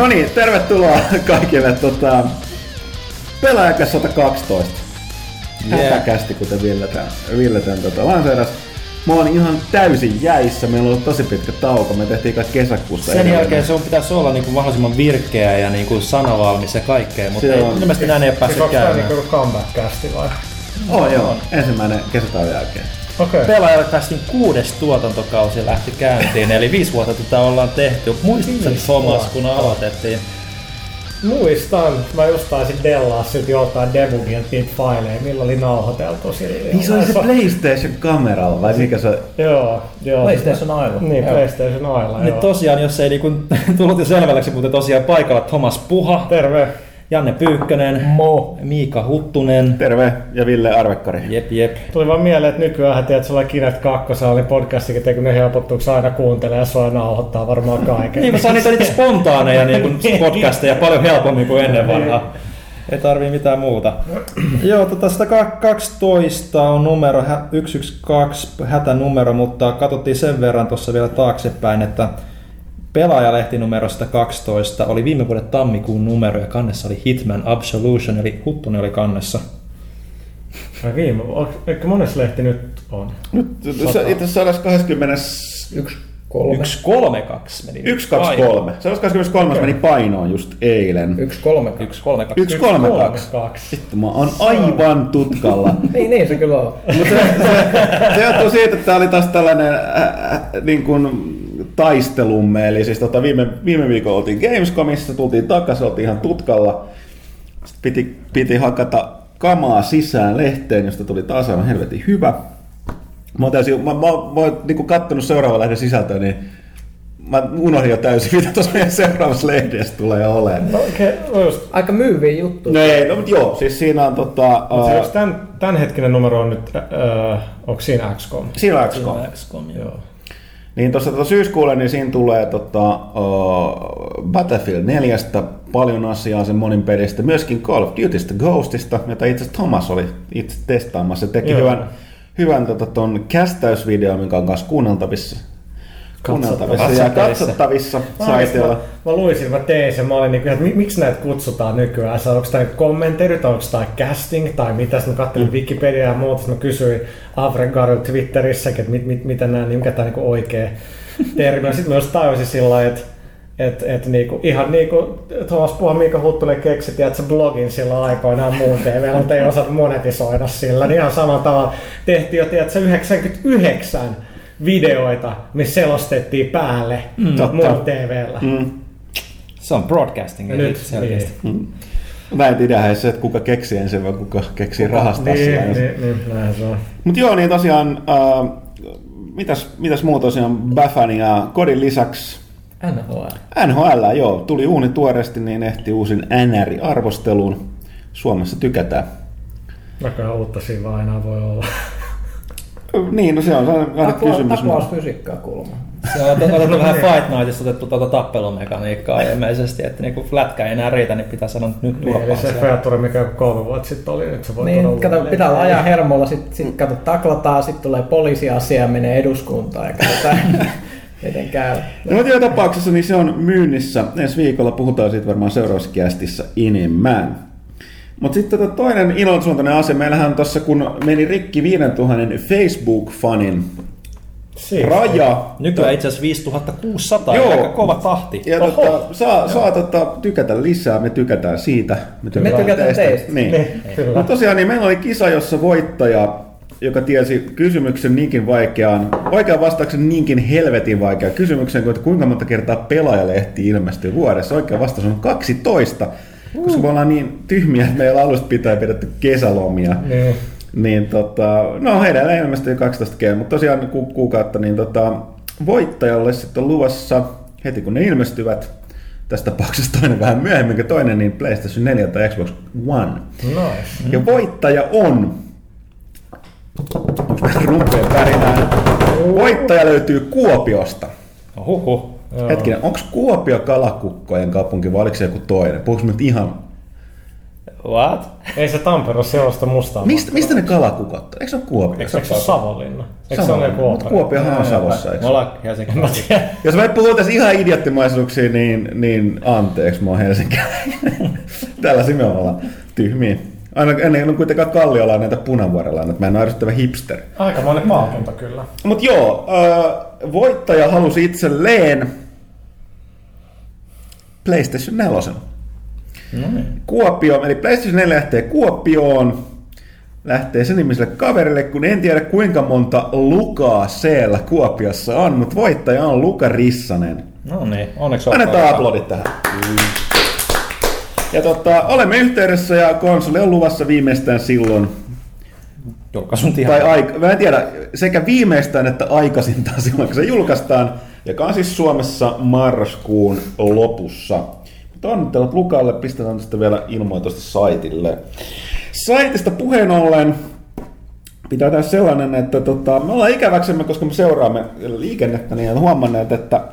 No niin, tervetuloa kaikille tota, pelaajakas 112. Yeah. Hätäkästi, kuten Ville tämän, Ville tämän tota, lanseeras. Mä oon ihan täysin jäissä, meillä on ollut tosi pitkä tauko, me tehtiin kai kesäkuussa. Sen edellinen. jälkeen sun pitäisi olla niinku mahdollisimman virkeä ja niinku sanavalmis ja kaikkea, mutta Se ei, on. ilmeisesti näin ei ole päässyt onko tää käymään. niinku comeback-kästi vai? Oh, joo, ensimmäinen kesätauon jälkeen. Okei. Okay. Pelaajakästin kuudes tuotantokausi lähti käyntiin, eli viisi vuotta tätä ollaan tehty. Muistatko Thomas, kun aloitettiin? Muistan, mä just taisin dellaa silti jotain debugien niitä faileja, millä oli nauhoiteltu sillä. Niin se oli se PlayStation kameralla, vai mikä se... Joo, joo. PlayStation Island. Niin, Joo. PlayStation Island, Nyt joo. tosiaan, jos ei niinku tullut jo selvälläksi, mutta tosiaan paikalla Thomas Puha, Terve. Janne Pyykkönen, Mo. Miika Huttunen, Terve ja Ville Arvekkari. jep jep. Tuli vaan mieleen, että nykyään tiedät, sulla Kinect 2 oli podcastikin, että kun ne helpottuuko aina kuuntelee ja sua nauhoittaa varmaan kaiken. Niin, mä saan niitä, niitä spontaaneja niin podcasteja paljon helpommin kuin ennen vanhaa. Ei tarvii mitään muuta. Joo, tota 112 on numero, hä- 112 hätänumero, mutta katsottiin sen verran tuossa vielä taaksepäin, että pelaajalehti numero 112 oli viime vuoden tammikuun numero ja kannessa oli Hitman Absolution, eli Huttunen oli kannessa. Ai viime, eikö monessa lehti nyt on? Nyt se, itse asiassa 120... Yksi kolme. 132 meni. 123. 123 meni painoon just eilen. Yksi kolme. 132. 132. kaksi. Vittu, mä oon aivan tutkalla. Niin, niin se kyllä on. Mutta se, se, se johtuu siitä, että tämä oli taas tällainen äh, äh, niin kuin taistelumme. Eli siis tota, viime, viime viikolla oltiin Gamescomissa, tultiin takaisin, oltiin ihan tutkalla. Sitten piti, piti hakata kamaa sisään lehteen, josta tuli taas aivan helvetin hyvä. Mä oon täysin, mä, mä, mä oon niin kattonut seuraavan lehden sisältöä, niin mä unohdin jo täysin, mitä tuossa meidän seuraavassa lehdessä tulee olemaan. No, okei, no just. Aika myyviä juttuja. No ei, no mutta joo, siis siinä on tota... Ää, onko tämän, tämänhetkinen numero on nyt, äh, onko siinä XCOM? siinä on XCOM. XCOM, joo. Niin tuossa tota syyskuulle, niin siinä tulee tota, uh, Battlefield 4 paljon asiaa sen monin pelistä, myöskin Call of Dutystä Ghostista, jota itse asiassa Thomas oli itse testaamassa. Se teki Joo. hyvän, hyvän tota, ton kästäysvideon, mikä on kanssa kuunneltavissa. Kuunneltavissa ja Katsottavissa. saitilla. mä, mä luisin, mä tein sen, mä olin niin että mi- miksi näitä kutsutaan nykyään? Onko tämä kommenteri tai onko tämä casting tai mitä? Sitten mä katselin mm. Wikipediaa ja muuta, mä kysyin Avregarilla Twitterissäkin, että mit, mit, mitä nämä, niin mikä tämä niin oikea termi on. Sitten mä just tajusin sillä lailla, että et, et niinku, ihan niinku Thomas Puha Miika Huttunen keksi, että se blogin sillä aikoinaan muun TV, mutta ei osata monetisoida sillä. Niin ihan samalla tavalla tehtiin jo, tiedätkö, 99 videoita, missä selostettiin päälle mm, muun TVllä. Mm. Mm. Se on broadcasting. Nyt, selkeästi. niin. Mä en tiedä se, että kuka keksii ensin vai kuka keksii rahastaa Niin, sillä. niin, niin, näin se on. Mutta joo, niin tosiaan, äh, mitäs, mitäs muu tosiaan Baffan ja Kodin lisäksi NHL. NHL, joo, tuli uuni tuoreesti, niin ehti uusin NR-arvosteluun. Suomessa tykätään. Näköjään uutta siinä vaan enää voi olla. Niin, no se on sellainen aina kysymys. Taklausfysiikkaa kuulemma. Se on otettu vähän Fight Nightista otettu tuota tappelumekaniikkaa ilmeisesti, että niinku lätkä ei enää riitä, niin pitää sanoa että nyt Niin, eli turpaa se feature, mikä kolme vuotta sitten oli, nyt se voi Niin, kato, uudelleen. pitää olla ajan hermolla, sitten sit, kato, taklataan, sitten tulee poliisiasia ja menee eduskuntaan ja katsotaan, miten käy. No, joka tapauksessa niin se on myynnissä. Ensi viikolla puhutaan siitä varmaan seuraavassa kästissä enemmän. Mutta sitten tota toinen iloisuuntainen asia. Meillähän tuossa, kun meni rikki 5000 Facebook-fanin Siis. raja. Nykyään itse asiassa 5600, Joo. Aika kova tahti. Ja tota, saa, saa tota, tykätä lisää, me tykätään siitä. Me tykätään teistä. Niin. Niin. Mutta tosiaan niin meillä oli kisa, jossa voittaja, joka tiesi kysymyksen niinkin vaikeaan, vaikean vastauksen niinkin helvetin vaikean kysymyksen, kuin että kuinka monta kertaa pelaajalehti ilmestyy vuodessa. Oikea vastaus on 12, koska me ollaan niin tyhmiä, että meillä alusta pitää pidetty kesälomia. Niin. Niin tota, no heidän ilmestyy 12 g mutta tosiaan ku, kuukautta, niin tota, voittajalle sitten on luvassa heti kun ne ilmestyvät, tässä tapauksessa toinen vähän myöhemmin kuin toinen, niin PlayStation 4 tai Xbox One. Nice. Ja voittaja on... Rumpeen pärinää. Voittaja löytyy Kuopiosta. Huhhuh. Joo. Hetkinen, onko Kuopio kalakukkojen kaupunki vai oliko se joku toinen? Puhuks nyt ihan... What? Ei se Tampere ole sellaista mustaa. Mistä, mistä ne kalakukot? Eikö se ole Kuopio? Eikö se ole Savonlinna? Eikö se ole joku Mutta? Kuopiohan on Savossa, Me eikö? ollaan Helsingin. En mä tiedä. Jos me puhutaan ihan idioottimaisuuksia, niin, niin anteeksi, mä oon helsinkiläinen. Tällaisia me ollaan tyhmiä. Aina ennen on kuitenkaan kalliolainen näitä punavuorelainen, että mä en ole ärsyttävä hipster. Aikamoinen maakunta kyllä. Mutta joo, äh, voittaja halusi itselleen PlayStation 4. No niin. Kuopio, eli PlayStation 4 lähtee Kuopioon, lähtee sen nimiselle kaverille, kun en tiedä kuinka monta Lukaa siellä Kuopiossa on, mutta voittaja on Luka Rissanen. No niin, onneksi Annetaan aplodit tähän. Ja tota, olemme yhteydessä ja konsoli on luvassa viimeistään silloin, Julkaisun tai aika, mä en tiedä, sekä viimeistään että aikaisintaan silloin, kun se julkaistaan, joka on siis Suomessa marraskuun lopussa. Mutta onnittelut Lukalle, pistetään tästä vielä ilmoitusta saitille. Saitista puheen ollen pitää tehdä sellainen, että tota, me ollaan ikäväksemme, koska me seuraamme liikennettä, niin huomanneet, että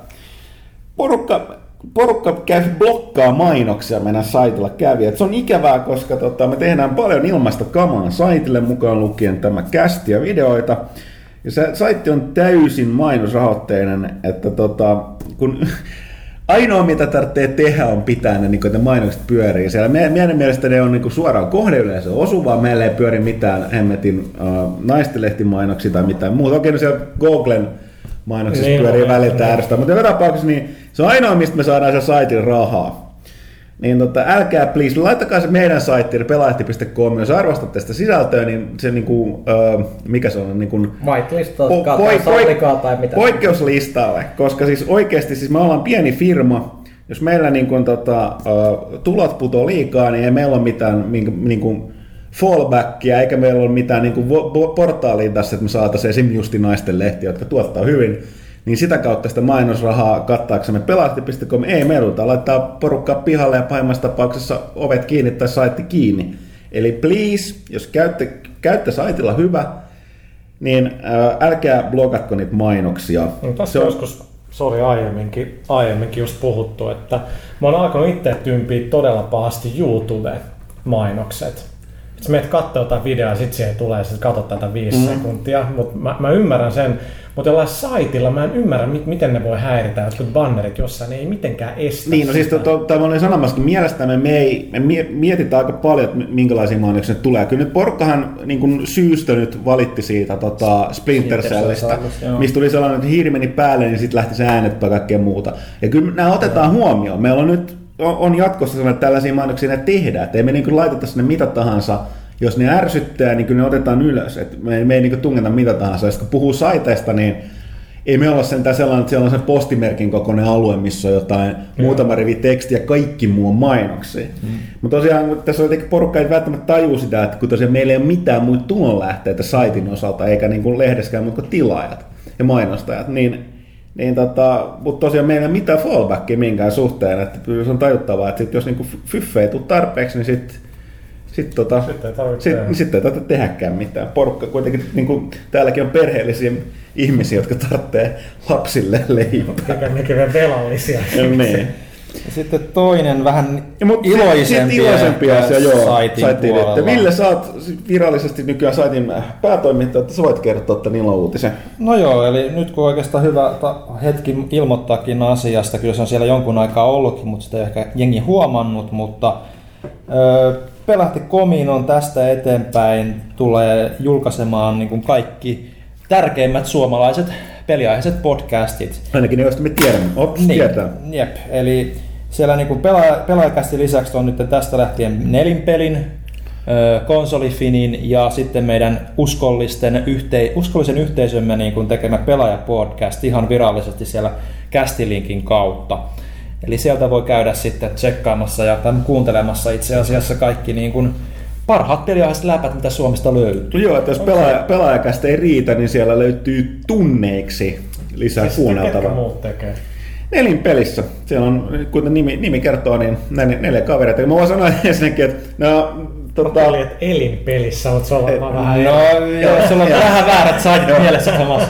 porukka, porukka käy blokkaa mainoksia meidän saitilla kävijät. Se on ikävää, koska tota, me tehdään paljon ilmaista kamaa saitille mukaan lukien tämä kästi ja videoita. Ja se saitti on täysin mainosrahoitteinen, että tota, kun ainoa mitä tarvitsee tehdä on pitää ne, niin ne mainokset pyörii siellä. Meidän, meidän mielestä ne on niin suoraan kohdeyleisö osuvaa, meillä ei pyöri mitään hemmetin uh, naistenlehtimainoksia tai mitään muuta. Okei, no siellä Googlen mainoksissa Niin, pyörii välillä niin. ärsyttää, mutta joka tapauksessa niin se on ainoa, mistä me saadaan se saitin rahaa. Niin tota, älkää please, laittakaa se meidän saitti pelaajat.com, jos arvostatte sitä sisältöä, niin se niinku, öö, mikä se on, niinku, Whitelistatkaa Po- tai poi- sallikaa tai mitä. Poikkeuslistalle, koska siis oikeasti siis me ollaan pieni firma, jos meillä niin kuin, tota, uh, tulot putoo liikaa, niin ei meillä ole mitään niin, niin kuin fallbackia, eikä meillä ole mitään niin kuin, portaalia tässä, että me saataisiin esim. justi naisten lehtiä, jotka tuottaa hyvin, niin sitä kautta sitä mainosrahaa kattaaksemme pelaajat.com, ei me joudutaan laittaa porukkaa pihalle ja pahimmassa tapauksessa ovet kiinni tai saitti kiinni. Eli please, jos käytte, käytte saitilla hyvä, niin ää, älkää blokatko niitä mainoksia. No, tässä on joskus, se oli aiemminkin, aiemminkin just puhuttu, että mä oon alkanut itse tympiä todella pahasti YouTube-mainokset. Sä meet katsoo jotain videoa ja sit siihen tulee, sit katsot tätä viisi mm. sekuntia, mutta mä, mä, ymmärrän sen, mutta jollain saitilla mä en ymmärrä, mi- miten ne voi häiritä jotkut bannerit jossain, ne ei mitenkään estä Niin, no siis sitä. to, to, mä olin sanomassa, me, ei, me mie- mietitään aika paljon, että minkälaisia mainoksia nyt tulee. Kyllä nyt porukkahan niin syystä nyt valitti siitä tota Splinter Cellistä, Cellista, joo. mistä tuli sellainen, että hiiri meni päälle, niin sitten lähti se äänet ja kaikkea muuta. Ja kyllä nämä otetaan huomioon. Meillä on nyt on, jatkossa sellainen, että tällaisia mainoksia ne tehdään. Että ei me niin laiteta sinne mitä tahansa, jos ne ärsyttää, niin kyllä ne otetaan ylös. Et me, me ei niin tungeta mitä tahansa. Ja kun puhuu saiteista, niin ei me olla sentään sellainen, että siellä on sen postimerkin kokoinen alue, missä on jotain muutama rivi tekstiä ja kaikki muu on mainoksia. Mm. Mutta tosiaan tässä on jotenkin porukka ei välttämättä tajuu sitä, että kun tosiaan meillä ei ole mitään muita tulonlähteitä saitin osalta, eikä niin kuin lehdeskään kuin tilaajat ja mainostajat, niin, niin tota, mutta tosiaan meillä ei ole mitään fallbackia minkään suhteen, että kyllä se on tajuttavaa, että sit jos niin fyffe ei tule tarpeeksi, niin sitten sit tota, Sitten ei sit, sitten ei tarvitse tehdäkään mitään. Porukka kuitenkin, niin kuin, täälläkin on perheellisiä ihmisiä, jotka tarvitsee lapsille leipää. Nekin vielä velallisia. niin. Sitten toinen vähän Ja iloisempi sit iloisempi asia, joo, saitin että Ville, sä oot virallisesti nykyään saitin päätoimittaja, että sä voit kertoa tämän ilouutisen. No joo, eli nyt kun oikeastaan hyvä hetki ilmoittaakin asiasta, kyllä se on siellä jonkun aikaa ollutkin, mutta sitä ei ehkä jengi huomannut, mutta ö, Pelahti Komiin on tästä eteenpäin tulee julkaisemaan niin kuin kaikki tärkeimmät suomalaiset peliaiheiset podcastit. Ainakin ne, joista me tiedämme. Ops, niin. tietää. Jep, eli siellä niin kuin pelaaja, pelaajakästi lisäksi on nyt tästä lähtien nelinpelin, konsolifinin ja sitten meidän uskollisten yhtei, uskollisen yhteisömme niin kuin tekemä pelaajapodcast ihan virallisesti siellä kästilinkin kautta. Eli sieltä voi käydä sitten tsekkaamassa ja tai kuuntelemassa itse asiassa kaikki niin kuin parhaat peliaiheiset läpät, mitä Suomesta löytyy. No joo, että jos pelaaja, pelaajakästä ei riitä, niin siellä löytyy tunneiksi lisää Ja sitten ketkä kuunneltavaa. muut tekee? Nelin pelissä. Siellä on, kuten nimi, nimi kertoo, niin neljä, neljä kavereita. Mä voin sanoa ensinnäkin, että no, Tota, Oli, että elinpelissä, mutta se on varmaan vähän... No joo, sulla on vähän väärät saitit mielessä Thomas.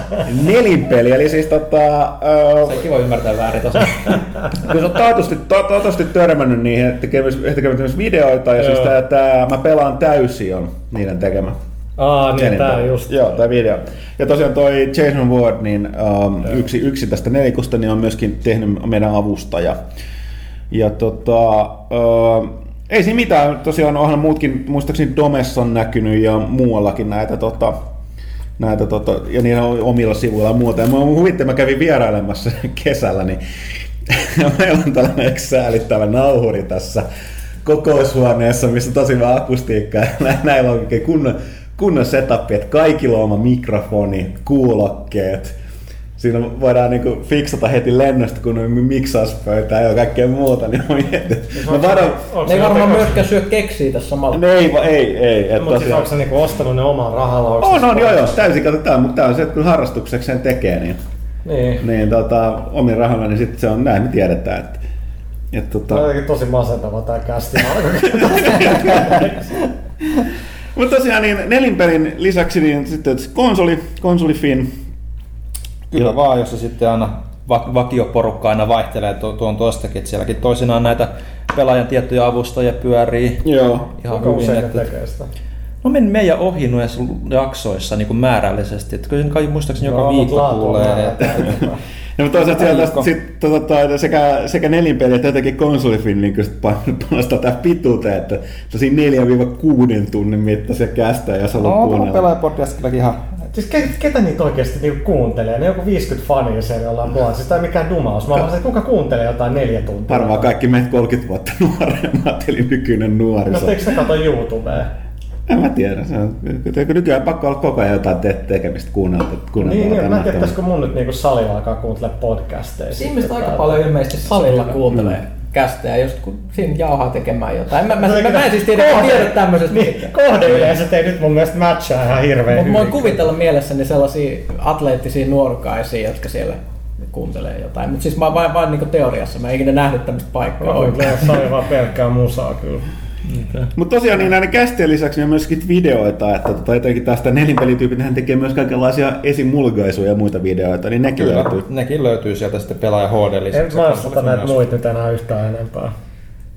nelinpeli, eli siis tota... ö, Sekin voi ymmärtää väärin tosiaan. Kun sä oot taatusti, ta, taatusti törmännyt niihin, että tekemässä, tekemässä videoita, ja siis Joo. tää, tää, mä pelaan täysin on niiden tekemä. Aa, niin tää just. Joo, tää video. Ja tosiaan toi Jason Ward, niin um, yksi, yksi tästä nelikusta, niin on myöskin tehnyt meidän avustaja. Ja tota, uh, ei siinä mitään, tosiaan onhan muutkin, muistaakseni Domessa on näkynyt ja muuallakin näitä tota, näitä tota, ja niillä on omilla sivuilla ja muuta. Ja mä huvitti, mä kävin vierailemassa kesällä, niin meillä on tällainen säälittävä nauhuri tässä kokoushuoneessa, missä on tosi hyvä akustiikka. Ja nä- näillä on kunnon, kunnon setup, että kaikilla on oma mikrofoni, kuulokkeet. Siinä voidaan niinku fiksata heti lennosta, kun on miksauspöytää ja kaikkea muuta, niin mä mietin, että mä varon, Ne varmaan myöskään syö keksiä tässä samalla. ne ei, va- ei, ei, et Mutta siis onko se niinku ostanut ne oman rahalla? onko On, se on, joo, joo, täysin katsotaan, mutta tämä on se, että kun harrastukseksi sen tekee, niin, Niin. niin tota, omin rahalla, niin sitten se on näin, me tiedetään, että, että Tämä on tota, tosi masentava tää kästi. mutta tosiaan niin nelinpelin lisäksi niin sitten konsoli, konsolifin, Kyllä vaan, jos se sitten aina va- vakioporukka aina vaihtelee tu- tuon tuostakin, että sielläkin toisinaan näitä pelaajan tiettyjä avustajia pyörii joo, ihan Kuinka hyvin. Että, tekee sitä? no men meidän ohi noissa jaksoissa niin kuin määrällisesti, että kyllä kai muistaakseni joka mut viikko tulee. Ja mutta toisaalta tästä sit, tota, toi, sekä, sekä nelinpeli että jotenkin konsolifin niin panostaa tähän pituuteen, että tosi 4-6 tunnin mittaisia kästä ja sä no, haluat tuolla kuunnella. pelaajapodcast kylläkin ihan Siis ke, ketä niitä oikeasti niinku kuuntelee? Ne joku 50 fania siellä jollain puolella. Siis tää ei mikään dumaus. Mä vaan se, että kuka kuuntelee jotain neljä tuntia? Varmaan kaikki meitä 30 vuotta nuoremmat, eli nykyinen No nuoriso. eikö ne kato YouTubea? En mä tiedä, se on, kun nykyään pakko olla koko ajan jotain te- tekemistä kuunnella. kuunnella Niin, niin mä en tiedä, pitäisikö mun nyt niinku salilla alkaa kuuntele podcasteja. Ihmiset aika paljon ilmeisesti salilla kuuntelee kästejä, just kun siinä jauhaa tekemään jotain. Mä, mä, mä, mä en siis tiedä, mä tiedä tämmöisestä Niin, kohdeyleisöt ei nyt mun mielestä matchaa ihan hirveän Mutta hyvin. voin kuvitella mielessäni sellaisia atleettisia nuorukaisia, jotka siellä kuuntelee jotain. Mutta siis mä vain, vain niin teoriassa, mä en ikinä nähnyt tämmöistä paikkaa. Mä kuuntelen salilla vaan pelkkää musaa kyllä. Mutta tosiaan niin näiden kästien lisäksi on myöskin videoita, että tota, etenkin tästä nelinpelityypit, hän tekee myös kaikenlaisia esimulkaisuja ja muita videoita, niin nekin Kyllä, löytyy. nekin löytyy sieltä sitten pelaaja HD En lisäksi. mä ota näitä muita nyt enää yhtään enempää.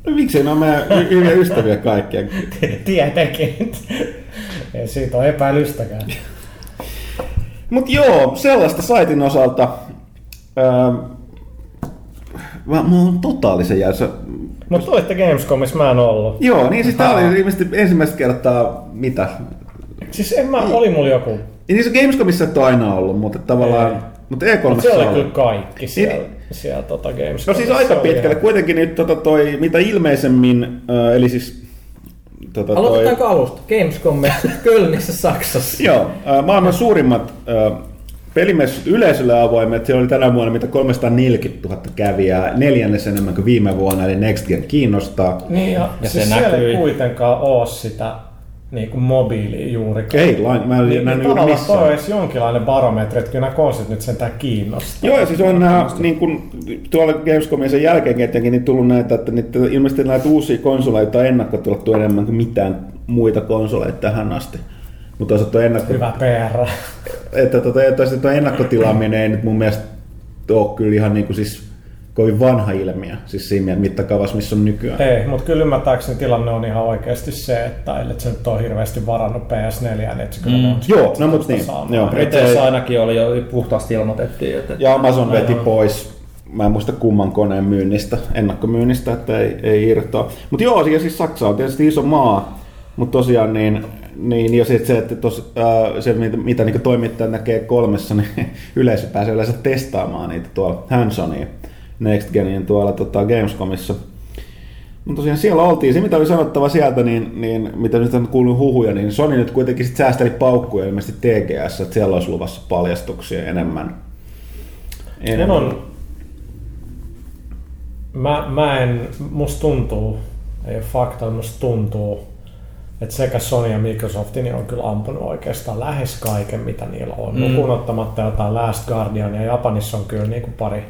No miksei ne on meidän hyviä ystäviä kaikkia. Tietenkin. Ei siitä ole epäilystäkään. Mutta joo, sellaista saitin osalta. Öö, mä, mä oon totaalisen jäysä. Mutta tulitte Gamescomissa, mä en ollut. Joo, niin siis tää oli ilmeisesti ensimmäistä kertaa, mitä? Siis en mä, oli mulla joku. Niin se Gamescomissa et ole aina ollut, mutta tavallaan... Ei. Mutta E3 Mutta se oli kyllä kaikki siellä, Niin. siellä tota Gamescomissa. No siis aika pitkälle. ihan- Kuitenkin nyt tota toi, mitä ilmeisemmin, äh, eli siis... Tota toi, Aloitetaanko alusta? Gamescomissa Kölnissä Saksassa. Joo, äh, maailman suurimmat äh, pelimessut yleisölle avoimet. Siellä oli tänä vuonna mitä 340 000 kävijää, neljännes enemmän kuin viime vuonna, eli Next Gen kiinnostaa. Niin, ja, Ja ja se siis siellä näkyi. ei kuitenkaan oo sitä niin kuin mobiilia juurikaan. Ei, lain, mä en Niin, nähnyt niin juuri toi missään. edes jonkinlainen barometri, että kyllä nämä konstit nyt sentään kiinnostaa. Joo, ja siis on nämä, niin kuin tuolla Gamescomin sen jälkeen etenkin, niin tullut näitä, että niitä, ilmeisesti näitä uusia konsoleita on ennakkotilattu enemmän kuin mitään muita konsoleita tähän asti. Mutta toisaalta tuo ennakko, Hyvä PR. että tota, toisaalta tuo ennakkotilaaminen ei nyt mun mielestä ole kyllä ihan niin kuin siis kovin vanha ilmiö, siis siinä mittakaavassa, missä on nykyään. Ei, mutta kyllä ymmärtääkseni tilanne on ihan oikeasti se, että ellei se nyt ole hirveästi varannut PS4, niin et se kyllä Mm. on Joo, no mut niin, saamaan. joo. Briteissä ainakin oli jo puhtaasti ilmoitettiin, että Ja Amazon veti Aivan. pois, mä en muista kumman koneen myynnistä, ennakkomyynnistä, että ei, ei irtoa. Mutta joo, ja siis Saksa on tietysti iso maa, mutta tosiaan niin, niin ja sitten se, että tos, ää, se, mitä, mitä niin toimittaja näkee kolmessa, niin yleisö pääsee yleensä testaamaan niitä tuolla Hansonia Next Genin tuolla tota, Gamescomissa. Mutta tosiaan siellä oltiin. Se, mitä oli sanottava sieltä, niin, niin mitä nyt on kuullut huhuja, niin Sony nyt kuitenkin sit säästeli paukkuja ilmeisesti TGS, että siellä olisi luvassa paljastuksia enemmän. Mun on, mä, mä en, musta tuntuu, ei ole fakta, musta tuntuu, että sekä Sony ja Microsoft niin on kyllä ampunut oikeastaan lähes kaiken, mitä niillä on. Mm. Lukuun ottamatta jotain Last Guardian ja Japanissa on kyllä niin kuin pari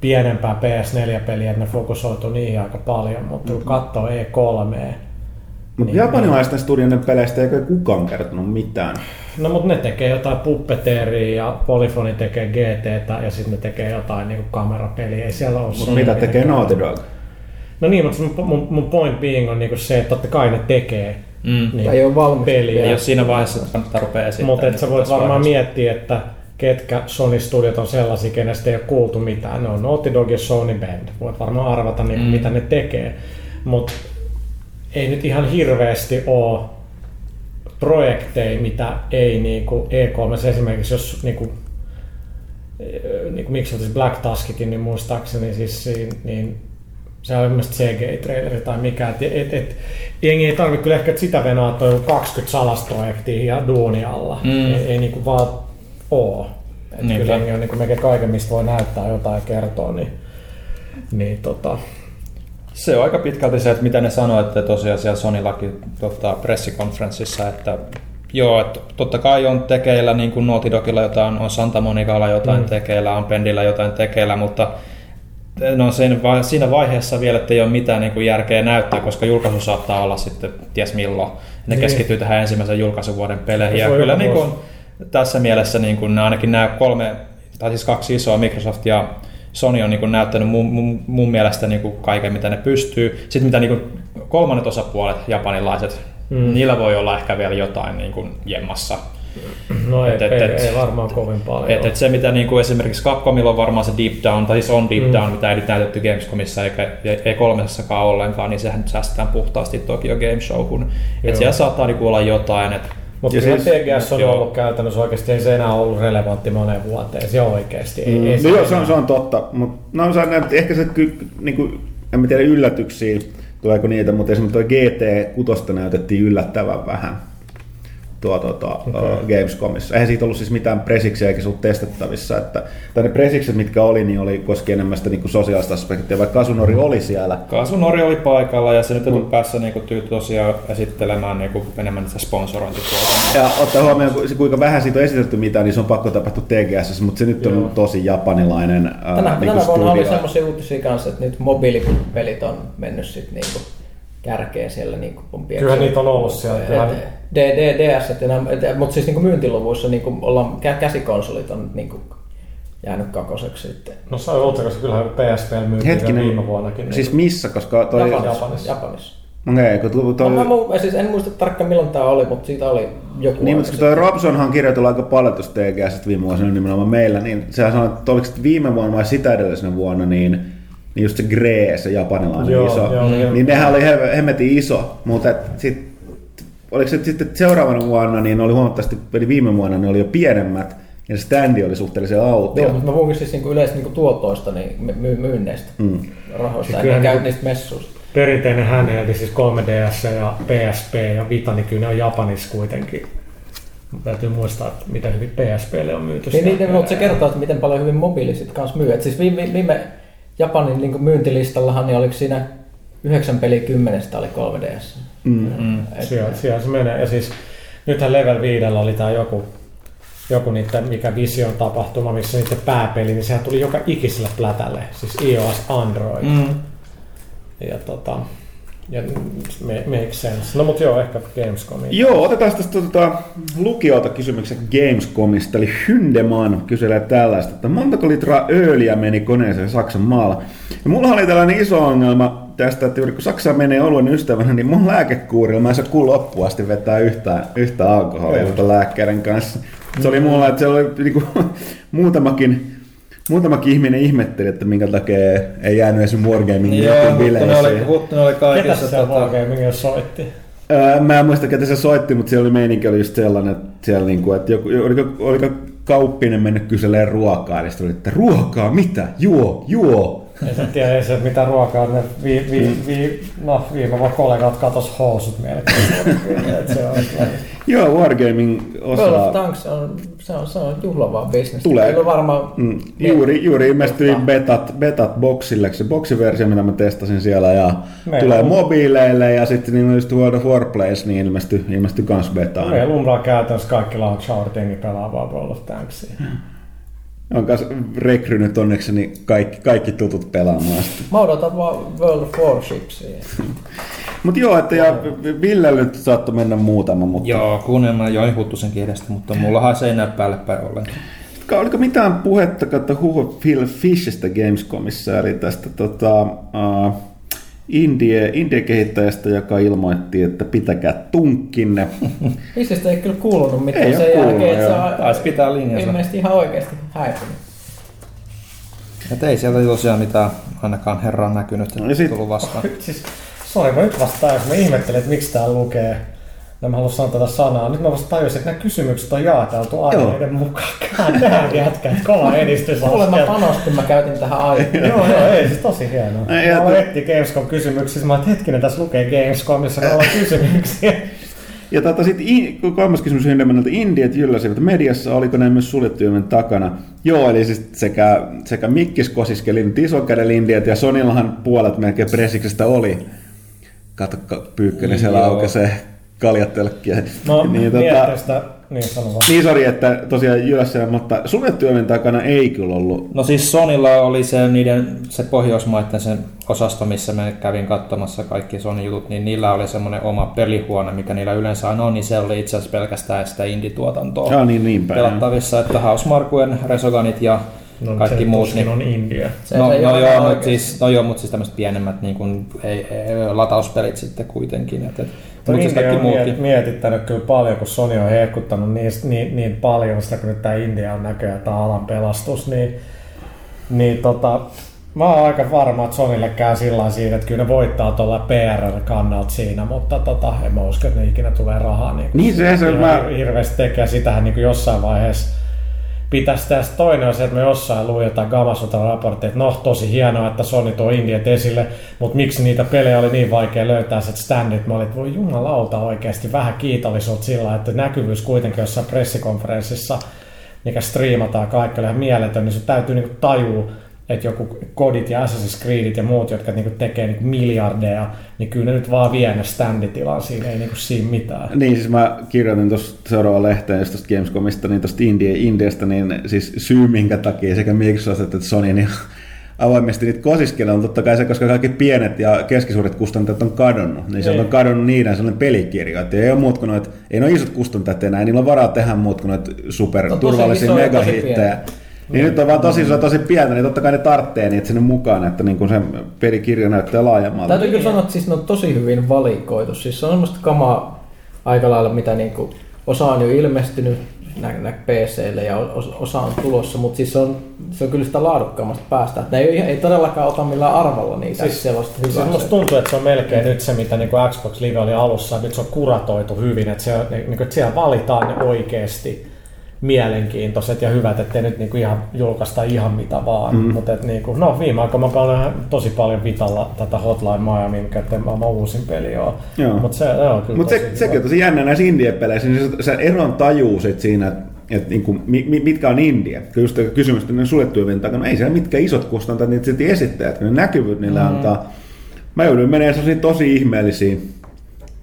pienempää PS4-peliä, että ne fokusoitu niihin aika paljon, mutta kun katsoo E3, Mutta Niin, japanilaisten studioiden peleistä ei kukaan kertonut mitään. No mutta ne tekee jotain puppeteeria ja Polyphony tekee GTtä ja sitten ne tekee jotain niinku kamerapeliä. Ei siellä ole Mutta mitä tekee Naughty Dog? No niin, mutta mun, mun, point being on niinku se, että totta kai ne tekee Mm. niin, Tai ei ole valmis. peliä. Ei ole siinä vaiheessa, että kannattaa rupea esittämään. Mutta et sä voit varmaan vaiheessa. miettiä, että ketkä Sony Studiot on sellaisia, kenestä ei ole kuultu mitään. Ne on Naughty Dog ja Sony Band. Voit varmaan arvata, niin, Mm. mitä ne tekee. Mutta ei nyt ihan hirveästi ole projekteja, mitä ei niinku E3 esimerkiksi, jos niinku, eh, niinku miksi olisi Black Tuskikin, niin muistaakseni siis niin se on mielestäni CGI-traileri tai mikä. Et, et, et, jengi ei tarvitse kyllä ehkä sitä venaa, että on 20 salasprojektia ja duuni alla. Mm. Ei, ei niinku vaan oo. Et Niinpä. kyllä jengi on niinku melkein kaiken, mistä voi näyttää jotain ja kertoa, niin, niin tota, Se on aika pitkälti se, että mitä ne sanoo, että tosiaan siellä Sonyllakin tota, pressikonferenssissa, että joo, että totta kai on tekeillä, niin kuin Naughty Dogilla jotain, on Santa Monicalla jotain mm. tekeillä, on Pendillä jotain tekeillä, mutta no siinä, vai- siinä vaiheessa vielä, että ei ole mitään niin kuin järkeä näyttää, koska julkaisu saattaa olla sitten ties milloin. Ne Niin. keskittyy tähän ensimmäisen julkaisuvuoden peleihin. Ja kyllä niin kuin, tässä mielessä niin kuin, ainakin nämä kolme, tai siis kaksi isoa, Microsoft ja Sony on niin kuin näyttänyt mun, mun, mun mielestä niin kuin kaiken, mitä ne pystyy. Sitten mitä niin kuin kolmannet osapuolet, japanilaiset, mm. niillä voi olla ehkä vielä jotain niin kuin jemmassa. No ei, Et- et- ei, et- ei varmaan kovin paljon. Et, et se, mitä niin kuin esimerkiksi Capcomilla on varmaan se Deep Down, tai siis on Deep Mm. Down, mitä ei nyt näytetty Gamescomissa eikä ei kolmessakaan ollenkaan, niin sehän nyt säästetään puhtaasti Tokyo Game Showhun. Joo. Et siellä saattaa niin kuin olla jotain, että Mutta siis- TGS on joo. ollut käytännössä oikeasti, ei se enää ollut relevantti moneen vuoteen. Se oikeasti. Ei, Mm, ei no joo, se on, se on totta, mutta no, se on, ehkä se ky, niinku, en mä tiedä yllätyksiä, tuleeko niitä, mutta esimerkiksi tuo GT6 näytettiin yllättävän vähän tuo, tuota, okay. Gamescomissa. Eihän siitä ollut siis mitään presiksiä eikä ollut testattavissa. Että, tai ne presikset, mitkä oli, niin oli koski enemmän sitä niin sosiaalista aspektia, vaikka Kasunori oli siellä. Kasunori oli paikalla ja se nyt on päässä niin kuin, tosiaan esittelemään niin kuin, enemmän sitä sponsorointipuolta. Ja ottaa huomioon, ku- se, kuinka vähän siitä on esitetty mitään, niin se on pakko tapahtua TGS, mutta se nyt Joo. on tosi japanilainen Tänä, ää, niinku tänä vuonna oli semmoisia uutisia kanssa, että nyt mobiilipelit on mennyt sit niinku kärkeen siellä niinku on pieni- Kyllähän niitä on ollut siellä, Et- kyllähän- D, D, DS, et enää- et- mutta siis niinku myyntiluvuissa niinku ollaan, kä- käsikonsolit on niinku jäänyt kakoseksi sitten. No se on ollut, koska kyllähän PSP myytiin Hetkinen, viime vuonnakin. siis niin- missä, koska toi... Japanissa. Japanissa. Japanissa. Okei, kun tu- toi... No, mä, mu- siis en muista tarkkaan milloin tämä oli, mutta siitä oli joku Niin, mutta kun toi Robsonhan on kirjoitellut aika paljon tuosta TGS viime vuosina nimenomaan meillä, niin sehän sanoi, että oliko sitten viime vuonna vai sitä edellisenä vuonna, niin, niin just se Gree, se japanilainen Joo, iso, joo, niin. niin nehän oli he- hemmetin iso, mutta sitten oliko se sitten seuraavana vuonna, niin ne oli huomattavasti, eli viime vuonna ne oli jo pienemmät, ja se standi oli suhteellisen autio. Joo, mutta mä puhun siis niinku yleisesti niinku tuotoista, niin my- my- myynneistä, Mm. rahoista, Siis ja niinku- niistä messuista. Perinteinen handheld, siis 3DS ja PSP ja Vita, niin kyllä ne on Japanissa kuitenkin. Täytyy muistaa, että miten hyvin PSPlle on myyty. Niin, niin, mutta se kertoo, että miten paljon hyvin mobiilisit kanssa myy. Et siis viime, viime Japanin niin myyntilistallahan, niin oliko siinä 9 peliä 10 oli 3DS. Mm. Mm. Siellä, siellä se menee. Ja siis nythän Level 5 oli tämä joku, joku niiden, mikä Vision tapahtuma, missä niiden pääpeli, niin sehän tuli joka ikiselle plätälle. Siis iOS, Android. Mm. Ja tota, ja make sense. No mut joo, ehkä Gamescomiin. Joo, otetaan tästä tota, lukiolta kysymyksen Gamescomista, eli Hyndeman kyselee tällaista, että montako litraa öljyä meni koneeseen Saksan maalla. Ja mulla oli tällainen iso ongelma tästä, että juuri kun Saksa menee oluen ystävänä, niin mun lääkekuurilla mä en saa kuun loppuun asti vetää yhtään, yhtä alkoholia tuota lääkkeiden kanssa. Se oli mulla, että se oli niinku, muutamakin Muutamakin ihminen ihmetteli, että minkä takia ei jäänyt edes Wargaming Joo, mutta ne oli, bileisiin. mutta ne oli Ketä kaikissa. se Tota, Wargaming soitti? Öö, mä en muista, ketä se soitti, mutta siellä oli meininki oli just sellainen, että siellä niinku, että joku, oliko, oliko kauppinen mennyt kyselemään ruokaa, niin sitten oli, että ruokaa, mitä? Juo, juo. Ei se tiedä edes, että mitä ruokaa ne vi, vi, vi, no, viime vuonna kollegat katos housut melkein. Se on Joo, Wargaming World of osaa. Tanks on, se on, se on juhlavaa bisnestä. Tulee. Kyllä varmaan... Mm, juuri, juuri ilmestyi betat, betat boxille, se boxiversio, mitä mä testasin siellä, ja Meillä tulee on- mobiileille, ja sitten niin just World of Warplays, niin ilmestyi, ilmestyi kans betaan. Meillä Umbraa käytännössä kaikki launch pelaa vaan World of Tanksia. On kanssa rekrynyt onneksi niin kaikki, kaikki tutut pelaamaan sitä. Mä odotan vaan World of Warshipsia. Mutta joo, että ja Ville nyt saattoi mennä muutama, mutta Joo, kuunnelma jo Huttusen kielestä, mutta mullahan se ei näy päälle päin ollenkaan. oliko mitään puhetta kautta Hugo Phil Fishistä Gamescomissa, eli tästä tota, uh, indie, indie-kehittäjästä, joka ilmoitti, että pitäkää tunkkinne. Isistä ei kyllä kuulunut mitään Ei sen kuulunut, jälkeen, että se on Taisi pitää linjansa. ilmeisesti ihan oikeasti häipynyt. Et ei sieltä tosiaan mitään ainakaan herraa näkynyt, että sit- tullut vastaan. Siis, sori, mä nyt vasta tajusin. Mä ihmettelin, että miksi tää lukee. Ja mä haluan sanoa tätä sanaa. Nyt mä vasta tajusin, että nämä kysymykset on jaeteltu aineiden mukaan. Kään jätkä, että kova edistys. Kuule mä panostin, mä käytin tähän aikaan. Joo, joo, ei, siis tosi hienoa. Ei, Mä aloin että- etsiä Gamescom kysymyksiä, mä että hetkinen, tässä lukee Gamescomissa, kun on kysymyksiä. Ja tota sitten kolmas kysymys Hyndemanilta, Indiet jylläsivät mediassa, oliko ne myös suljettujen takana? Joo, eli siis sekä, sekä Mikkis kosiskeli nyt ison käden Indiet ja Sonillahan puolet melkein presiksestä oli. Kato, ka- Pyykkönen siellä Joo. Kaljatelkkiä. No, niin, niin, tota, sitä, niin sano vaan. niin sori, että tosiaan Jyllässä, mutta suljettujen takana ei kyllä ollut. No siis Sonilla oli se, niiden, se Pohjoismaiden sen osasto, missä mä kävin katsomassa kaikki Sony jutut, niin niillä oli semmoinen oma pelihuone, mikä niillä yleensä on, niin se oli itse asiassa pelkästään sitä indie-tuotantoa Joo, niin, niin päin. pelattavissa, että Housemarkuen, Resoganit ja No, kaikki se muut. Niin, on India. Se, no, se no, joo, mutta siis, no joo, mutta siis tämmöiset pienemmät niin kuin, ei, ei, latauspelit sitten kuitenkin. Että, et, Tuo mutta siis India kaikki on muutkin. mietittänyt kyllä paljon, kun Sony on hehkuttanut niin, niin, niin paljon sitä, kun nyt tämä India on näköjään tämä alan pelastus, niin, niin tota, mä oon aika varma, että Sonylle käy sillä siinä, että kyllä ne voittaa tuolla PR-kannalta siinä, mutta tota, en mä usko, että ne ikinä tulee rahaa niin, Niin se- se- mä- hirveästi tekee. Sitähän niin kuin jossain vaiheessa pitäisi tästä toinen se, että me jossain luin jotain Gamasota raporttia, että no tosi hienoa, että Sony tuo Indiet esille, mutta miksi niitä pelejä oli niin vaikea löytää se standit, mä olin, että voi jumalauta oikeasti vähän kiitollisuutta sillä, että näkyvyys kuitenkin jossain pressikonferenssissa, mikä striimataan kaikki ihan mieletön, niin se täytyy niinku tajua, että joku kodit ja Assassin's Creedit ja muut, jotka niinku tekee niinku miljardeja, niin kyllä ne nyt vaan vie ne standitilan siinä, ei niinku siinä mitään. Niin, siis mä kirjoitin tuosta seuraavaan lehteen just tuosta Gamescomista, niin tuosta India, Indiasta, niin siis syy minkä takia sekä Microsoft että Sony niin avoimesti niitä kosiskelee on totta kai se, koska kaikki pienet ja keskisuuret kustantajat on kadonnut. Niin se on Niin. kadonnut niiden sellainen pelikirjoittaja. Ei ole muut kuin noit, ei ne ole isot kustantajat enää, ei niillä on varaa tehdä muut kuin noit super No tosi Niin nyt on vaan tosi iso tosi pientä, niin totta kai ne tarvitsee niitä sinne mukaan, että niin kun se pelikirja näyttää laajemmalta. Täytyy kyllä sanoa, että siis ne on tosi hyvin valikoitu. Siis se on semmoista kamaa aika lailla, mitä niinku, osa on jo ilmestynyt nä, nä PClle ja os- osa on tulossa, mutta siis se on, se on kyllä sitä laadukkaammasta päästä. Et ne ei, ei todellakaan ota millään arvolla niitä Siis- siis, sellaista Siis hyvää. musta tuntuu, että se on melkein nyt se, mitä niin kuin Xbox Live oli alussa, että nyt se on kuratoitu hyvin, että, se on, niin kuin, että siellä valitaan ne oikeasti mielenkiintoiset ja hyvät, ettei nyt niin kuin ihan julkaista ihan mitä vaan. Mm. Mutta et, niin kuin, no viime aikoina mä paljon tosi paljon vitalla tätä Hotline Miami, mikä maailman uusin peli on. Mutta se, on kyllä Mutta tosi se, sekin on tosi jännä näissä indie-peleissä, niin se, se eron tajuu sit siinä, että et niinku, mi, mi- mitkä on India. Kun just kysymys, että ne suljettujen takana, no ei siellä mitkä isot kustantajat niitä sitten esittää, että ne näkyvyyt niillä mm. antaa. Mä joudun menemään sellaisiin tosi ihmeellisiin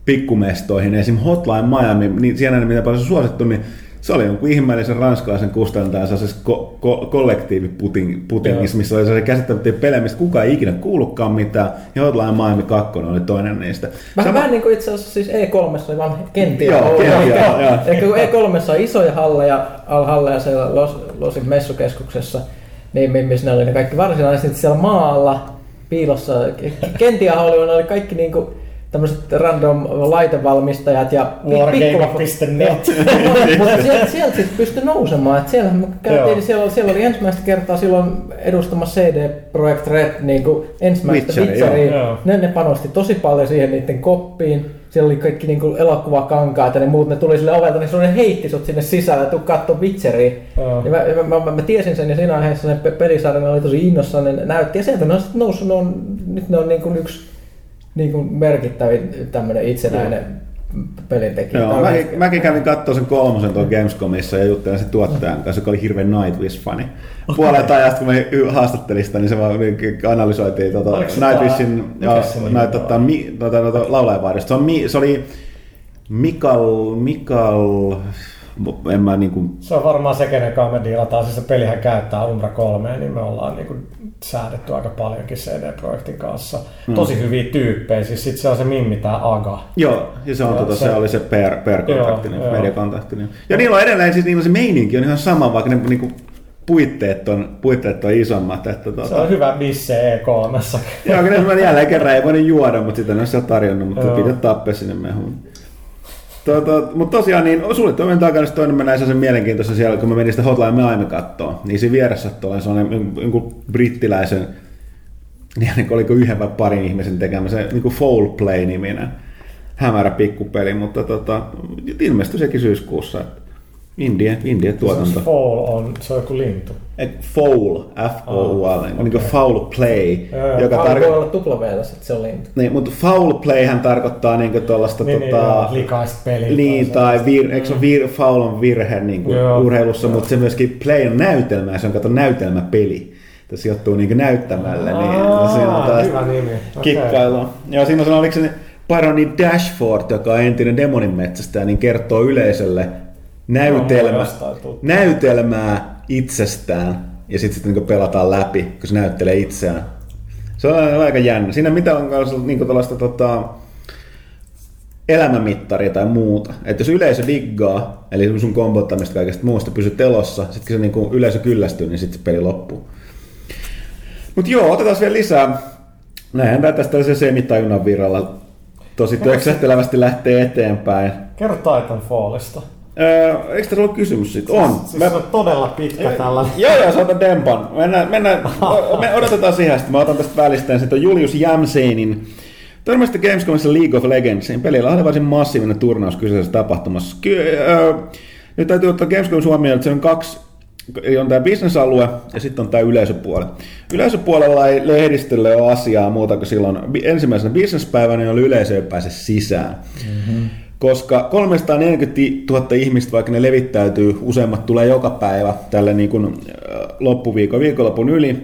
pikkumestoihin, esim. Hotline Miami, niin siellä mitä paljon se suosittu, niin se oli jonkun ihmeellisen ranskalaisen kustantajan sellaisessa ko- ko- kollektiiviputingissa, missä oli sellaisia käsittämättömiä pelejä, mistä kukaan ei ikinä kuullutkaan mitään, ja Hotline Miami 2 oli toinen niistä. Vähän, Sama- vähän niin kuin itse asiassa siis E3 oli vaan kenttiä. Joo, ollut. kenttiä, joo, joo. Eli kun E3 on isoja halleja, halleja siellä Los, Losin messukeskuksessa, niin mi- missä ne oli ne kaikki varsinaiset sitten siellä maalla, piilossa. Kentiä oli, ne oli kaikki niinku tämmöiset random laitevalmistajat ja pi- Wargame.net. Mutta sieltä, sieltä sitten pystyi nousemaan. Et siellä me käytiin, siellä, siellä oli ensimmäistä kertaa silloin edustamassa CD Projekt Red niin kuin ensimmäistä Witcheria, Witcheria. joo. Joo. Ne, ne panosti tosi paljon siihen niiden koppiin. Siellä oli kaikki niin kuin elokuvakankaat ja ne muut, ne tuli sille ovelta, niin ne heitti sut sinne sisälle ja tuu katsoa Witcheria. Ja mä, mä, mä, mä, tiesin sen ja siinä aiheessa ne pe- pelisarjan oli tosi innossaan, ne näytti. Ja sieltä ne on sitten noussut, ne on, nyt ne on niin kuin yksi niin kuin merkittävin tämmöinen itsenäinen pelintekijä. Joo, tällä mäkin, kävin katsoa sen kolmosen tuolla Gamescomissa ja juttelin sen tuottajan kanssa, joka oli hirveän Nightwish-fani. Puolet ajasta, kun me haastattelin sitä, niin se vaan analysoitiin tota, Oliko se Nightwishin näitä tota, mi, tota, tota, laulajavarjosta. Se, on, mi, se oli Mikal, Mikal, en mä niinku, Se on varmaan se, kenen kanssa me diilataan. Siis se pelihän käyttää Umbra 3, niin me ollaan niinku säädetty aika paljonkin CD-projektin kanssa. Mm. Tosi hyviä tyyppejä. Siis sit se on se Mimmi tää Aga. Joo, ja se, on, Joo, tota, se, se- oli se PR, PR-kontakti, Joo, niin, joo. mediakontakti. Niin. Ja niillä on edelleen, siis niillä on se meininki on ihan sama, vaikka ne niinku, puitteet on, puitteet on isommat. Että, tota, Se on hyvä bisse E3. Joo, kyllä mä jälleen kerran ei voinut juoda, mutta sitä ne on tarjonnut, mutta Joo. pitää tappea sinne mehuun. Tota, mutta tosiaan, niin suljettujen takana toinen mä sellaisen mielenkiintoisen siellä, kun mä menin sitä Hotline Miami kattoon, niin siinä vieressä tuolla sellainen jonkun brittiläisen, niin oliko yhden vai parin ihmisen tekemä se niin kuin Foul Play-niminen hämärä pikkupeli, mutta tota, ilmestyi sekin syyskuussa. että Indie, indie tuotanto. Fall on, se on joku lintu. Et Foul, F-O-U-L, Ah, niin kuin okei. foul play, Joo, joo. joka Voi tarkoittaa... olla tupla että se on lintu. Niin, mutta foul playhän tarkoittaa niinku tuollaista Niin, niin, tota, joo, likaista peliä. niin, tai vir, eikö se ole vir, foul on virhe niin kuin Joo. urheilussa, mutta se myöskin play on näytelmä, ja se on kato näytelmäpeli. Se sijoittuu niin näyttämälle, niin Aa, siinä on tällaista hyvä nimi. Okei. kikkailua. Ja siinä on se, oliko se Baroni Dashford, joka on entinen demonin metsästäjä, niin kertoo yleisölle näytelmä, näytelmää itsestään, ja sitten sit niin pelataan läpi, kun se näyttelee itseään. Se on aika jännä. Siinä mitä on kanssa niin tällaista tota, elämänmittaria tai muuta. Että jos yleisö diggaa, eli sun kombottamista kaikesta muusta pysyt elossa, sitten kun se niin yleisö kyllästyy, niin sitten se peli loppuu. Mutta joo, otetaan vielä lisää. Näinhän tää tästä tällaisen semitajunnan virralla tosi töksähtelevästi lähtee eteenpäin. Kerro Titanfallista. Öö, eikö tässä ollut kysymys siitä? On. Siis se on todella pitkä tällainen. Joo, joo, sä otan dempan. Mennään, mennään, me odotetaan siihen, sitten mä otan tästä välistä. Sitten on Julius Jamseinin. Törmäsitte Gamescomissa League of Legendsiin. Pelillä oli varsin massiivinen turnaus kyseisessä tapahtumassa. Ky- öö, nyt täytyy ottaa Gamescom huomioon, että se on kaksi on tämä bisnesalue ja sitten on tämä yleisöpuoli. Yleisöpuolella ei lehdistölle ole asiaa muuta kuin silloin ensimmäisenä bisnespäivänä, jolloin yleisö ei pääse sisään. Mm-hmm. Koska 340 000 ihmistä, vaikka ne levittäytyy, useimmat tulee joka päivä tälle niin kuin, äh, loppuviikon, viikonlopun yli,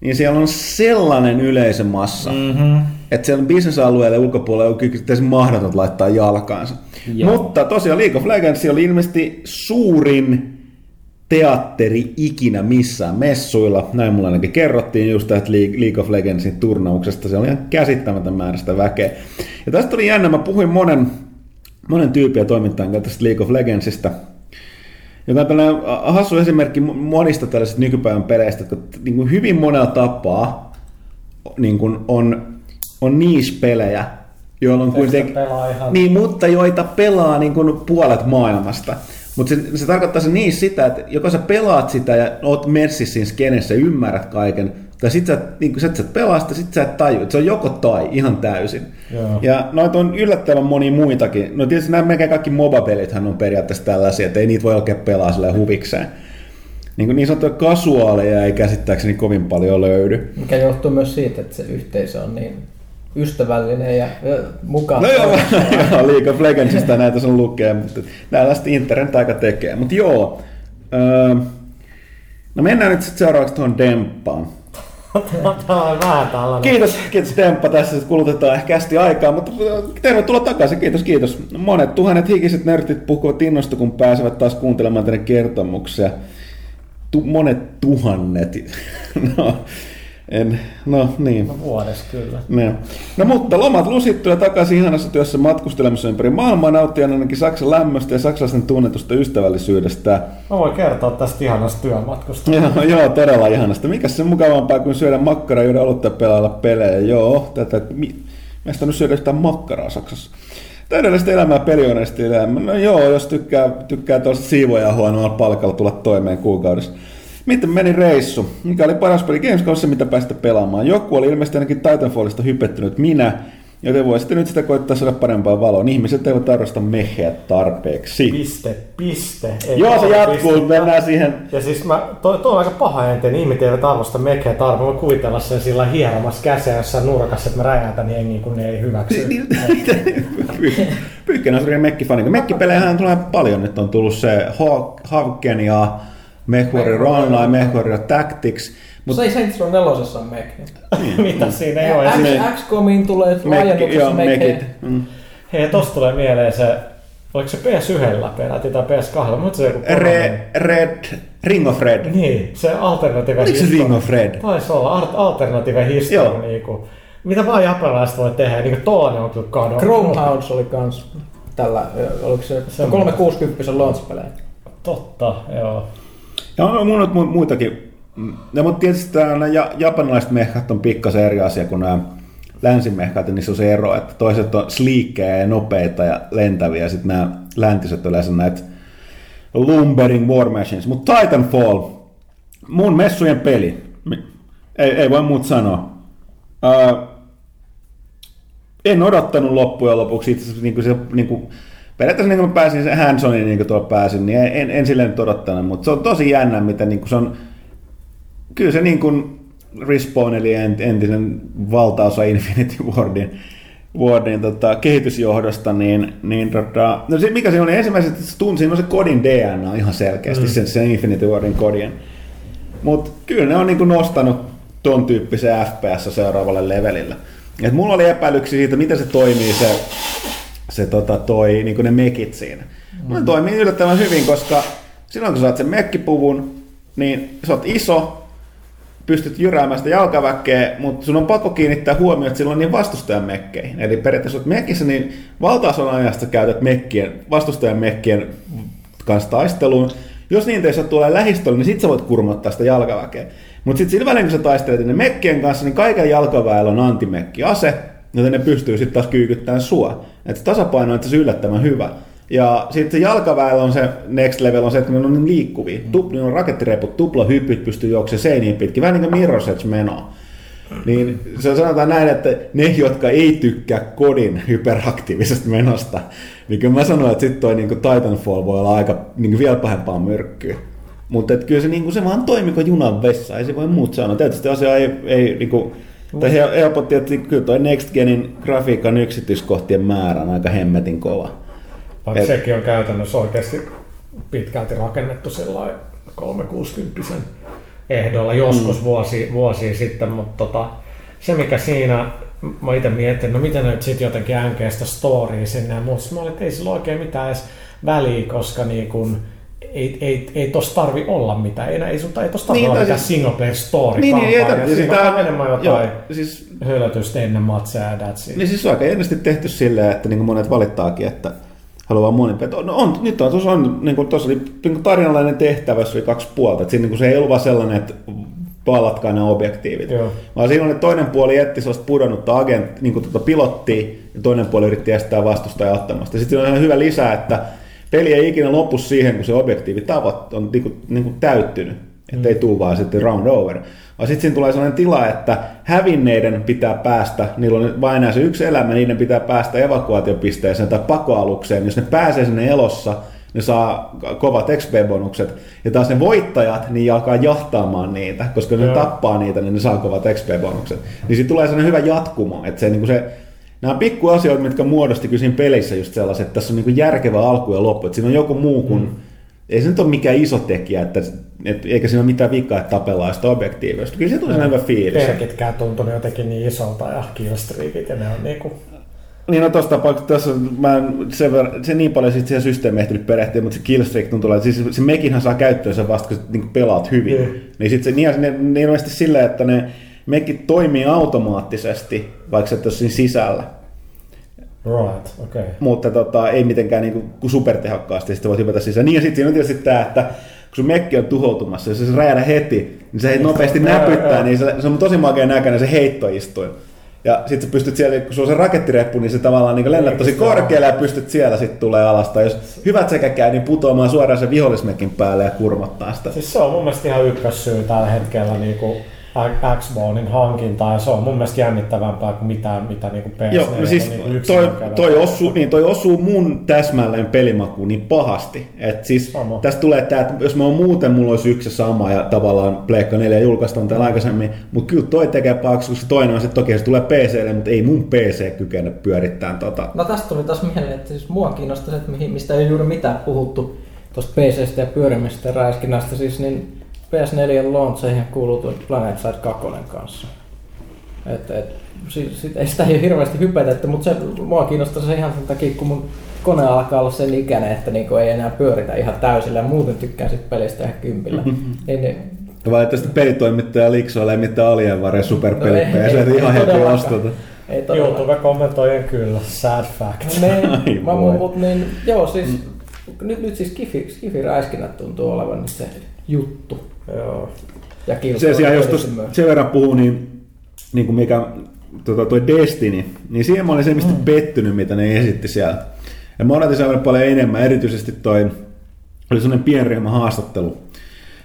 niin siellä on sellainen yleisömassa, mm-hmm. että siellä bisnesalueelle ulkopuolelle on kyllä mahdotonta laittaa jalkaansa. Joo. Mutta tosiaan League of Legends oli ilmeisesti suurin teatteri ikinä missään messuilla. Näin mulle ainakin kerrottiin just tästä League League of Legendsin turnauksesta. Se oli ihan käsittämätön määrä sitä väkeä. Ja tästä oli jännä, mä puhuin monen, monen toimittajan kanssa tästä League of Legendsista, joka on tällainen hassu esimerkki monista tällaisista nykypäivän peleistä, jotka niin kuin hyvin monella tapaa niin kuin on, on niche-pelejä, joilla on kuitenkin... Niin, mutta joita pelaa niin kuin puolet maailmasta. Mutta se, se tarkoittaa se niin sitä, että joko sä pelaat sitä ja oot merssissä siinä skenessä ymmärrät kaiken, tai sit sä, niin kun sä et sä pelaa sitä, sit sä et taju. Et Se on joko tai ihan täysin. Joo. Ja noita on yllättävän moni muitakin. No tietysti nämä melkein kaikki MOBA-pelithän on periaatteessa tällaisia, että ei niitä voi oikein pelaa sillä huvikseen. Niin, kuin niin sanottuja kasuaaleja ei käsittääkseni kovin paljon löydy. Mikä johtuu myös siitä, että se yhteisö on niin ystävällinen ja mukaan. No joo, joo, League of Legendsista näitä sen lukee, mutta näillä sitten internet aika tekee. Mutta joo, öö, no mennään nyt sitten seuraavaksi tuohon Demppaan. Vähän tällainen. Kiitos, kiitos Demppa tässä, kulutetaan ehkä ästi aikaa, mutta tervetuloa takaisin, kiitos, kiitos. Monet tuhannet hikiset nörtit puhuvat innosta, kun pääsevät taas kuuntelemaan tänne kertomuksia. Tu- monet tuhannet. no, en, no niin. No vuodessa kyllä. No. no mutta lomat lusittu ja takaisin ihanassa työssä matkustelemassa ympäri maailmaa nauttien ainakin Saksan lämmöstä ja saksalaisten tunnetusta ystävällisyydestä. Mä voin kertoa tästä ihanasta työmatkusta. Joo, joo, todella ihanasta. Mikä se mukavampaa kuin syödä makkaraa, juoda olutta pelailla pelejä? Joo, tätä... Mi- on nyt syödä yhtään makkaraa Saksassa. Täydellistä elämää pelioneista elämää. No joo, jos tykkää, tykkää tuosta siivoja huonolla palkalla tulla toimeen kuukaudessa. Miten meni reissu? Mikä oli paras peli Gamescomissa, mitä päästä pelaamaan? Joku oli ilmeisesti ainakin Titanfallista hypettynyt minä, joten voisitte nyt sitä koittaa saada parempaa valoa. Ihmiset eivät arvosta meheä tarpeeksi. Piste, piste. Ei Joo, se jatkuu, piste. mennään siihen Ja siis mä, toi, toi on aika paha enteen, ihmiset eivät arvosta mekeä tarpeen. Mä kuvitella sen sillä hieromassa käsiä jossain nurkassa, että mä räjäytän jengiä, kun ne ei hyväksy. Pyykkänä on suuri mekkifani. Mekkipelejähän tulee paljon. Nyt on tullut se Hawk- Hawken ja MechWarrior Online, MechWarrior Tactics. Mutta se ei Saints Row 4 on Mac. Mitä siinä ei ole? Ja Me- XCOMiin tulee laajennuksessa mekit. Mm. Hei, tosta tulee mieleen se Oliko se PS1 peräti tai PS2? Mutta se joku Red, Red, Ring of Red. Niin, se alternative Oliko se Ring of Red? Taisi olla alternative history. Joo. Niinku, mitä vaan japanilaiset voi tehdä, niin kuin tollanen on kyllä kadonnut. Chromehounds oli kans tällä, oliko se, Se on- 360 launch-pelejä. Totta, joo. Ja on mun mu- muitakin. Ja, mutta tietysti nämä ja, japanilaiset mehkat on pikkasen eri asia kuin nämä länsimehkat, ja niissä on se ero, että toiset on sleekkejä ja nopeita ja lentäviä, ja sitten nämä läntiset yleensä näitä lumbering war machines. Mutta Titanfall, mun messujen peli, ei, ei voi muuta sanoa. Ää, en odottanut loppujen lopuksi itse asiassa niin kuin se, niin kuin, periaatteessa niin kuin mä pääsin se hands-oniin, niin kuin tuolla pääsin, niin en, en silleen nyt odottanut, mutta se on tosi jännä, mitä niin kuin se on, kyllä se niin kuin Respawn eli ent- entisen valtaosa Infinity Wardin, Wardin tota, kehitysjohdosta, niin, niin tota, no se, mikä se oli ensimmäisenä, että se tunsi, siinä on se kodin DNA ihan selkeästi, mm. sen, sen Infinity Wardin kodin. Mutta kyllä ne on niinku nostanut ton tyyppisen FPS seuraavalle levelille. Et mulla oli epäilyksiä siitä, miten se toimii se, se tota toi, niinku ne mekit siinä. Mm. Ne toimii yllättävän hyvin, koska silloin kun saat sen mekkipuvun, niin sä oot iso, pystyt jyräämään sitä jalkaväkeä, mutta sun on pakko kiinnittää huomioon, että silloin niin vastustajan mekkeihin. Eli periaatteessa olet mekkissä, niin valtaosan ajasta käytät mekkien, vastustajan mekkien kanssa taisteluun. Jos niitä ei saa tulee lähistölle, niin sit sä voit kurmottaa sitä jalkaväkeä. Mutta sitten sillä välin, kun sä taistelet ne mekkien kanssa, niin kaiken jalkaväellä on antimekkiase, joten ne pystyy sitten taas kyykyttämään sua. Et se tasapaino on itse yllättävän hyvä. Ja sitten se jalkaväellä on se next level on se, että ne on niin liikkuvia. Tup, ne on rakettireput, tuplahyppyt pystyy juoksemaan seiniin pitkin, vähän niin kuin Mirror's Edge menoa. Niin se sanotaan näin, että ne, jotka ei tykkää kodin hyperaktiivisesta menosta, niin kyllä mä sanoin, että sitten toi niin Titanfall voi olla aika niin vielä pahempaa myrkkyä. Mutta kyllä se, niin se vaan toimii kuin junan vessa, ei se voi muut sanoa. Tietysti asia ei, ei niin kuin, tai hel- helpotti, että kyllä toi Next Genin grafiikan yksityiskohtien määrä on aika hemmetin kova. Vaikka Et- sekin on käytännössä oikeasti pitkälti rakennettu sellainen 360 ehdolla joskus mm. vuosi, vuosia sitten, mutta tota, se mikä siinä, mä itse mietin, no miten nyt sitten jotenkin änkee sitä storya sinne ja muuta. Mä olin, että ei sillä oikein mitään edes väliä, koska niin kun, ei, ei, ei tossa tarvi olla mitään, ei, ei, ei tossa tarvi Niin, olla mitään siis- single player story Niin, niin, ei. Siinä Siis on tää- enemmän jotain joo, siis hölötystä ennen matseja ja that's it. Niin siis se on aika jännästi tehty silleen, että niin monet valittaakin, että haluaa monipeto. No on, nyt on, tuossa on, niin kuin tuossa oli niin kuin tarinallinen tehtävä, jossa oli kaksi puolta. Että siinä niin kuin se ei ollut vaan sellainen, että pallatkaa nämä objektiivit. Joo. Vaan siinä oli toinen puoli etti sellaista pudonnutta agent, niin kuin tuota pilottia, ja toinen puoli yritti estää vastustaja ottamasta. Sitten siinä on ihan hyvä lisää, että peli ei ikinä lopu siihen, kun se objektiivitavat on niin kuin, niin kuin täyttynyt. Että ei tule vaan sitten round over. Vaan sitten siinä tulee sellainen tila, että hävinneiden pitää päästä, niillä on vain enää se yksi elämä, niiden pitää päästä evakuaatiopisteeseen tai pakoalukseen. Jos ne pääsee sinne elossa, ne saa kovat XP-bonukset. Ja taas ne voittajat, niin alkaa jahtaamaan niitä, koska ne Joo. tappaa niitä, niin ne saa kovat XP-bonukset. Niin sitten tulee sellainen hyvä jatkumo, että se, niin kuin se Nämä pikkuasioita, mitkä muodosti kyllä siinä pelissä just sellaiset, että tässä on niin kuin järkevä alku ja loppu, että siinä on joku muu kuin, mm. ei se nyt ole mikään iso tekijä, että, et, eikä siinä ole mitään vikaa, että tapellaan sitä objektiivista. Kyllä se tulee sellainen hyvä fiilis. Perkitkään tuntunut jotenkin niin isolta ja killstreakit ja ne on niinku Niin no tuossa tapauksessa, tässä mä en sen verran, se niin paljon sit siihen systeemiin ehtinyt perehtyä, mutta se killstreak tuntuu, että siis se mekinhän saa käyttöönsä vasta, kun sä niin pelaat hyvin. Mm. Niin sitten se niin, ne, ne ilmeisesti silleen, että ne mekit toimii automaattisesti, vaikka sä et ole siinä sisällä. right, okei. Okay. mutta tota, ei mitenkään niin kuin supertehokkaasti, sitten voit hypätä sisään. Niin ja sitten siinä on tietysti tämä, että kun sun mekki on tuhoutumassa, jos se räjähdä heti, niin se nopeasti Joo, näpyttää, joo. niin se, se on tosi makea näköinen se heittoistuin. Ja sitten sä pystyt siellä, kun sulla on se rakettireppu, niin se tavallaan niin lennät tosi korkealle ja pystyt siellä sitten tulee alasta. Jos hyvät sekä käy, niin putoamaan suoraan sen vihollismekin päälle ja kurmottaa sitä. Siis se on mun mielestä ihan ykkössyy tällä hetkellä niinku X-Bonein hankintaa ja se on mun mielestä jännittävämpää kuin mitään, mitä niinku PS4 Joo, no siis niinku toi, yksilökäydä. toi, osuu, niin toi osuu mun täsmälleen pelimakuun niin pahasti. Et siis Sama. tästä tulee tää, että jos mä oon muuten, mulla olisi yksi sama ja tavallaan Pleikka 4 julkaistaan täällä aikaisemmin, mutta kyllä toi tekee pahaksi, koska toinen on se, toki se tulee PClle, mutta ei mun PC kykene pyörittämään tota. No tästä tuli taas mieleen, että siis mua kiinnostaa se, että mihin- mistä ei juuri mitään puhuttu tuosta PCstä ja pyörimistä ja räiskinnästä, siis niin PS4 launcheihin kuuluu tuo Planet Side 2 kanssa. Et, et, sit, sit, ei sitä ei ole hirveästi hypetetty, mutta se, mua kiinnostaa se ihan sen takia, kun mun kone alkaa olla sen ikäinen, että niinku ei enää pyöritä ihan täysillä ja muuten tykkään sit pelistä ihan kympillä. niin, niin, Valitettavasti pelitoimittaja liksoilee mitään alienvaria superpelippejä, No ei- se ei ihan heti osteta. ei. YouTube kommentoijen kyllä, sad fact. Niin, Ai mä, mut, niin, joo, siis nyt, nyt siis Skifi, Skifi räiskinnät tuntuu olevan nyt se juttu. Joo. Ja Se sijaan, jos myös. sen verran puhuu, niin, niin kuin mikä tota, toi Destiny, niin siihen mä olin semmoista mm. pettynyt, mitä ne esitti siellä. Ja mä odotin sen paljon enemmän, erityisesti toi, oli semmoinen pienryhmä haastattelu.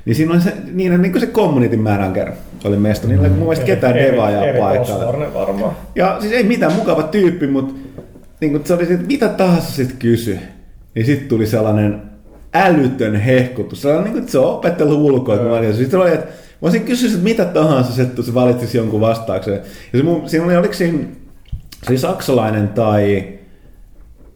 Niin siinä oli se, niin, niin kuin se communityn määrän kerran oli mesto, niillä ei mun mielestä ketään devaajaa Eri paikalla. Varmaan. Ja siis ei mitään mukava tyyppi, mutta niin kun se oli sit, mitä tahansa sit kysy, niin sitten tuli sellainen älytön hehkutus. Sellainen, niin kuin, se on opettelu ulkoa. Sitten Sitten oli, että mä olisin kysynyt, että mitä tahansa, se, että se valitsisi jonkun vastauksen. Ja se, mun, siinä oli, oliko siinä, se oli saksalainen tai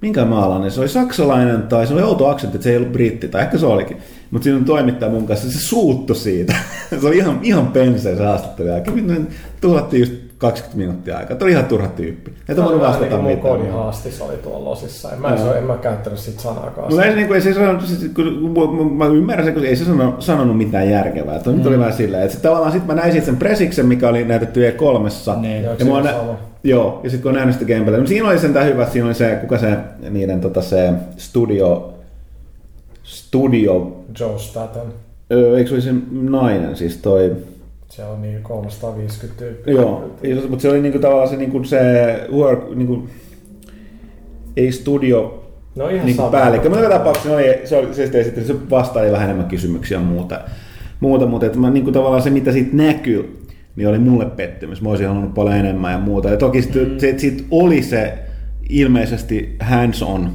minkä maalainen, se oli saksalainen tai se oli outo aksentti, että se ei ollut britti, tai ehkä se olikin. Mutta siinä on toimittaja mun kanssa, se suuttu siitä. se oli ihan, ihan penseen se haastattelu. Ja nyt tuhlattiin just 20 minuuttia aikaa. Tämä oli ihan turha tyyppi. Ei Tämä voinut oli vastata niin kuin mun mitään. kodihaastis oli tuolla losissa. En mä, en, Joo. en mä käyttänyt siitä sanaakaan. Mutta ei, niin kuin, ei se sanonut, siis, kun, mä ymmärrän sen, kun ei se sanonut, sanonut mitään järkevää. Että nyt oli vähän silleen, että sit tavallaan sit mä näin sit sen presiksen, mikä oli näytetty E3. Niin. Ja nä- sama. joo, ja sitten kun on nähnyt sitä gameplaytä, no siinä oli sentään hyvä, että siinä oli se, kuka se, niiden tota, se studio, studio, Joe Staten. öö, eikö se oli se nainen, siis toi, Siellä on niin 350 tyyppiä. joo, mutta se oli niinku tavallaan se, niinku se work, niinku, ei studio, No ihan niin sama. päällikkö. Mutta joka tapauksessa se, oli, se, oli, se, sitten esitti, se vastaili vähän enemmän kysymyksiä ja muuta. muuta mutta että mä, niin kuin tavallaan se, mitä siitä näkyy, niin oli mulle pettymys. Mä olisin halunnut paljon enemmän ja muuta. Ja toki mm. se, sit oli se ilmeisesti hands-on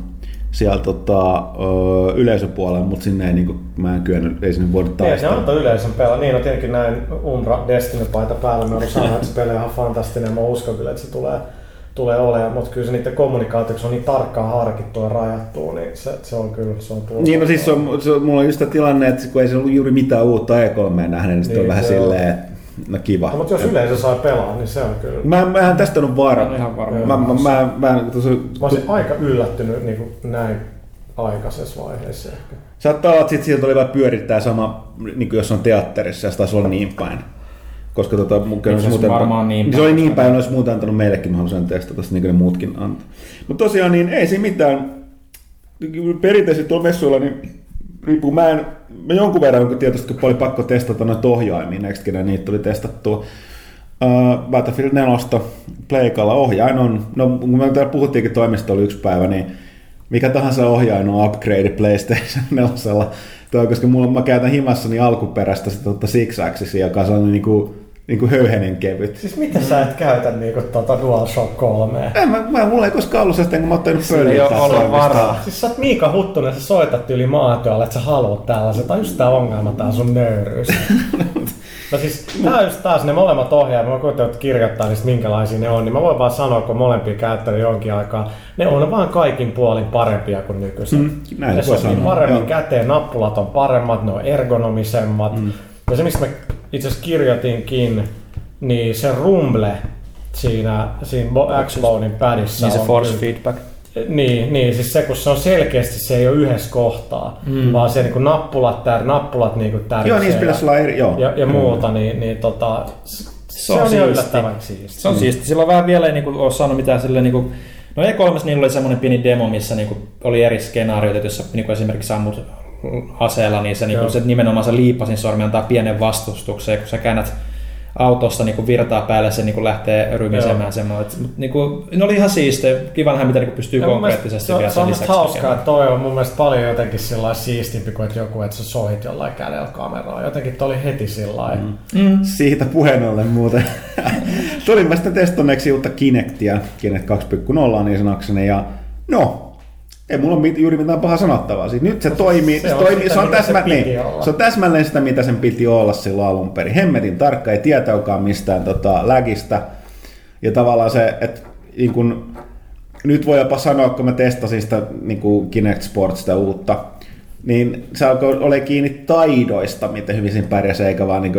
siellä tota, ö, yleisöpuolella, mutta sinne ei, niin kuin, mä en kyennyt, ei sinne voida Niin, ne taistella. antoi yleisön pelaa. Niin, no tietenkin näin Unra Destiny-paita päällä. Mä sanoa, että se peli on ihan fantastinen. Mä uskon kyllä, että se tulee, tulee olemaan. Mutta kyllä se niiden kommunikaatio, kun se on niin tarkkaan harkittu ja rajattu, niin se, se on kyllä se on tulossa. Niin, no siis se on, se on, mulla on just tämä tilanne, että kun ei se ollut juuri mitään uutta E3 nähnyt, niin sitten on Niin, vähän se on. silleen, että no kiva. No, mutta jos yleisö sai pelaa, niin se on kyllä. Mä, mä en tästä ollut varma. Mä ihan varma. Mä, mä, mä, mä, tuossa, Mä olisin aika yllättynyt niin kuin näin aikaisessa vaiheessa ehkä. Saattaa olla, että sit sieltä oli vaan pyörittää sama, niin kuin jos on teatterissa, ja se taisi olla niin päin. Koska tota, mun Itse asiassa varmaan niin Se päin. oli niin päin, olisi muuten antanut meillekin mahdollisuuden testata, niin kuin ne muutkin antoi. Mutta tosiaan, niin ei siinä mitään. Perinteisesti tuolla messuilla, niin riippuu, mä, en, mä jonkun verran, kun tietysti kun oli pakko testata noita ohjaimia, next niitä tuli testattua. Uh, Battlefield 4 Pleikalla ohjain on, no kun me täällä puhuttiinkin toimistolla yksi päivä, niin mikä tahansa ohjain on upgrade PlayStation 4. Toi, koska mulla, mä käytän himassani alkuperäistä sitä tota Six joka on niinku, niinku höyhenen kevyt. Siis miten sä et käytä niinku tota DualShock 3? En, mä, mä, mulla ei koskaan ollut sellaista, kun mä oon ottanut Sillä ei pölyä ole ollut varaa. Siis sä oot Miika Huttunen, sä soitat yli maatyöllä, että sä haluat tällaisen. Tää on just tää ongelma, tää sun nöyryys. No siis tää on just taas ne molemmat ohjaamat, mä koitan kirjoittaa niistä minkälaisia ne on, niin mä voin vaan sanoa, kun molempia käyttänyt jonkin aikaa, ne on vaan kaikin puolin parempia kuin nykyiset. Mm, näin ne voi sopii sanoa, paremmin joo. käteen, nappulat on paremmat, ne on ergonomisemmat. Mm. Ja se, miksi mä itse asiassa kirjoitinkin, niin se rumble siinä, siinä Bo- X-Bonein padissa Niin se on force kyllä- feedback. niin, niin, siis se kun se on selkeästi, se ei ole yhdessä kohtaa, mm. vaan se niinku nappulat, tär, nappulat niinku tärisee Joo, niissä pitäisi olla eri, joo. ja, ja muuta, niin, niin tota, se, se on, on on siisti. yllättävän siisti. Se on siisti. Silloin vähän vielä ei niinku ole saanut mitään silleen niinku... No E3 niillä oli semmoinen pieni demo, missä niinku oli eri skenaarioita, sä niinku esimerkiksi ammut aseella, niin se, niinku, Joo. se nimenomaan se liipasin sormi antaa pienen vastustuksen, ja kun sä käännät autosta niinku virtaa päälle, se niinku lähtee rymisemään semmoinen. Et, mut niinku, ne oli ihan siistejä. Kiva nähdä, mitä niinku pystyy Ja konkreettisesti mielestä vielä sen se on lisäksi hauskaa, tekemään. että toi on mun mielestä paljon jotenkin sillä siistimpi kuin että joku, että sä sohit jollain kädellä kameraa. Jotenkin toi oli heti sillä mm. Mm. Siitä puheen ollen muuten. Tulin mä sitten testanneeksi uutta Kinectia, Kinect 2.0 niin sanakseni, ja no, ei mulla ole juuri mitään pahaa sanottavaa. Siis nyt se toimii, se se, on toimii, sitä, se, on se täsmä, piti niin, olla. se on täsmälleen sitä, mitä sen piti olla silloin alun perin. Hemmetin tarkka, ei tietäukaan mistään tota, lägistä. Ja tavallaan se, että niin kun, nyt voi jopa sanoa, kun mä testasin sitä niin Kinect Sports, sitä uutta, niin se alkoi ole kiinni taidoista, miten hyvin siinä pärjäsi, eikä vaan niin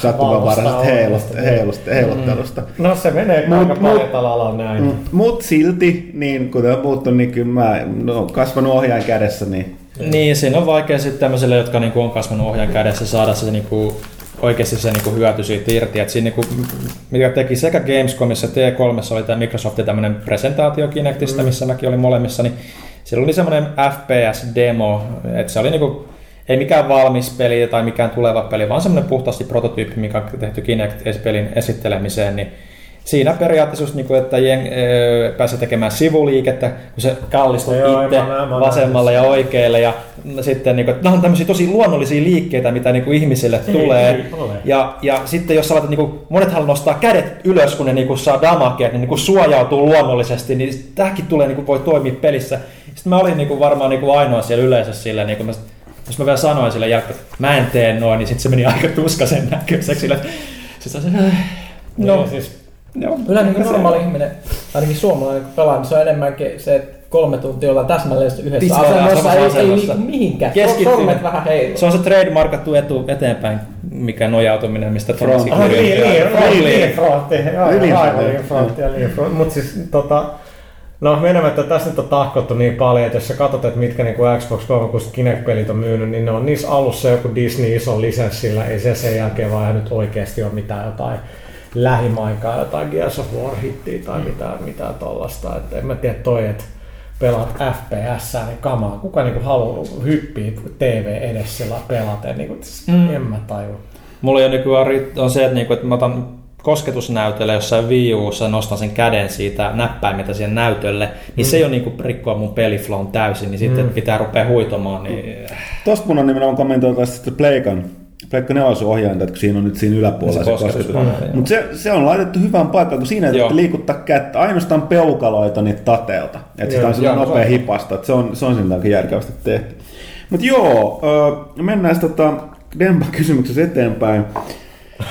sattumanvaraisesta Vallosta heilusta, olemasta. heilusta, heiluttelusta. No se menee Mut- aika mut- paljon alalla näin. Mm, Mut silti, niin kuten on puhuttu, niin kyllä mä no, kasvanut ohjaajan kädessä, niin Niin, siinä on vaikea sitten tämmöisille, jotka niinku on kasvanut ohjaan kädessä, saada se niinku, oikeasti se niinku hyöty siitä irti. Et siinä niinku, mikä teki sekä Gamescomissa että T3 oli tämä Microsoftin tämmöinen presentaatio Kinectistä, Mm. missä mäkin olin molemmissa, niin siellä oli semmoinen FPS-demo, että se oli niinku, ei mikään valmis peli tai mikään tuleva peli, vaan semmoinen puhtaasti prototyyppi, mikä on tehty Kinect-pelin esittelemiseen, niin siinä periaatteessa just niin että jen, öö, pääsee tekemään sivuliikettä, kun se kallistuu Joo, itse vasemmalle ja oikealle. Ja sitten niin kuin, että nämä on tämmöisiä tosi luonnollisia liikkeitä, mitä niin kuin ihmisille tulee. ei ole. ja, ja sitten jos laitat, niin kuin, monet haluaa nostaa kädet ylös, kun ne niin kuin, saa damakea, ne niin kuin, suojautuu luonnollisesti, niin tämäkin tulee, niin kuin, voi toimia pelissä. Sitten mä olin niin kuin, varmaan niin kuin, ainoa siellä yleisössä silleen, niin kuin, mä, jos mä vielä sanoin sille jälkeen, että mä en tee noin, niin sitten se meni aika tuskasen näköiseksi. Sille, että sit se, No. no, Niin, siis, Joo, Kyllä niin kuin normaali ihminen, ainakin suomalainen kun pelaa, niin se on enemmänkin se, että kolme tuntia ollaan täsmällisesti yhdessä asennossa, ei, ei liiku mihinkään. Keskittynyt. Sormet vähän heiluu. Se on se trademarkattu etu eteenpäin, mikä nojautuminen, mistä Tomaskin Ah, niin, niin, niin, niin, frontti. Joo, Niin, joo, aivan niin. niin, frontti ja niin, frontti. Mutta siis tota, No menemättä, tässä nyt on tahkottu niin paljon, että jos sä katsot, että mitkä niin kuin Xbox 360 Kinect-pelit on myynyt, niin ne on niissä alussa joku Disney iso lisenssillä, ei se sen jälkeen vaan nyt oikeasti ole mitään jotain lähimaikaa, jotain Gears of War hittiä tai mitään, mitään tollasta. Että en mä tiedä toi, että pelaat FPS, niin kamaa. Kuka niinku haluaa hyppiä TV edessä sillä pelaten, niin kuin, Mm. en mä tajua. Mulla jo nykyään ri- on se, että, niinku, että mä otan kosketusnäytölle jossain Wii Ussa, nostan sen käden siitä näppäimeltä siihen näytölle, niin mm. se jo niinku rikkoa mun peliflown täysin, niin sitten Mm. pitää rupea huitomaan, niin Tosta mun on nimenomaan kommentoitu sitten Pleikan, Pleikka Nelosen ohjainta, että kun siinä on nyt siinä yläpuolella Se se, kosketus-. Mutta se, se, on laitettu hyvään paikkaan, kun siinä ei tarvitse liikuttaa kättä, ainoastaan peukaloita niitä tateelta. Että sitä on sillä joo, nopea se hipasta, että se on, se on aika järkevästi tehty. Mutta joo, ö, mennään sitten tota Demba kysymyksessä eteenpäin.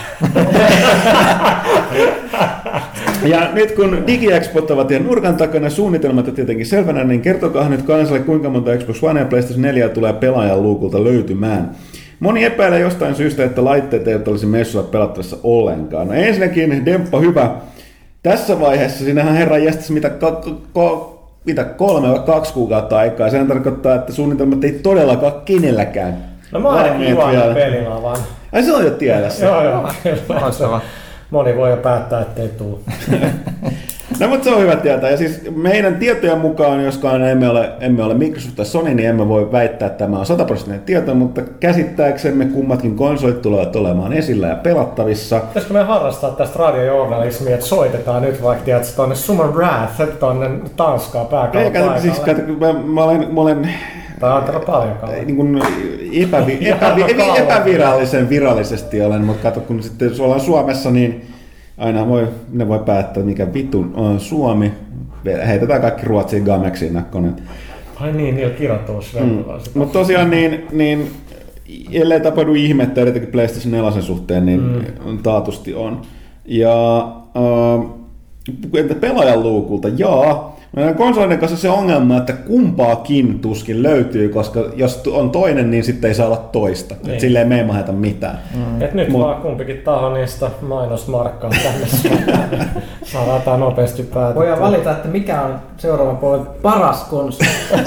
Ja nyt kun DigiExpot ovat ihan nurkan takana, suunnitelmat on tietenkin selvänä, niin kertokaa nyt kansalle, kuinka monta Xbox One ja PlayStation 4 tulee pelaajan luukulta löytymään. Moni epäilee jostain syystä, että laitteet eivät olisi messuilla pelattavassa ollenkaan. No ensinnäkin, Demppa, hyvä. Tässä vaiheessa sinähän herran jästäs mitä, ka, ka, mitä kolme vai kaksi kuukautta aikaa. Sehän tarkoittaa, että suunnitelmat ei todellakaan kenelläkään. No mä oon ainakin pelilavan. Ai se on jo tiedossa. Joo, joo. kyllä. Loistavaa. Moni voi jo päättää, ettei tuu. No mutta se on hyvä tietää. Ja siis meidän tietojen mukaan, joskaan emme ole, emme ole Microsoft tai Sony, niin emme voi väittää, että tämä on 100 prosenttinen tieto, mutta käsittääksemme kummatkin konsolit tulevat olemaan esillä ja pelattavissa. Pitäisikö me harrastaa tästä radiojournalismia, että soitetaan nyt vaikka tiedät, tuonne Summer Wrath, tuonne Tanskaan pääkaupan Eikä, siis, kato, mä, mä olen, mä olen Tai Antero Paljokalle. niin kuin epävi, epävi, epävi, epävirallisen virallisesti olen, mutta kato, kun sitten ollaan Suomessa, niin aina voi, ne voi päättää, mikä vitun on Suomi. Heitetään kaikki Ruotsiin Gamexiin nakkonen. Ai niin, niillä kirjoitusverkoilla. Mm. Mutta tosiaan niin, niin ellei tapahdu ihmettä, erityisesti PlayStation 4 suhteen, niin mm. taatusti on. Ja äh, entä pelaajan luukulta? Jaa, konsolinen kanssa se ongelma, että kumpaakin tuskin löytyy, koska jos on toinen, niin sitten ei saa olla toista. Niin. Et silleen me ei maheta mitään. Mm. Et nyt Mut- vaan kumpikin taho niistä mainosmarkkaa tänne. Saadaan tää nopeasti päätettyä. Voidaan valita, että mikä on seuraavan polven paras konsoli.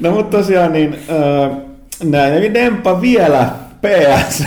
No mutta tosiaan niin, äh, näin eli Demppa vielä PS.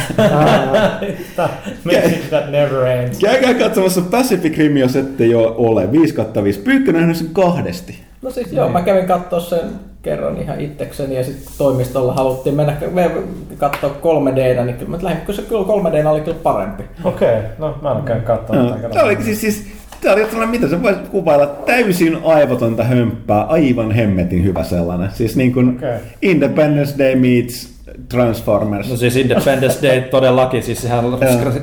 Message that never ends. Käykää katsomassa Pacific Rim, jos ette jo ole. 5 kautta 5. Pyykkö nähnyt sen kahdesti. No siis joo, mä kävin katsoa sen kerran ihan itsekseni ja sitten toimistolla haluttiin mennä me katsoa 3D, niin kyllä mä lähdin, kun se kyllä 3D oli kyllä parempi. Okei, okay, no mä en käy No, tätä. Tämä oli siis, siis Tämä oli sellainen, mitä sä voisit kuvailla, täysin aivotonta hömppää, aivan hemmetin hyvä sellainen. Siis niin kuin Okei. Independence Day meets Transformers. No siis Independence Day todellakin, siis sehän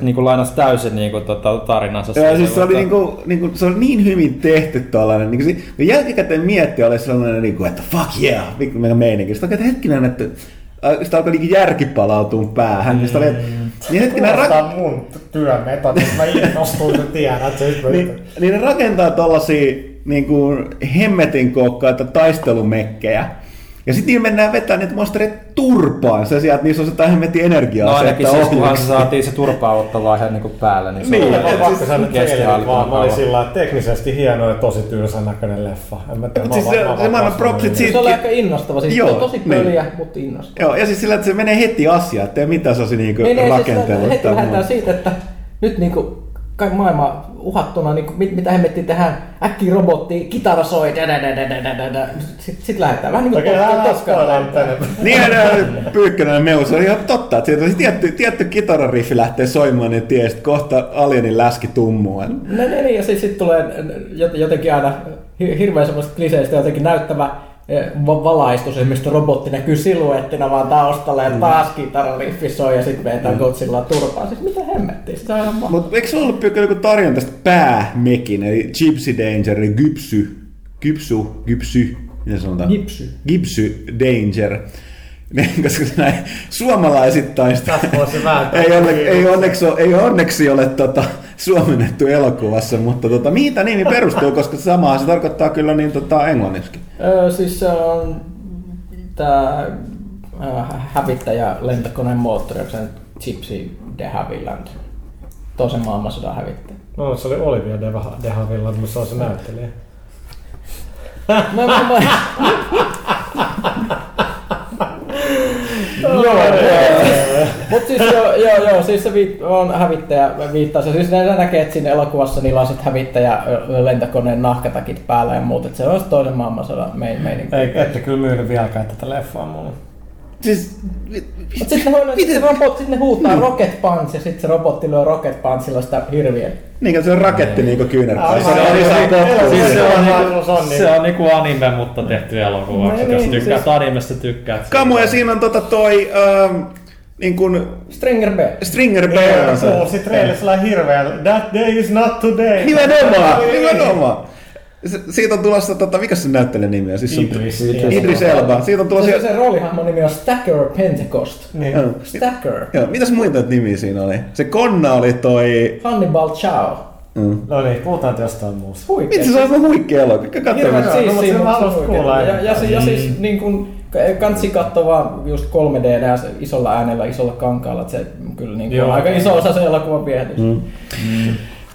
niin kuin lainasi täysin niin kuin, tota, tarinansa. Joo, siis se oli, mutta- niinku, niinku, se oli niin hyvin tehty tuollainen. Niinku, se- kun jälkikäteen miettiä, oli sellainen, niinku, että fuck yeah, mikä meininki. Sitten oikein, että hetkinen, että sitä alkoi niinku järki palautua päähän. Mm. Sitten oli, että, niin hetkinen, Kuulostaa ra- mun työmetodit, mä innostuin, kun tiedät. Se niin, niin ne rakentaa tollasia niinku hemmetin kookkaita taistelumekkejä. Ja sitten niillä mennään vetämään niitä monstereita turpaan. Se sieltä, niissä on jotain hemmetin energiaa. No se, ainakin että siis kunhan se saatiin se turpaa niinku päälle, niin se Niin, on et Mä pakko sanoa, että kesti vaan mä olin sillä teknisesti hieno ja tosi tyysän näköinen leffa. En mä tiedä, siis mä se- vaan- se vaan maailman kasvanut propsit niin. siitä- Se oli aika innostava, siis Joo, Joo, tosi niin. pöliä, mutta innostava. Joo, ja siis sillä, että se menee heti asiaan, ettei mitään sellaisia niinku Niin, niin, siis heti lähdetään siitä, että nyt niinku kaikki maailma uhattuna, niinku, mit, mitä hemmettiin tehdään, äkkiä robotti, kitara soi, sitten sit lähdetään. Vähän niin kuin tänne. Niin, Pyykkönen meus oli ihan totta, että sieltä tietty, tietty kitarariffi lähtee soimaan, niin ties, että kohta alienin läski tummuu. No niin, niin, ja sitten sit tulee jot- jotenkin aina hi- hirveän semmoista kliseistä jotenkin näyttävä valaistus, esimerkiksi robotti näkyy siluettina vaan taustalla ja taas kitarariffi soi ja sitten vetää Godzilla turpaan. Siis mitä hemmettiä, sitä on ihan Mutta eikö se ollut joku tarina tästä päämekin, eli Gypsy Danger, eli Gypsy, Gypsu, Gypsy, mitä sanotaan? Gipsy. Gypsy Danger. Niin, Koska näin suomalaisittain sitä ei, onne, ei, onneksi, ole, ei onneksi ole tota, suomennettu elokuvassa, mutta tota, mihin tämä nimi perustuu, koska samaa se tarkoittaa kyllä niin tota, englanniksi. Öö, siis se on tämä hävittäjä lentokoneen moottori, onko se nyt Gypsy de Havilland, toisen maailmansodan hävittäjä. No, se oli Olivia de, de Havilland, mutta se on se näyttelijä. Mä, mä, mä, joo, Mutta siis joo, joo, joo, siis se viit, on hävittäjä viittaus. Siis ne näkee, että siinä elokuvassa niillä on sit hävittäjä lentokoneen nahkatakit päällä ja muut. Että se on se toinen maailmansodan mein, meininki. Ei, ette kyllä myynyt vieläkään tätä leffaa mulle. Siis, Mutta sitten ne, huo- sit robot, sit ne huutaa Rocket Punch ja sitten se robotti lyö Rocket Punchilla sitä hirviä. niin se on raketti niinku kyynärpää. Ai, Se on ai, potku. ai, Siis se on, Se niinku, on niin- se on niinku anime, mutta tehty elokuvaksi. Niin, Jos niin, tykkäät siis- animesta, tykkäät. Kamu ja siinä on tota toi, ähm, niin kuin Stringer B. Stringer on se. kuulosti trailerissa hirveän. That day is not today. Nimenomaan, nimenomaan. Se- Siitä on tulossa, tota, mikä se näyttelijän nimi on? Siis on, Idris. Idris Elba. Siitä on Se, tulossa... se, se roolihahmon nimi on Stacker Pentecost. Niin. Joo. Stacker. Joo, mitäs muita nimiä siinä oli? Se Konna oli toi... Hannibal Chow. Mm. No niin, puhutaan jostain muusta. Huikea. Vitsi, se on huikea elokuva. Katso. Hirveän- Siis, No, mutta siis, mä haluaisin huikea. kuulla ja, ja, enemmän. ja, siis niin kun, kansi katsoa vaan just 3D ja se isolla äänellä, isolla kankaalla, että se kyllä niin Joo. on aika iso osa se elokuvan viehätys. Mm.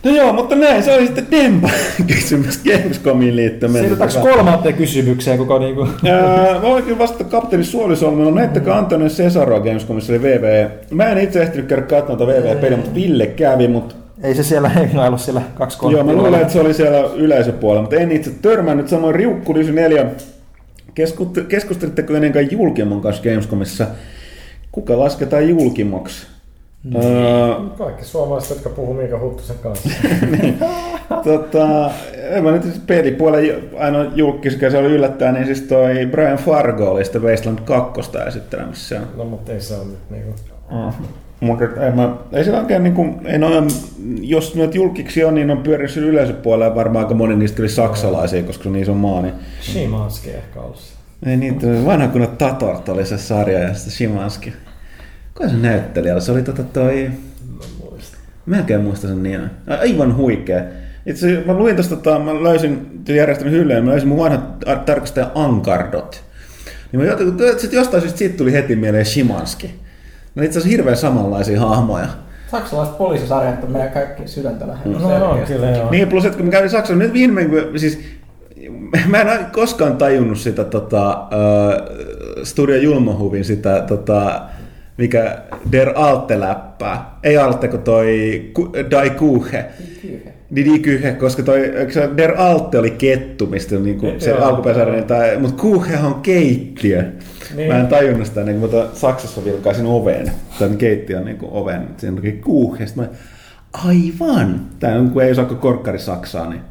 No joo, mutta näin, se oli sitten Dempa kysymys Gamescomiin liittyen. Siirrytäänkö kolmanteen kysymykseen, kuka niinku... Ää, Mä voin kyllä vastata kapteeni Suolisolmella. Näittekö Antonio Cesaroa Gamescomissa eli VV? Mä en itse ehtinyt käydä katsomaan tuota VV-peliä, mutta Ville kävi, mutta Ei se siellä hengailu siellä kaksi kolme. Joo, mä luulen, että se oli siellä yleisöpuolella, mutta en itse törmännyt. Samoin Riukku 94. Keskustelitteko ennen julkimon kanssa Gamescomissa? Kuka lasketaan julkimoksi? Mm. Öö, Kaikki suomalaiset, jotka puhuu Miika Huttusen kanssa. tota, en mä nyt siis pelipuolen ainoa julkis, se oli yllättäen, niin siis toi Brian Fargo oli sitten Wasteland 2 esittelemässä. No, mutta ei se ole nyt niinku... Mutta ei, mä, ei se oikein niin kuin, ei noin, jos nyt julkiksi on, niin on pyörinyt yleisöpuolella varmaan aika moni niistä oli saksalaisia, koska se on niin iso maa, niin Shimanski ehkä ollut. Ei niitä, vanha kun Tatort oli se sarja ja sitten Shimanski. Kuka se näyttelijä oli? Se oli tota toi... Mä en oikein muista sen nimen. Aivan huikea. Itse mä luin tosta, tota, mä löysin järjestänyt hyllyyn, mä löysin mun vanhat ar- tarkastaja Ankardot. Niin mä jotenkin, jostain syystä siitä tuli heti mieleen Shimanski. No itse asiassa hirveän samanlaisia hahmoja. Saksalaiset poliisisarjat on meidän kaikki sydäntä lähellä. No, on kyllä joo. Niin, plus että kun mä kävin Saksassa, nyt viimein, kun- siis mä en koskaan tajunnut sitä tota, uh, Studio Julmohuvin sitä, tota, mikä Der Alte-läppää. Ei Alte, kun toi Die Kuche. Didi Kyhe, koska toi, se Der Alte oli kettu, mistä niinku se Joo. alkuperäinen, tai, mutta Kuche on keittiö. Niin. Mä en tajunnut sitä, niin tuon Saksassa vilkaisin oven, tai keittiön niin kuin oven, siinä oli Kuche, sitten mä, aivan, tää on, kun ei osaa korkkari saksaa, niin,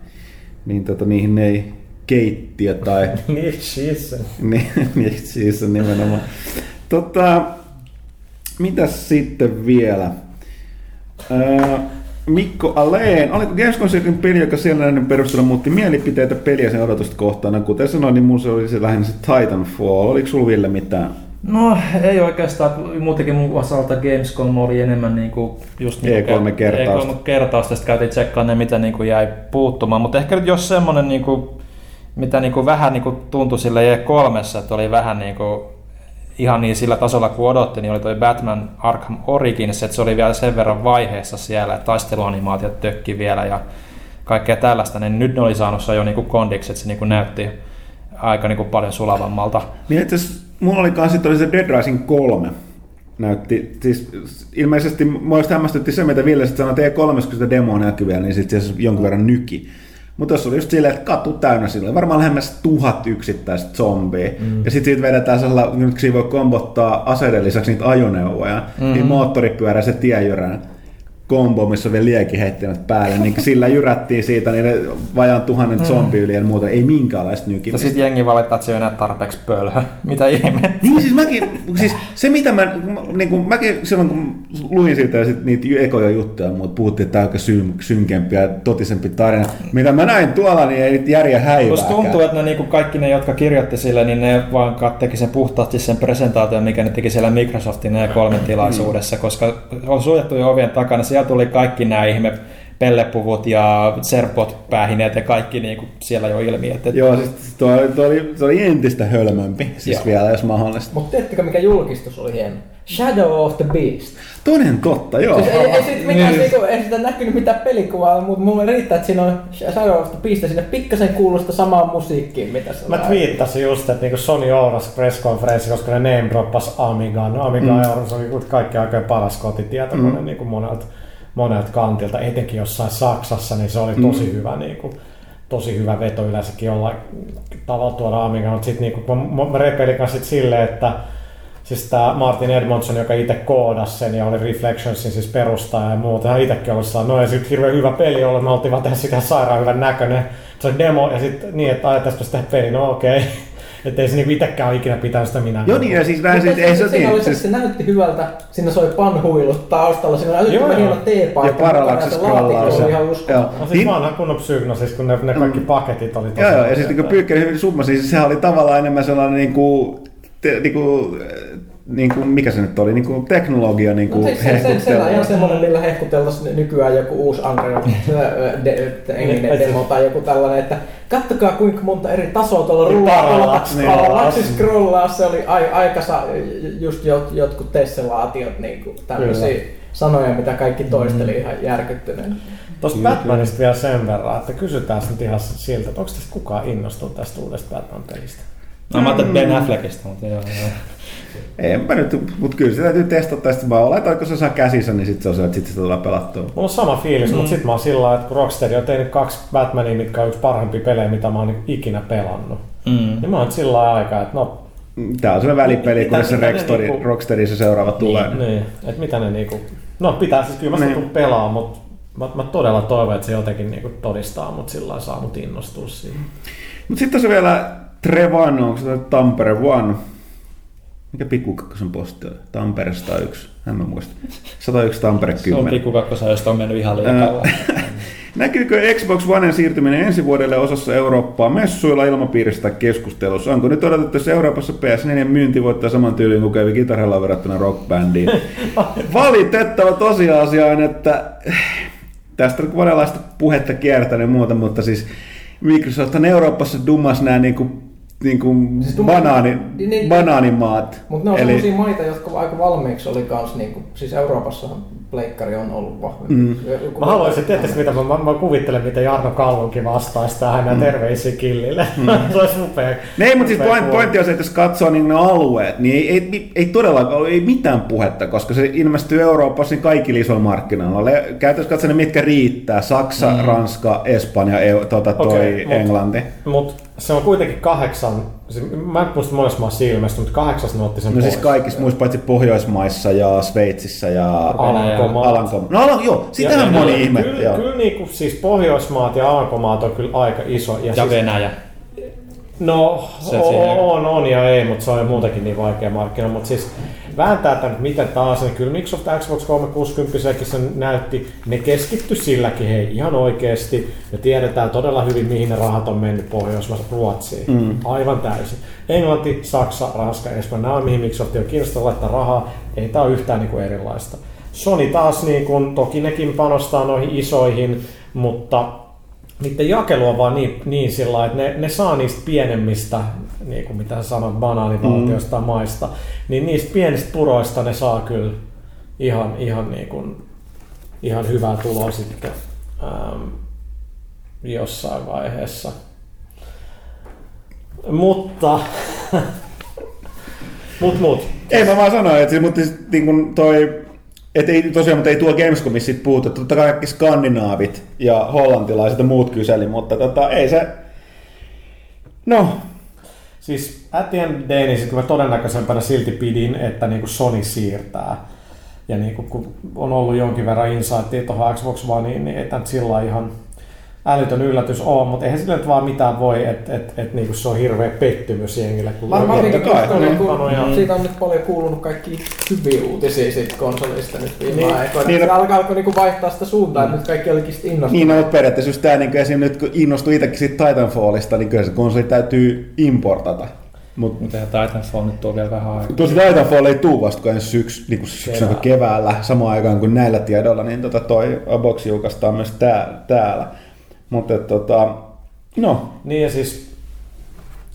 niin tota, niihin ei keittiö tai Niin, niin, niin siis on nimenomaan. Tota, mitäs sitten vielä? Ää, Mikko Aleen, oliko Gamescom sellainen peli, joka siellä näiden perusteella muutti mielipiteitä peliä sen odotusta kohtaan? No, kuten sanoin, niin mun se oli se lähinnä se Titanfall. Oliko sulla Ville mitään? No ei oikeastaan, muutenkin mun osalta Gamescom oli enemmän niinku just niinku E3-kertausta. E3-kertausta, sitten käytiin tsekkaamaan ne, mitä niinku jäi puuttumaan, mutta ehkä nyt jos semmonen niinku, mitä niin kuin vähän niin kuin tuntui sille E3, että oli vähän niin kuin ihan niin sillä tasolla kuin odotti, niin oli toi Batman Arkham Origins, että se oli vielä sen verran vaiheessa siellä, että taisteluanimaatiot tökki vielä ja kaikkea tällaista, niin nyt ne oli saanut se jo niin kondiksi, että se niin näytti aika niin kuin paljon sulavammalta. Niin itse mulla oli kanssa oli se Dead Rising 3. Näytti, siis ilmeisesti mua just hämmästytti se, mitä Ville sanoi, että E3, kun sitä demoa näkyy vielä, niin sitten se jonkun verran nyki. Mutta tuossa oli just silleen, että katu täynnä silloin, varmaan lähemmäs tuhat yksittäistä zombia. Mm. Ja sitten siitä vedetään sellainen, nyt siinä voi kombottaa aseiden lisäksi niitä ajoneuvoja, mm-hmm. niin moottoripyörä se tiejyrän kombo, missä on vielä liekin heittänyt päälle, niin sillä jyrättiin siitä niin vajaan tuhannen zombi yli ja muuta, ei minkäänlaista nykimistä. Ja sitten jengi valittaa, että se ei enää tarpeeksi pölhö. Mitä ihmettä? Niin siis mäkin, siis se mitä mä, niin kuin, mäkin silloin kun luin siitä ja sit niitä ekoja juttuja, mutta puhuttiin, että tämä on aika syn, synkempi ja totisempi tarina. Mitä mä näin tuolla, niin ei järjä häivää. Musta tuntuu, että ne, niin kuin kaikki ne, jotka kirjoitti sille, niin ne vaan teki sen puhtaasti sen presentaation, mikä ne teki siellä Microsoftin E3-tilaisuudessa, koska on suljettu jo ovien takana. Siellä tuli kaikki nämä ihme pellepuvut ja serpot päähineet ja kaikki niin kuin siellä jo ilmi. Että... Joo, siis tuo, tuo, oli, tuo oli entistä hölmömpi, siis Joo. vielä jos mahdollista. Mutta tiedättekö mikä julkistus oli hieno? Shadow of the Beast. Toden totta, joo. Siis ei, ei, sit mitään, niin. niinku, ei sitä näkynyt mitään pelikuvaa, mutta mulle riittää, että siinä on Shadow of the Beast ja sinne pikkasen kuulosta samaa musiikkiin, mitä se Mä twiittasin just, että niinku Sony Ouras press conference, koska ne name droppas Amiga. No Amiga mm. Ouras oli kaikki oikein paras kotitietokone mm. niinku monelta monelta kantilta, etenkin jossain Saksassa, niin se oli tosi mm. hyvä niin kuin, tosi hyvä veto yleensäkin jollain tavalla tuoda Amiga, mutta sitten niin mä repelin kanssa silleen, että siis tämä Martin Edmondson, joka itse koodasi sen ja oli Reflectionsin siis perustaja ja muuta, hän itsekin ollut saa, no ja sitten hirveän hyvä peli ollut, me oltiin vaan tehdä sitä sairaan hyvän näköinen, se on demo ja sitten niin, että ajatellaanpa sitä peli, no okei. Okay. Että ei se niinku itsekään ole ikinä pitänyt sitä minä. Joo niin, ja siis näin sit, ei se, se, oli, siis... se näytti hyvältä, siinä soi panhuilut taustalla, siinä oli älyttömän hieno teepaikka. Ja parallaksi scrollaus. ihan uskomaton. No siis niin... vanha kunnon psygnosis, kun ne, ne kaikki paketit oli tosi... Joo, joo, ja sitten kun Pyykkäri hyvin summa, siis sehän oli tavallaan enemmän sellainen niin kuin, te, niin kuin niin kuin, mikä se nyt oli, niin kuin teknologia niin kuin no, se, se, se, se, on ihan semmoinen, millä hehkuteltaisiin nykyään joku uusi Unreal de, de, demo tai joku tällainen, että kattokaa kuinka monta eri tasoa tuolla rullaa, scrollaa, niin, scrollaa, se oli aika just jot, jotkut tesselaatiot, niin kuin tämmöisiä sanoja, mitä kaikki toisteli mm. ihan järkyttyneen. Tuosta Batmanista vielä sen verran, että kysytään nyt ihan siltä, että onko tästä kukaan innostunut tästä uudesta Batman-pelistä? No mä ajattelin Ben Affleckista, mutta joo. joo. Enpä nyt, mutta kyllä se täytyy testata, sitten mä oletan, että kun se saa käsissä, niin sitten se on se, että sitten se tulee pelattua. Mulla on sama fiilis, mm. mutta sitten mä oon sillä että kun Rocksteady on tehnyt kaksi Batmania, mitkä on yksi parhaimpia pelejä, mitä mä oon ikinä pelannut. Mm. Niin mä oon sillä aikaa, että no Tää on sellainen välipeli, kun se Rocksteady, niinku, Rocksteady se seuraava niin, tulee. Niin, että mitä ne niinku... No pitää siis kyllä mä niin. sitä pelaa, mutta mä, mä, todella toivon, että se jotenkin niinku todistaa, mutta sillä saa mut innostua siihen. Mutta sitten on vielä Trevan, onko se Tampere One? Mikä pikkukakkosen posti oli? Tampere 101. En mä muista. 101 Tampere 10. Se on pikkukakkosen, josta on mennyt ihan liian kauan. Näkyykö Xbox Onen siirtyminen ensi vuodelle osassa Eurooppaa messuilla ilmapiiristä keskustelussa? Onko nyt odotettu, että Euroopassa PS4 myynti voittaa saman tyylin kuin kävi kitaralla verrattuna rockbändiin? Valitettava tosiasia on, että tästä on monenlaista puhetta kiertänyt ja muuta, mutta siis Microsoft on Euroopassa dummas nämä niin kuin niin kuin siis banaani, niin, niin, banaanimaat. Mutta ne on Eli... sellaisia maita, jotka aika valmiiksi oli kans, niin kuin, siis Euroopassa pleikkari on ollut vahvempi. Mm. Mä haluaisin, tietysti mitä mä, mä, mä, kuvittelen, miten Jarno Kallunkin vastaisi tähän mm. ja terveisiä Killille. Mm. se olisi upea. Ei, mutta siis point, pointti on se, että jos katsoo niin ne alueet, niin ei, ei, ei todellakaan ei mitään puhetta, koska se ilmestyy Euroopassa niin kaikki isoilla markkinoilla. Käytännössä katsoen mitkä riittää. Saksa, mm. Ranska, Espanja, EU, tuota, toi okay, mut, Englanti. Mutta se on kuitenkin kahdeksan, mä en muista monessa maassa ilmestynyt, mutta kahdeksas ne otti sen No siis pois. siis kaikissa muissa paitsi Pohjoismaissa ja Sveitsissä ja Alankomaat. Alankomaat. No Alan, joo, sitähän moni ihme. Kyllä, joo. kyllä niin kuin, siis Pohjoismaat ja Alankomaat on kyllä aika iso. Ja, ja siis, Venäjä. No, se on, on, on ja ei, mutta se on muutenkin niin vaikea markkina. Mutta siis vääntää tämän miten taas, niin kyllä Microsoft Xbox 360 sen näytti, ne keskitty silläkin hei ihan oikeasti. Me tiedetään todella hyvin, mihin ne rahat on mennyt Pohjoismaissa Ruotsiin. Mm. Aivan täysin. Englanti, Saksa, Ranska, Espanja, nämä on mihin Microsoft on kiinnostunut laittaa rahaa. Ei tämä ole yhtään niin kuin erilaista. Sony taas, niin kuin, toki nekin panostaa noihin isoihin, mutta niiden jakelu on vaan niin, niin sillä että ne, ne saa niistä pienemmistä, niin kuin mitä sä sanoit, banaanivaltioista mm. maista, niin niistä pienistä puroista ne saa kyllä ihan, ihan, niin kuin, ihan hyvää tuloa sitten ähm, jossain vaiheessa. Mutta, mut, mut. Ei mä vaan sanoin, että, mutta siis, niin kuin toi, et ei, tosiaan, mutta ei tuo Gamescomissa sit puhuta. Totta kai kaikki skandinaavit ja hollantilaiset ja muut kyseli, mutta tota, ei se... No, Siis at the end of the day, niin mä todennäköisempänä silti pidin, että niinku Sony siirtää. Ja niinku, kun on ollut jonkin verran insightia tuohon Xbox Oneen, niin ei tämä nyt sillä ihan älytön yllätys ole, mutta eihän sille nyt vaan mitään voi, että et, et, niinku se on hirveä pettymys jengille. Kun Varmaan Totta niin, niin. kun, siitä on nyt paljon kuulunut kaikki hyviä uutisia siitä konsolista nyt viime Niin. aikoina. Niin, Niin, se alkaa, alkoi niinku vaihtaa sitä suuntaa, että nyt kaikki olikin sitten innostuneet. niin no, mutta periaatteessa just tää, niin esim. nyt kun innostui itsekin siitä Titanfallista, niin kyllä se konsoli täytyy importata. Mutta Mutta eihän Titanfall nyt on vielä vähän aikaa. Tuossa Titanfall ei tuu vasta kuin ensi syks, niin kuin syksynä Keväällä. keväällä, samaan aikaan kuin näillä tiedoilla, niin tota toi box julkaistaan myös tää, täällä. Mutta tota, no, Niin ja siis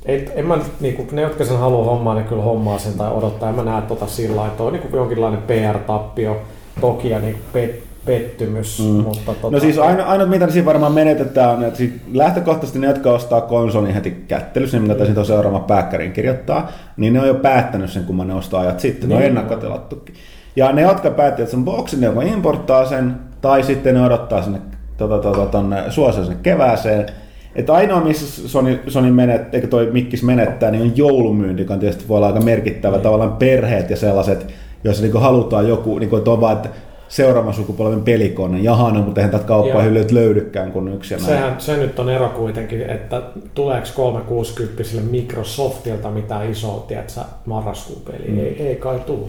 ei, en mä, niinku, ne, jotka sen haluaa hommaa, ne kyllä hommaa sen tai odottaa. En mä näe tota sillä lailla, että on niinku jonkinlainen PR-tappio toki ja niinku pettymys. Mm. Mutta tota, no siis aino, ainut mitä siinä varmaan menetetään on, että sit lähtökohtaisesti ne, jotka ostaa konsolin heti kättelyssä, niin mitä tässä on seuraava pääkkäriin kirjoittaa, niin ne on jo päättänyt sen, kun ne ostaa ajat sitten. Ne on Niin. ennakkotilattukin. Ja ne, jotka päätti, että sen boksin, ne joko importtaa sen, tai sitten ne odottaa sinne tota, tota, tonne suosioon sinne kevääseen. Että ainoa, missä Sony, Sony menet, eikä toi Mikkis menettää, niin on joulumyynti, joka tietysti voi olla aika merkittävä. Tavallaan perheet ja sellaiset, joissa niinku halutaan joku, niinku, että on vaan, että seuraavan sukupolven pelikone. Jahana, mutta eihän tätä kauppaa Joo. hyllyt löydykään kuin yksi. Sehän, se nyt on ero kuitenkin, että tuleeko 360 Microsoftilta mitään isoa, tiedätkö, marraskuun peliä. Mm. Ei, ei kai tule.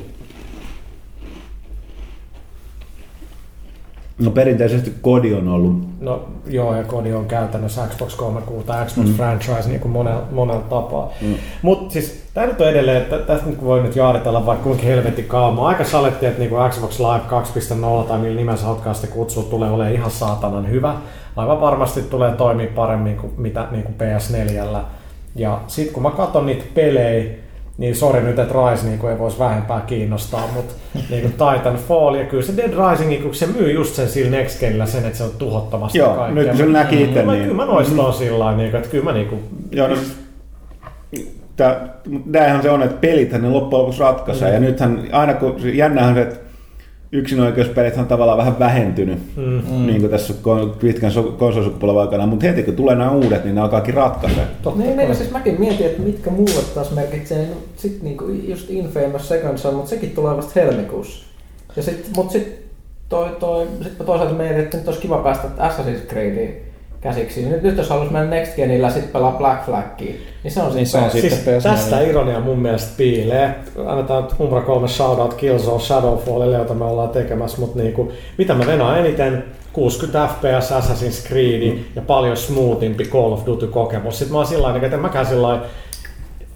No perinteisesti kodi on ollut. No joo, ja kodi on käytännössä Xbox 360 tai Xbox mm. franchise niin kuin monella, monella tapaa. Mm. Mutta siis tämä nyt on edelleen, että tästä nyt voi nyt jaaritella vaikka kuinka helvetin kauan. Aika saletti, että niinku Xbox Live 2.0 tai millä nimensä haluatkaan sitä kutsua, tulee olemaan ihan saatanan hyvä. Aivan varmasti tulee toimia paremmin kuin mitä niin kuin PS4. Ja sitten kun mä katson niitä pelejä, niin sori nyt, että Rise niin ei voisi vähempää kiinnostaa, mutta niin kuin Titanfall ja kyllä se Dead Rising, kun se myy just sen sillä Next Genillä sen, että se on tuhottomasti Joo, kaikkea. nyt sen näki itse, niin- kyllä mä noista on sillä lailla, niin kuin, että kyllä mä niin kuin, Joo, no, mut näinhän se on, että pelithän ne loppujen lopuksi ratkaisee. Mm. Ja nythän aina kun, jännähän se, että yksinoikeuspelit on tavallaan vähän vähentynyt, mm. mm. niin kuin tässä pitkän so- konsolisukupolven aikana, mutta heti kun tulee nämä uudet, niin ne alkaakin ratkaisee. totta Niin, niin, siis mäkin mietin, että mitkä muut taas merkitsee, niin sit niinku just Infamous Second Son, mutta sekin tulee vasta helmikuussa. Ja sit, mut sit toi, toi, sit mä toisaalta mietin, että nyt olisi kiva päästä Assassin's Creediin käsiksi. Nyt, nyt jos haluaisi mennä Next Genillä sit pelaa Black Flagia, niin se on Niin se on sit sitten Siis PS4. tästä ironia mun mielestä piilee. Annetaan nyt Umbra 3 shoutout Killzone Shadowfallille, jota me ollaan tekemässä, mutta niinku, mitä mä venaan eniten, 60 FPS Assassin's Creed mm. ja paljon smoothimpi Call of Duty kokemus. Sitten mä oon sillä että en mäkään sillä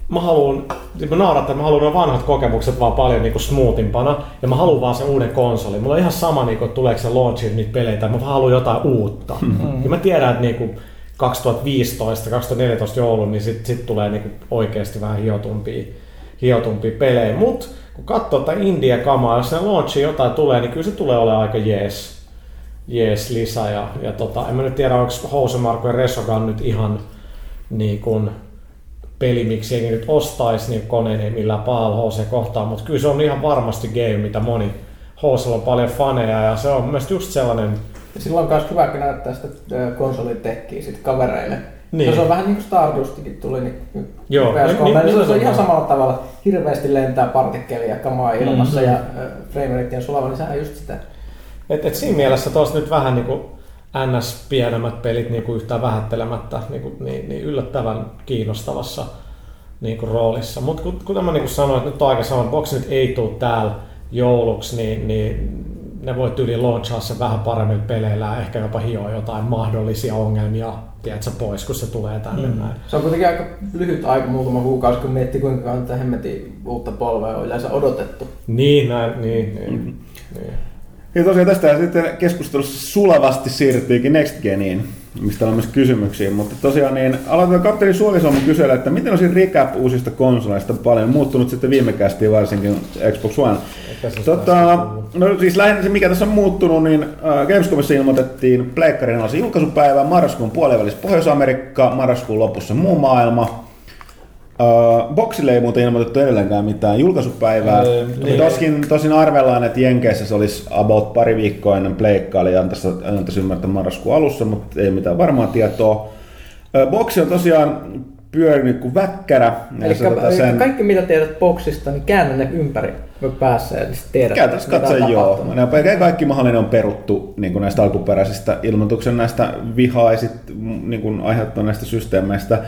mä haluan, mä naurattaa, että mä haluan ne vanhat kokemukset vaan paljon niinku smoothimpana ja mä haluan vaan sen uuden konsolin. Mulla on ihan sama, niinku, että tuleeko se launchiin niitä pelejä tai mä vaan haluan jotain uutta. Mm. Ja mä tiedän, että niinku 2015-2014 joulun, niin sitten sit tulee niinku oikeasti vähän hiotumpia, hiotumpia pelejä. Mutta kun katsoo tätä India-kamaa, jos se launchiin jotain tulee, niin kyllä se tulee olemaan aika jees, jees lisä. Ja, ja tota, en mä nyt tiedä, onko Housemarko ja Resogan nyt ihan niin kuin peli, miksi jengi nyt ostaisi niin koneen ei millään pahalla HC kohtaan, mutta kyllä se on ihan varmasti game, mitä moni HClla on paljon faneja ja se on mun mielestä just sellainen Ja silloin on myös hyvä, kun näyttää sitä ö, konsolitekkiä sit kavereille. Niin. Niin. Se on vähän niin kuin Stardustikin tuli, niin Joo, PS3, niin- niin, niin- se, on ihan nimenomaan. samalla tavalla. Hirveästi lentää partikkelia kamaa ilmassa Mm. mm. ja ö, frame rate on sulava, niin sehän on just sitä. Et, et siinä mielessä tuossa nyt vähän niin kuin NS pienemmät pelit niin kuin yhtään vähättelemättä niin, kuin, niin, niin yllättävän kiinnostavassa niin kuin roolissa. Mutta kuten mä niin kuin sanoin, että nyt on aika sama, että boksi nyt ei tule täällä jouluksi, niin, niin ne voi tyyli launchaa sen vähän paremmilla peleillä ja ehkä jopa hioa jotain mahdollisia ongelmia tiedätkö, pois, kun se tulee tänne mm. näin. Se on kuitenkin aika lyhyt aika, muutama kuukausi, kun miettii kuinka kauan tätä hemmetin uutta polvea on yleensä odotettu. Niin, näin, niin, niin, Mm-hmm. niin. Ja tosiaan tästä sitten keskustelussa sulavasti siirryttiinkin Next Geniin. mistä on myös kysymyksiä. Mutta tosiaan niin aloitetaan kapteeni Suolisalmi kysellä, että miten olisi recap uusista konsoleista paljon muuttunut sitten viime kästiin varsinkin Xbox One. Tota, no siis lähinnä se mikä tässä on muuttunut, niin äh, Gamescomissa ilmoitettiin Pleikkarin julkaisupäivä marraskuun puolivälissä Pohjois-Amerikka, marraskuun lopussa muu maailma. Uh, boksille ei muuten ilmoitettu edelleenkään mitään julkaisupäivää. Öö, niin. Toskin, tosin arvellaan, että Jenkeissä se olisi about pari viikkoa ennen Pleikkaa, eli antaisi, antaisi ymmärtää marraskuun alussa, mutta ei mitään varmaa tietoa. Uh, boksi on tosiaan pyörinyt kuin väkkärä. ja Eli, se tota sen... kaikki mitä tiedät boksista, niin käännä ne ympäri päässä ja niin sit tiedät, Käytännössä katsoen joo. Ne Kaikki mahdollinen on peruttu niin kuin näistä alkuperäisistä ilmoituksen näistä vihaisit niin kuin aiheuttaneista systeemeistä.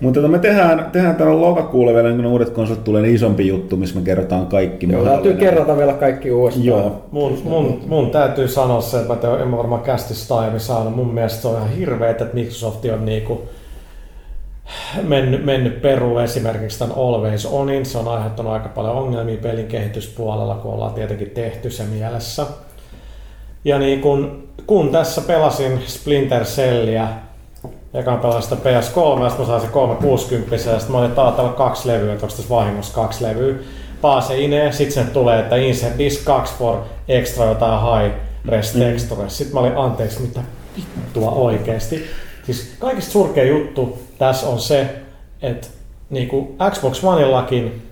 Mutta tota, me tehdään, tehdään täällä lokakuulle vielä, niin kun uudet konsolit tulee, niin isompi juttu, missä me kerrotaan kaikki Joo, täytyy kerrata vielä kaikki uudestaan. Joo. Mun, mun, mun täytyy sanoa se, että mä te, en mä varmaan kästistä aiemmin saanut. Mun mielestä se on ihan hirveetä, että Microsoft on niinku mennyt, mennyt peruun esimerkiksi tämän Always Onin. Se on aiheuttanut aika paljon ongelmia pelin kehityspuolella, kun ollaan tietenkin tehty se mielessä. Ja niin kun, kun tässä pelasin Splinter Cellia, ekaan pelasin sitä PS3, ja sitten mä sain se 360, ja sitten mä olin että täällä on kaksi levyä, että onko tässä vahingossa kaksi levyä. Paase inee, sitten sinne tulee, että insert disc 2 for extra jotain high res texture. Sitten mä olin, anteeksi, mitä vittua oikeesti. Siis kaikista surkea juttu tässä on se, että niinku Xbox Oneillakin,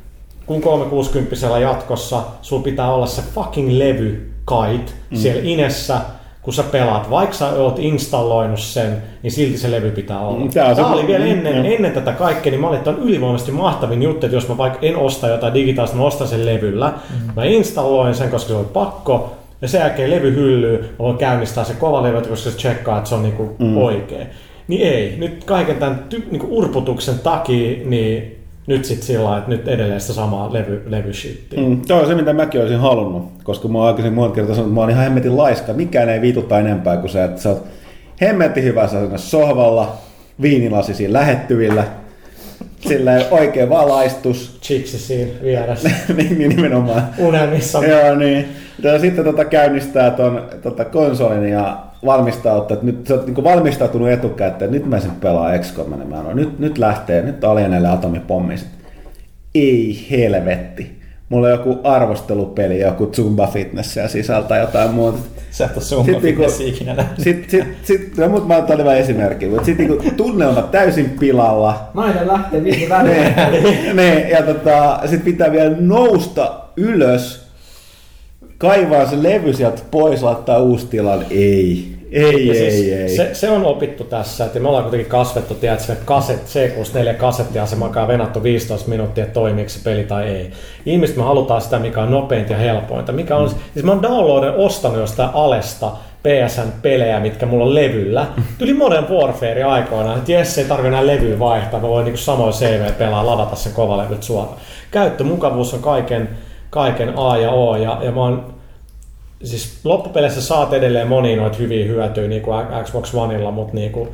kun 360 jatkossa, sulla pitää olla se fucking levy kait mm. siellä inessä, kun sä pelaat. Vaikka sä oot installoinut sen, niin silti se levy pitää olla. Mm, on se- Tämä oli vielä ennen, mm, ennen tätä kaikkea, niin mä olin, että on ylivoimaisesti mahtavin juttu, että jos mä vaikka en osta jotain digitaalista, mä ostan sen levyllä. Mm. Mä installoin sen, koska se oli pakko, ja sen jälkeen levy hyllyy, mä voin käynnistää se kova levy, koska se tsekkaa, että se on niinku mm. oikein. Niin ei, nyt kaiken tämän ty- niinku urputuksen takia, niin nyt sit sillä että nyt edelleen sitä samaa levy, levyshittiä. Mm. Tuo on se, mitä mäkin olisin halunnut, koska mä oon aikaisemmin monta kertaa sanonut, että mä oon ihan hemmetin laiska. Mikään ei viituta enempää kuin se, että sä oot hemmetin hyvässä asennossa sohvalla, viinilasi siinä lähettyvillä, sillä oikein valaistus, Chiksi siinä vieressä. niin niin nimenomaan. Unelmissa. Joo, niin. Ja sitten tota käynnistää ton tota konsolin ja valmistautuu, että nyt sä oot niinku valmistautunut etukäteen, että nyt mä sen pelaan XCOM, niin mä nyt, nyt lähtee, nyt alieneille atomipommi. Sit, Ei helvetti. Mulla on joku arvostelupeli, joku Zumba Fitness ja sisältää jotain muuta. Sä et ole sun Sit niinku- ikinä nähnyt. Sitten sit, sit, no, mut mä oon vain esimerkki, mutta sitten niinku tunnelma täysin pilalla. Nainen lähtee viisi väliin. ne, ne, ja tota, sit pitää vielä nousta ylös, kaivaa se levy sieltä pois, laittaa uusi tilan. Ei, ei, Ja ei, siis ei. Se, se, on opittu tässä, että me ollaan kuitenkin kasvettu, tiedätkö, kaset, C64 kasettiasemakaan venattu 15 minuuttia, että toimiiko se peli tai ei. Ihmiset me halutaan sitä, mikä on nopeinta ja helpointa. Mikä on, siis mä oon downloadin ostanut jostain Alesta PSN-pelejä, mitkä mulla on levyllä. Tuli Modern Warfare aikoinaan, että jes, ei tarvitse enää levyä vaihtaa, mä voin niinku samoin CV pelaa, ladata sen kovalevyt suoraan. Käyttömukavuus on kaiken, kaiken A ja O, ja, ja mä oon siis loppupeleissä saat edelleen monia noita hyviä hyötyjä niin kuin Xbox Oneilla, mutta niin kuin,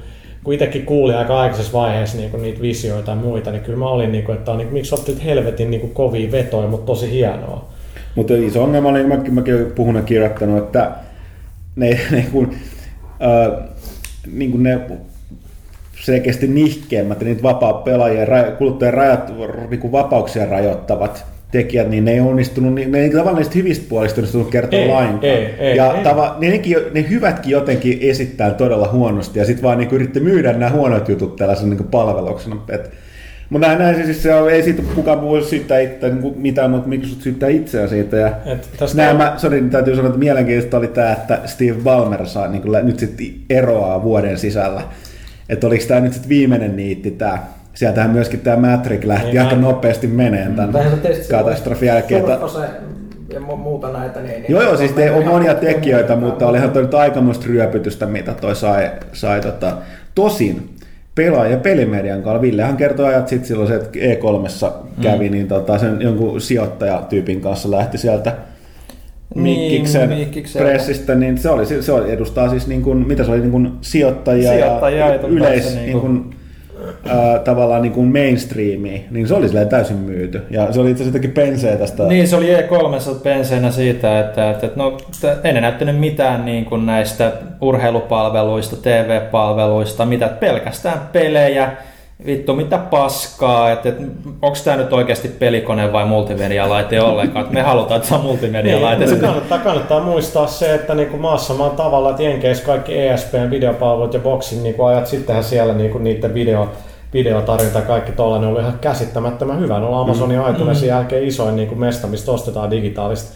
kun itsekin kuulin aika aikaisessa vaiheessa niin kuin niitä visioita ja muita, niin kyllä mä olin, niin kuin, että on, niin, miksi nyt helvetin niin kuin kovia vetoja, mutta tosi hienoa. Mutta iso ongelma oli, mäkin, mäkin olen puhunut kirjoittanut, että ne, ne, kun, äh, niin kuin ne selkeästi nihkeämmät ja niitä vapaa pelaajien, kuluttajien rajat, niin kuin vapauksia rajoittavat tekijät, niin ne ei onnistunut, niin ne ei tavallaan niistä hyvistä puolista onnistunut kertoa Ei, lainkaan. ei, ei, ja ei. Tava, ne, nekin, ne hyvätkin jotenkin esittää todella huonosti ja sitten vaan niin yritti myydä nämä huonot jutut tällaisen niin palveluksena. Et, mutta näin, näin, siis se on, ei siitä kukaan voi syyttää itse, niin mitään, mutta Microsoft syyttää itseään siitä. Ja Et tästä Nämä, mä, sorry, täytyy sanoa, että mielenkiintoista oli tämä, että Steve Ballmer saa niin kuin, nyt sitten eroaa vuoden sisällä. Että oliko tämä nyt sitten viimeinen niitti tämä. Sieltähän myöskin tämä Matrix lähti Niin, aika mä- nopeasti meneen tämän Tähän tietysti katastrofin jälkeen. Surfase ja mu- muuta näitä. Niin, niin Joo, joo, siis te, on monia tekijöitä, mutta olihan toi nyt aikamoista ryöpytystä, mitä toi sai, sai tota. Tosin pelaaja ja pelimedian kanssa. Villehän kertoi ajat sitten silloin se, että E3 kävi, mm. niin tota, sen jonkun sijoittajatyypin kanssa lähti sieltä Mikkiksen, Niin, Mikkikseltä. pressistä, niin se, oli, se edustaa siis niin kuin, mitä se oli, niin kuin sijoittajia, Sijoittajia ja ja yleis, se niin niin kuin, kuin- ää, tavallaan niin kuin mainstreamiin, niin se oli silleen täysin myyty. Ja se oli itse asiassa jotenkin penseä tästä. Niin, se oli E3 penseenä siitä, että, että, että no, ei ne näyttänyt mitään niin kuin näistä urheilupalveluista, TV-palveluista, mitä pelkästään pelejä, vittu mitä paskaa, että, että onko tämä nyt oikeasti pelikone vai multimedialaite ollenkaan, että me halutaan, että se on multimedialaite. Niin, kannattaa, kannattaa muistaa se, että niinku maassa maan tavalla, että Jenkeissä kaikki ESPn videopalvelut ja boksin niinku ajat sittenhän siellä niinku niiden video, videotarjonta ja kaikki tollainen oli ihan käsittämättömän hyvä. No Amazonin mm. iTunesin jälkeen isoin niinku mesta, mistä ostetaan digitaalista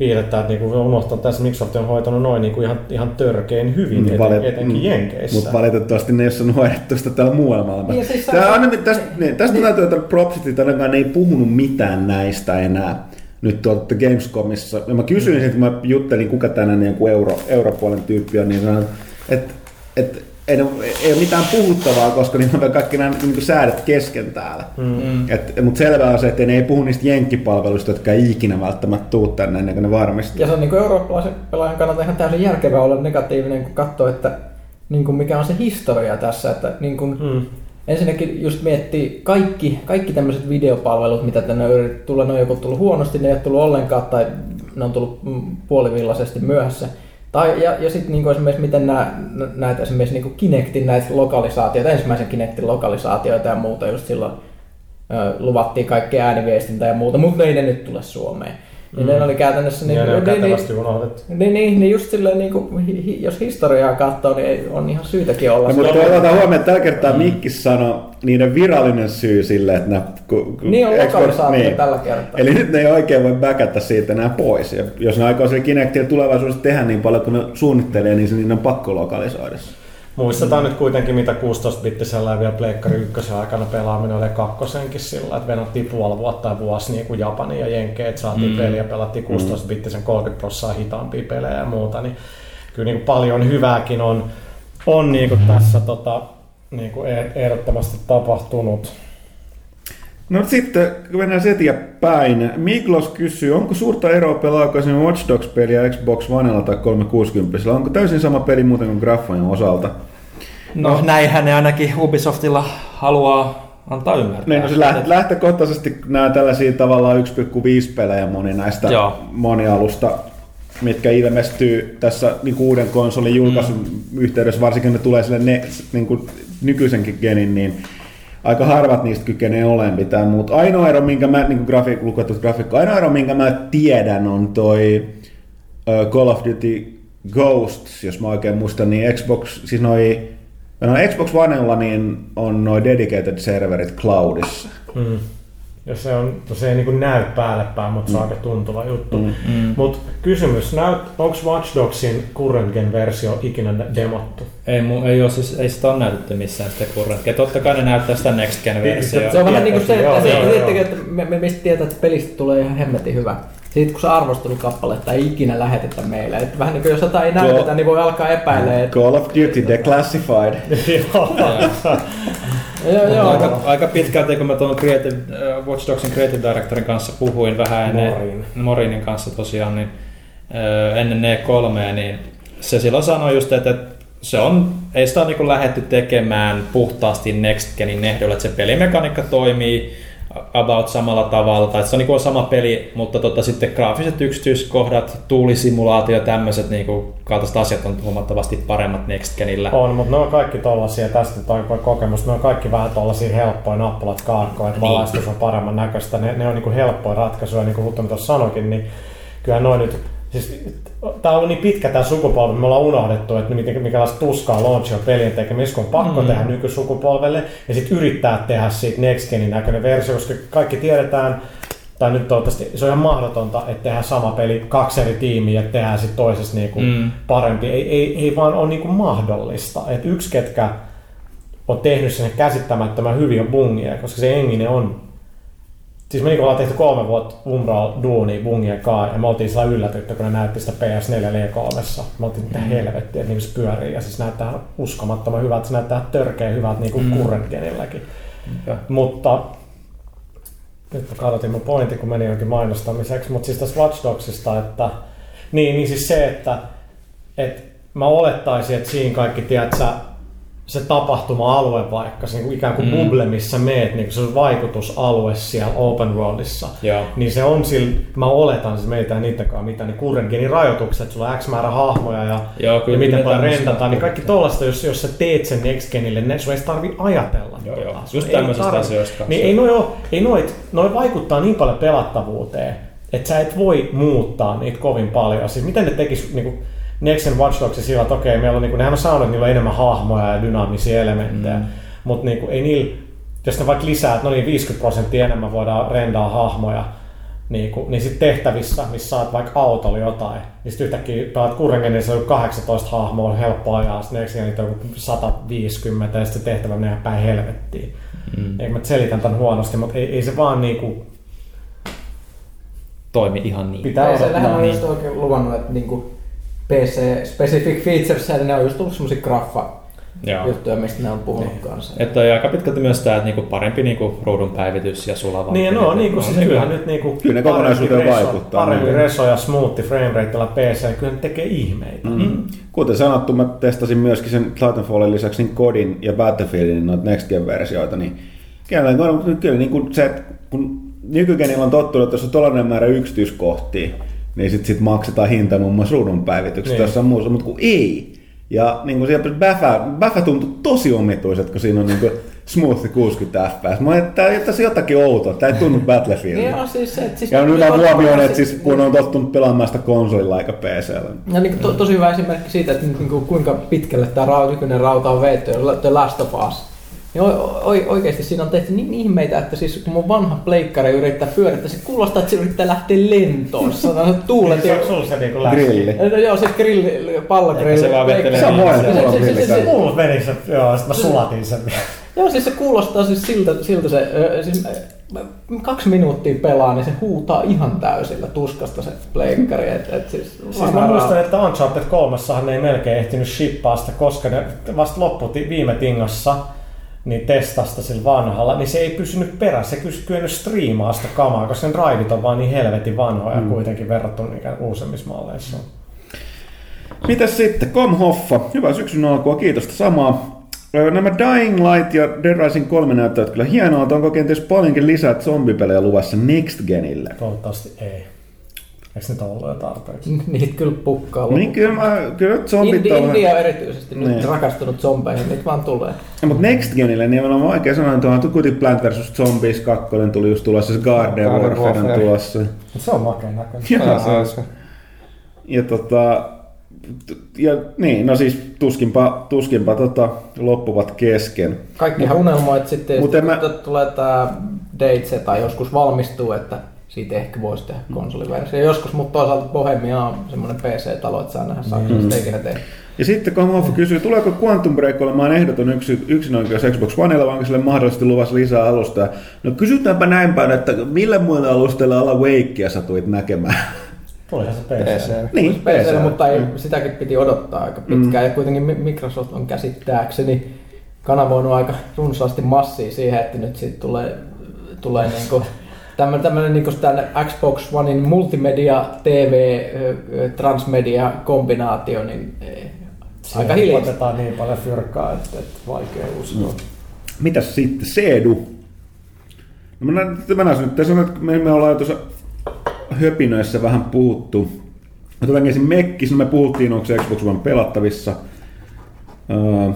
viihdettä, että niinku unohtaa tässä Microsoft on hoitanut noin niinku ihan, ihan törkein hyvin, Mut eten, valit- etenkin mm. Jenkeissä. Mutta valitettavasti ne ei ole saanut hoidettua sitä täällä muualla maailmassa. Niin, siis Tää on, niin, tästä, niin, niin, tästä niin. täytyy ottaa propsit, että ne ei puhunut mitään näistä enää nyt tuolta Gamescomissa. Ja mä kysyin sitten, kun mä juttelin, kuka tänään niin kuin euro, europuolen tyyppi on, niin sanoin, että et, ei, ne- ei ole mitään puhuttavaa, koska niin on kaikki nämä niin kuin säädöt kesken täällä. Mm. Et, mutta selvää on se, että ne ei puhu niistä jenkkipalveluista, jotka ei ikinä välttämättä tuu tänne ennen kuin ne varmistuu. Ja se on niin eurooppalaisen pelaajan kannalta ihan täysin järkevää olla negatiivinen, kun katsoo, että niin kuin mikä on se historia tässä. Että niin kuin, Mm. Ensinnäkin just miettii kaikki, kaikki tämmöiset videopalvelut, mitä tänne on tulla, ne on joko tullut huonosti, ne ei ole tullut ollenkaan tai ne on tullut mm, puolivillaisesti myöhässä. Tai, ja, ja sitten niinku esimerkiksi miten nämä, näitä esimerkiksi niinku Kinectin näitä lokalisaatioita, ensimmäisen Kinectin lokalisaatioita ja muuta just silloin ö, luvattiin kaikki ääniviestintä ja muuta, mutta ei ne nyt tule Suomeen. Niin ne oli käytännössä... Niin, Niin, ja ne on niin, niin, kätevästi unohdettu. niin, niin, niin just silleen, niin kuin, hi, jos historiaa katsoo, niin ei, on ihan syytäkin olla. No, mutta otetaan huomioon, että tällä kertaa Mikki sanoi niiden virallinen syy sille, että nämä... Ku, ku, Niin on lokalisaatio tällä kertaa. Eli nyt ne ei oikein voi bacata siitä enää pois. Ja jos ne aikoo sille Kinectia tulevaisuudessa tehdä niin paljon kuin ne suunnittelee, niin se niin on pakko lokalisoida. se. Muistetaan nyt kuitenkin, mitä 16-bittisellä ja vielä Pleikkari 1 aikana pelaaminen oli kakkosenkin sillä, että venattiin puoli vuotta tai vuosi niin kuin Japani ja Jenkeä, että saatiin mm. peliä, pelattiin 16-bittisen 30 prosenttia hitaampia pelejä ja muuta, niin kyllä niin kuin paljon hyvääkin on, on niin kuin tässä tota, niin kuin e- ehdottomasti tapahtunut. No sitten, kun mennään eteenpäin. Miklos kysyy, onko suurta eroa pelaako esimerkiksi Watch Dogs-peliä Xbox Onella tai 360? Onko täysin sama peli muuten kuin graffojen osalta? No näinhän ne ainakin Ubisoftilla haluaa antaa ymmärtää. Niin, no se läht- lähtökohtaisesti nämä tällaisia tavallaan 1,5 pelejä moni näistä Joo. monialusta, mitkä ilmestyy tässä niin uuden konsolin julkaisun mm. yhteydessä, varsinkin ne tulee sille ne, niin kuin nykyisenkin genin, niin aika harvat niistä kykenee olemaan mitään muuta. Ainoa ero, minkä mä, niin grafiik, lukettu grafiikka, ainoa ero, minkä mä tiedän, on toi uh, Call of Duty Ghosts, jos mä oikein muistan, niin Xbox, siis noi, no Xbox Onella niin on noin dedicated serverit cloudissa. Mm. Ja se, on, se ei niin näy päälle päin, mutta se on aika tuntuva juttu. Mm. Mutta kysymys, näyt, onko Watch Dogsin current gen versio ikinä demottu? Ei, mu, ei, ole, siis, ei sitä ole näytetty missään sitä kurrenttia. Totta kai ne näyttää sitä Next Gen versiota. Se on vähän niin kuin se, Joo, että, joo, se, joo. tiedättekö, että me, me mistä tietää, että pelistä tulee ihan hemmetin hyvä. Siitä kun se arvostelukappaletta ei ikinä lähetetä meille. Että vähän niin kuin jos jotain ei näytetä, niin voi alkaa epäillä. Että, Call of Duty Declassified. Joo. joo. Aika, aika pitkälti, kun mä tuon Creative, äh, Watch Dogsin Creative Directorin kanssa puhuin vähän ennen Morin. Morinin kanssa tosiaan, niin äh, ennen E3, niin se silloin sanoi just, että se on, ei sitä ole niin lähdetty tekemään puhtaasti Next Genin ehdolla, että se pelimekaniikka toimii about samalla tavalla, tai se on, niin sama peli, mutta tota, sitten graafiset yksityiskohdat, tuulisimulaatio ja tämmöiset niin kaltaiset asiat on huomattavasti paremmat Next Genillä. On, mutta ne on kaikki tollasia, tästä on kokemus, ne on kaikki vähän tollasia helppoja nappulat kaarkoja, että Niin. valaistus on paremman näköistä, ne, ne on niinku helppoja ratkaisuja, niin kuin Huttunen tuossa sanoikin, niin kyllä noin nyt, siis tää on ollut niin pitkä tämä sukupolvi, me ollaan unohdettu, että miten, mikälaista tuskaa launch on pelien tekemisessä, kun on pakko mm. tehdä nykysukupolvelle ja sitten yrittää tehdä siitä Next Genin näköinen versio, koska kaikki tiedetään, tai nyt toivottavasti se on ihan mahdotonta, että tehdään sama peli kaksi eri tiimiä ja tehdään sitten toisessa niinku Mm. parempi. Ei, ei, ei vaan ole niinku mahdollista. Et yksi, ketkä on tehnyt sen käsittämättömän hyvin on Bungie, koska se Engine on Siis me niinku ollaan tehty kolme vuotta Umbral duunia Bungien kanssa ja me oltiin sillä yllätytty, kun ne näytti sitä PS4 L3. Me oltiin mitä helvettiä, että niinku se pyörii ja siis näyttää uskomattoman hyvältä, se näyttää törkeä hyvältä niinku mm. Mutta nyt mä kadotin mun pointin, kun meni jonkin mainostamiseksi, mutta siis tästä Watch Dogsista, että niin, niin siis se, että, että mä olettaisin, että siinä kaikki, tiedät sä, se tapahtuma-alue vaikka, se niin kuin ikään kuin Mm. bubble, missä meet, niin kuin se on vaikutusalue siellä open worldissa, Joo. niin se on sillä, mä oletan, se meitä ei niitäkaan mitään, niin kurrengenin rajoitukset, sulla on X määrä hahmoja ja, Joo, kyllä ja miten paljon rentataan, niin kaikki tollasta, jos, jos sä teet sen Next Genille, ne, sun ei tarvi ajatella. Joo, tota. joo. Just tämmöisistä tarvi- asioista. Niin ei noi, oo, ei noit, noi vaikuttaa niin paljon pelattavuuteen, että sä et voi muuttaa niitä kovin paljon. Siis miten ne tekis niinku, Next Gen Watch Dogs sillä, että okei, meillä on, niinku, nehän on saanut, että niillä on enemmän hahmoja ja dynaamisia elementtejä, mm. mutta niinku, ei niillä, jos ne vaikka lisää, että no niin 50 prosenttia enemmän voidaan rendaa hahmoja, Niinku, niin sitten tehtävissä, missä saat vaikka autolla jotain, niin sitten yhtäkkiä pelaat Kurrengen, niin se on 18 hahmoa, on helppo ajaa, sitten Gen niitä on joku 150 ja sitten se tehtävä menee päin helvettiin. Mm. Eikö mä selitän tämän huonosti, mutta ei, ei se vaan niinku, Toimi ihan niin. pitää PCllähän odottaa. on Niin. just oikein luvannut, että niinku PC-specific features, eli ne on just tullut semmosia graffa Joo. juttuja, mistä ne on puhunut Niin. kanssa. Että on aika pitkälti myös tämä, että niinku parempi niinku ruudun päivitys ja sulava. Niin, no, niin kuin siis hyvä. kyllähän nyt niinku Kyllä ne kokonaisuuteen vaikuttaa, Parempi niin. reso ja smoothi framerateilla PC, niin kyllä ne tekee ihmeitä. Mm. Kuten sanottu, mä testasin myöskin sen Titanfallin lisäksi niin Kodin ja Battlefieldin noita Next Gen-versioita, niin kyllä, kyllä, kyllä niin kuin se, että kun nykygenillä on tottunut, että jos on tollainen määrä yksityiskohtia, niin sitten sit maksetaan hinta muun muassa ruudun päivityksestä Niin. jossain muussa, mutta kun ei. Ja niin kuin siellä Bäfä, Bäfä tuntui tosi omituiset, kun siinä on niin kuin smooth 60 fps. Mä ajattelin, että tää- tässä on jotakin outoa, tämä ei tunnu Battlefieldilta. Niin on siis että siis... Ja on hyvä huomioon, että siis- kun on tottunut pelaamaan sitä konsolilla eikä PCllä. Ja niin to, tosi hyvä esimerkki siitä, että niin kuin, kuinka pitkälle tämä rauta, nykyinen rauta on veetty, The Last of Us. Niin o, o, oikeasti siinä on tehty niin ihmeitä, että siis kun mun vanha pleikkari yrittää pyörittää, se kuulostaa, että se yrittää lähteä lentoon. Se on tuulet Niin, se on sulla se niinku. Grilli. No joo, siis grilli, pallogrilli. Se vaan vetelee Se on niin, se- mulla on se- se- grilli se-. Mulla meni se, joo, sit mä sulatin sen. Joo, siis se kuulostaa siis siltä, siltä se, siis kaksi minuuttia pelaa, niin se huutaa ihan täysillä tuskasta se pleikkari. Et, et siis, Siis mä muistan, että Uncharted 3 ne ei melkein ehtinyt shippaa sitä, koska ne vasta loppu ti- viime tingassa niin testasta sillä vanhalla, niin se ei pysynyt perässä, se ei kyennyt striimaa sitä kamaa, koska sen drivit on vaan niin helvetin vanhoja mm. kuitenkin verrattuna ikään uusimmissa malleissa. Mitäs sitten? Kom Hoffa. Hyvää syksyn alkua, kiitosta samaa. Nämä Dying Light ja Dead Rising 3 näyttävät kyllä hienolta. Onko kenties paljonkin lisää zombipelejä luvassa Next Genille? Toivottavasti ei. Eikö nyt ollut jo tarpeeksi? Niitä kyllä pukkaa Niin kyllä, mä, kyllä zombit Indi, on. India on erityisesti nyt Niin. rakastunut zombeihin, niitä vaan tulee. Ja, mutta Next Genille niin on vaikea sanoa, että on Tukuti Plant vs. Zombies 2 tuli just tulossa, se Garden Garden Warfare on Warfare. tulossa. Mut se on makeen näköinen. Ja, se on se. ja tota, ja niin, no siis tuskinpa, tuskinpa tota, loppuvat kesken. Kaikkihan unelmoi, että sitten Mut en mä- mä... tulee tämä Deitse tai joskus valmistuu, että siitä ehkä voisi tehdä konsoliversio. Joskus, mutta toisaalta Bohemia on semmoinen PC-talo, että saa nähdä saako Mm. ikinä tehdä. Ja sitten kun Hoffa kysyy, tuleeko Quantum Break olemaan ehdoton yksi, yksinoikeus Xbox Oneilla, vai onko sille mahdollisesti luvassa lisää alustaa? No kysytäänpä näin päin, että millä muilla alusteilla alla Wakea satuit näkemään? Tulihan se PC. niin, PC, PC. mutta ei, sitäkin piti odottaa aika pitkään. Mm. Ja kuitenkin Mi- Microsoft on käsittääkseni kanavoinut aika runsaasti massia siihen, että nyt siitä tulee, tulee niinku tämmöinen, tämmöinen niinku tämän Xbox Onein multimedia, TV, transmedia kombinaatio, niin eh, aika hiljaista. Otetaan niin paljon fyrkkaa, että, että vaikea uskoa. Mm. Mitäs sitten? Seedu. No mä, nä- mä näen nyt, tässä on, että me, me ollaan tuossa höpinöissä vähän puhuttu. Mä tulen ensin Mekkis, no me puhuttiin, onko se Xbox One pelattavissa. Öö,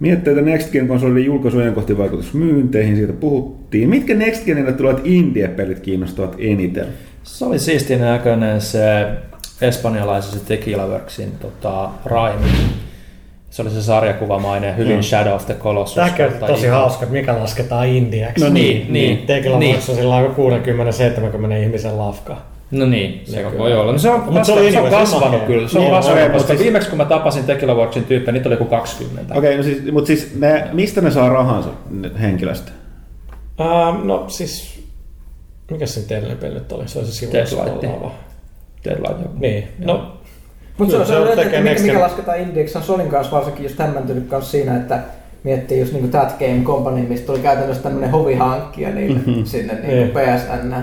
Mietteitä Next Gen konsolin julkaisujen kohti vaikutus myynteihin, siitä puhuttiin. Mitkä Next Genille tulevat indie-pelit kiinnostavat eniten? Se oli siistin näköinen se espanjalaisen se Tequila Worksin tota, Raimi. Se oli se sarjakuvamainen, hyvin Mm. Shadow of the Colossus. Tämäkin on tosi ihan- hauska, että mikä lasketaan indiaksi. No niin, niin. Niin. niin. sillä on 60-70 ihmisen lafka. No niin, se Niin, voi olla. No se on, Mut se se, oli se on se on kasvanut makea. kyllä. Se on Niin, kasvanut, okei, koska siis- viimeksi kun mä tapasin Tequila Worksin tyyppejä, niitä oli joku 20. Okei, okay, no siis, mutta siis ne, mistä ne saa rahansa ne henkilöstä? Uh, no siis, mikä se teidän peli nyt oli? Se oli se sivu. Deadlight. Deadlight. Niin, no Mutta se, on- se on, tekee että mikä, Next mikä lasketaan indieksi, se on Sonin kanssa varsinkin just hämmentynyt kanssa siinä, että miettii just niinku That Game Company, mistä tuli käytännössä tämmöinen hovihankkija niille Mhm. sinne Niin. niinku PSN.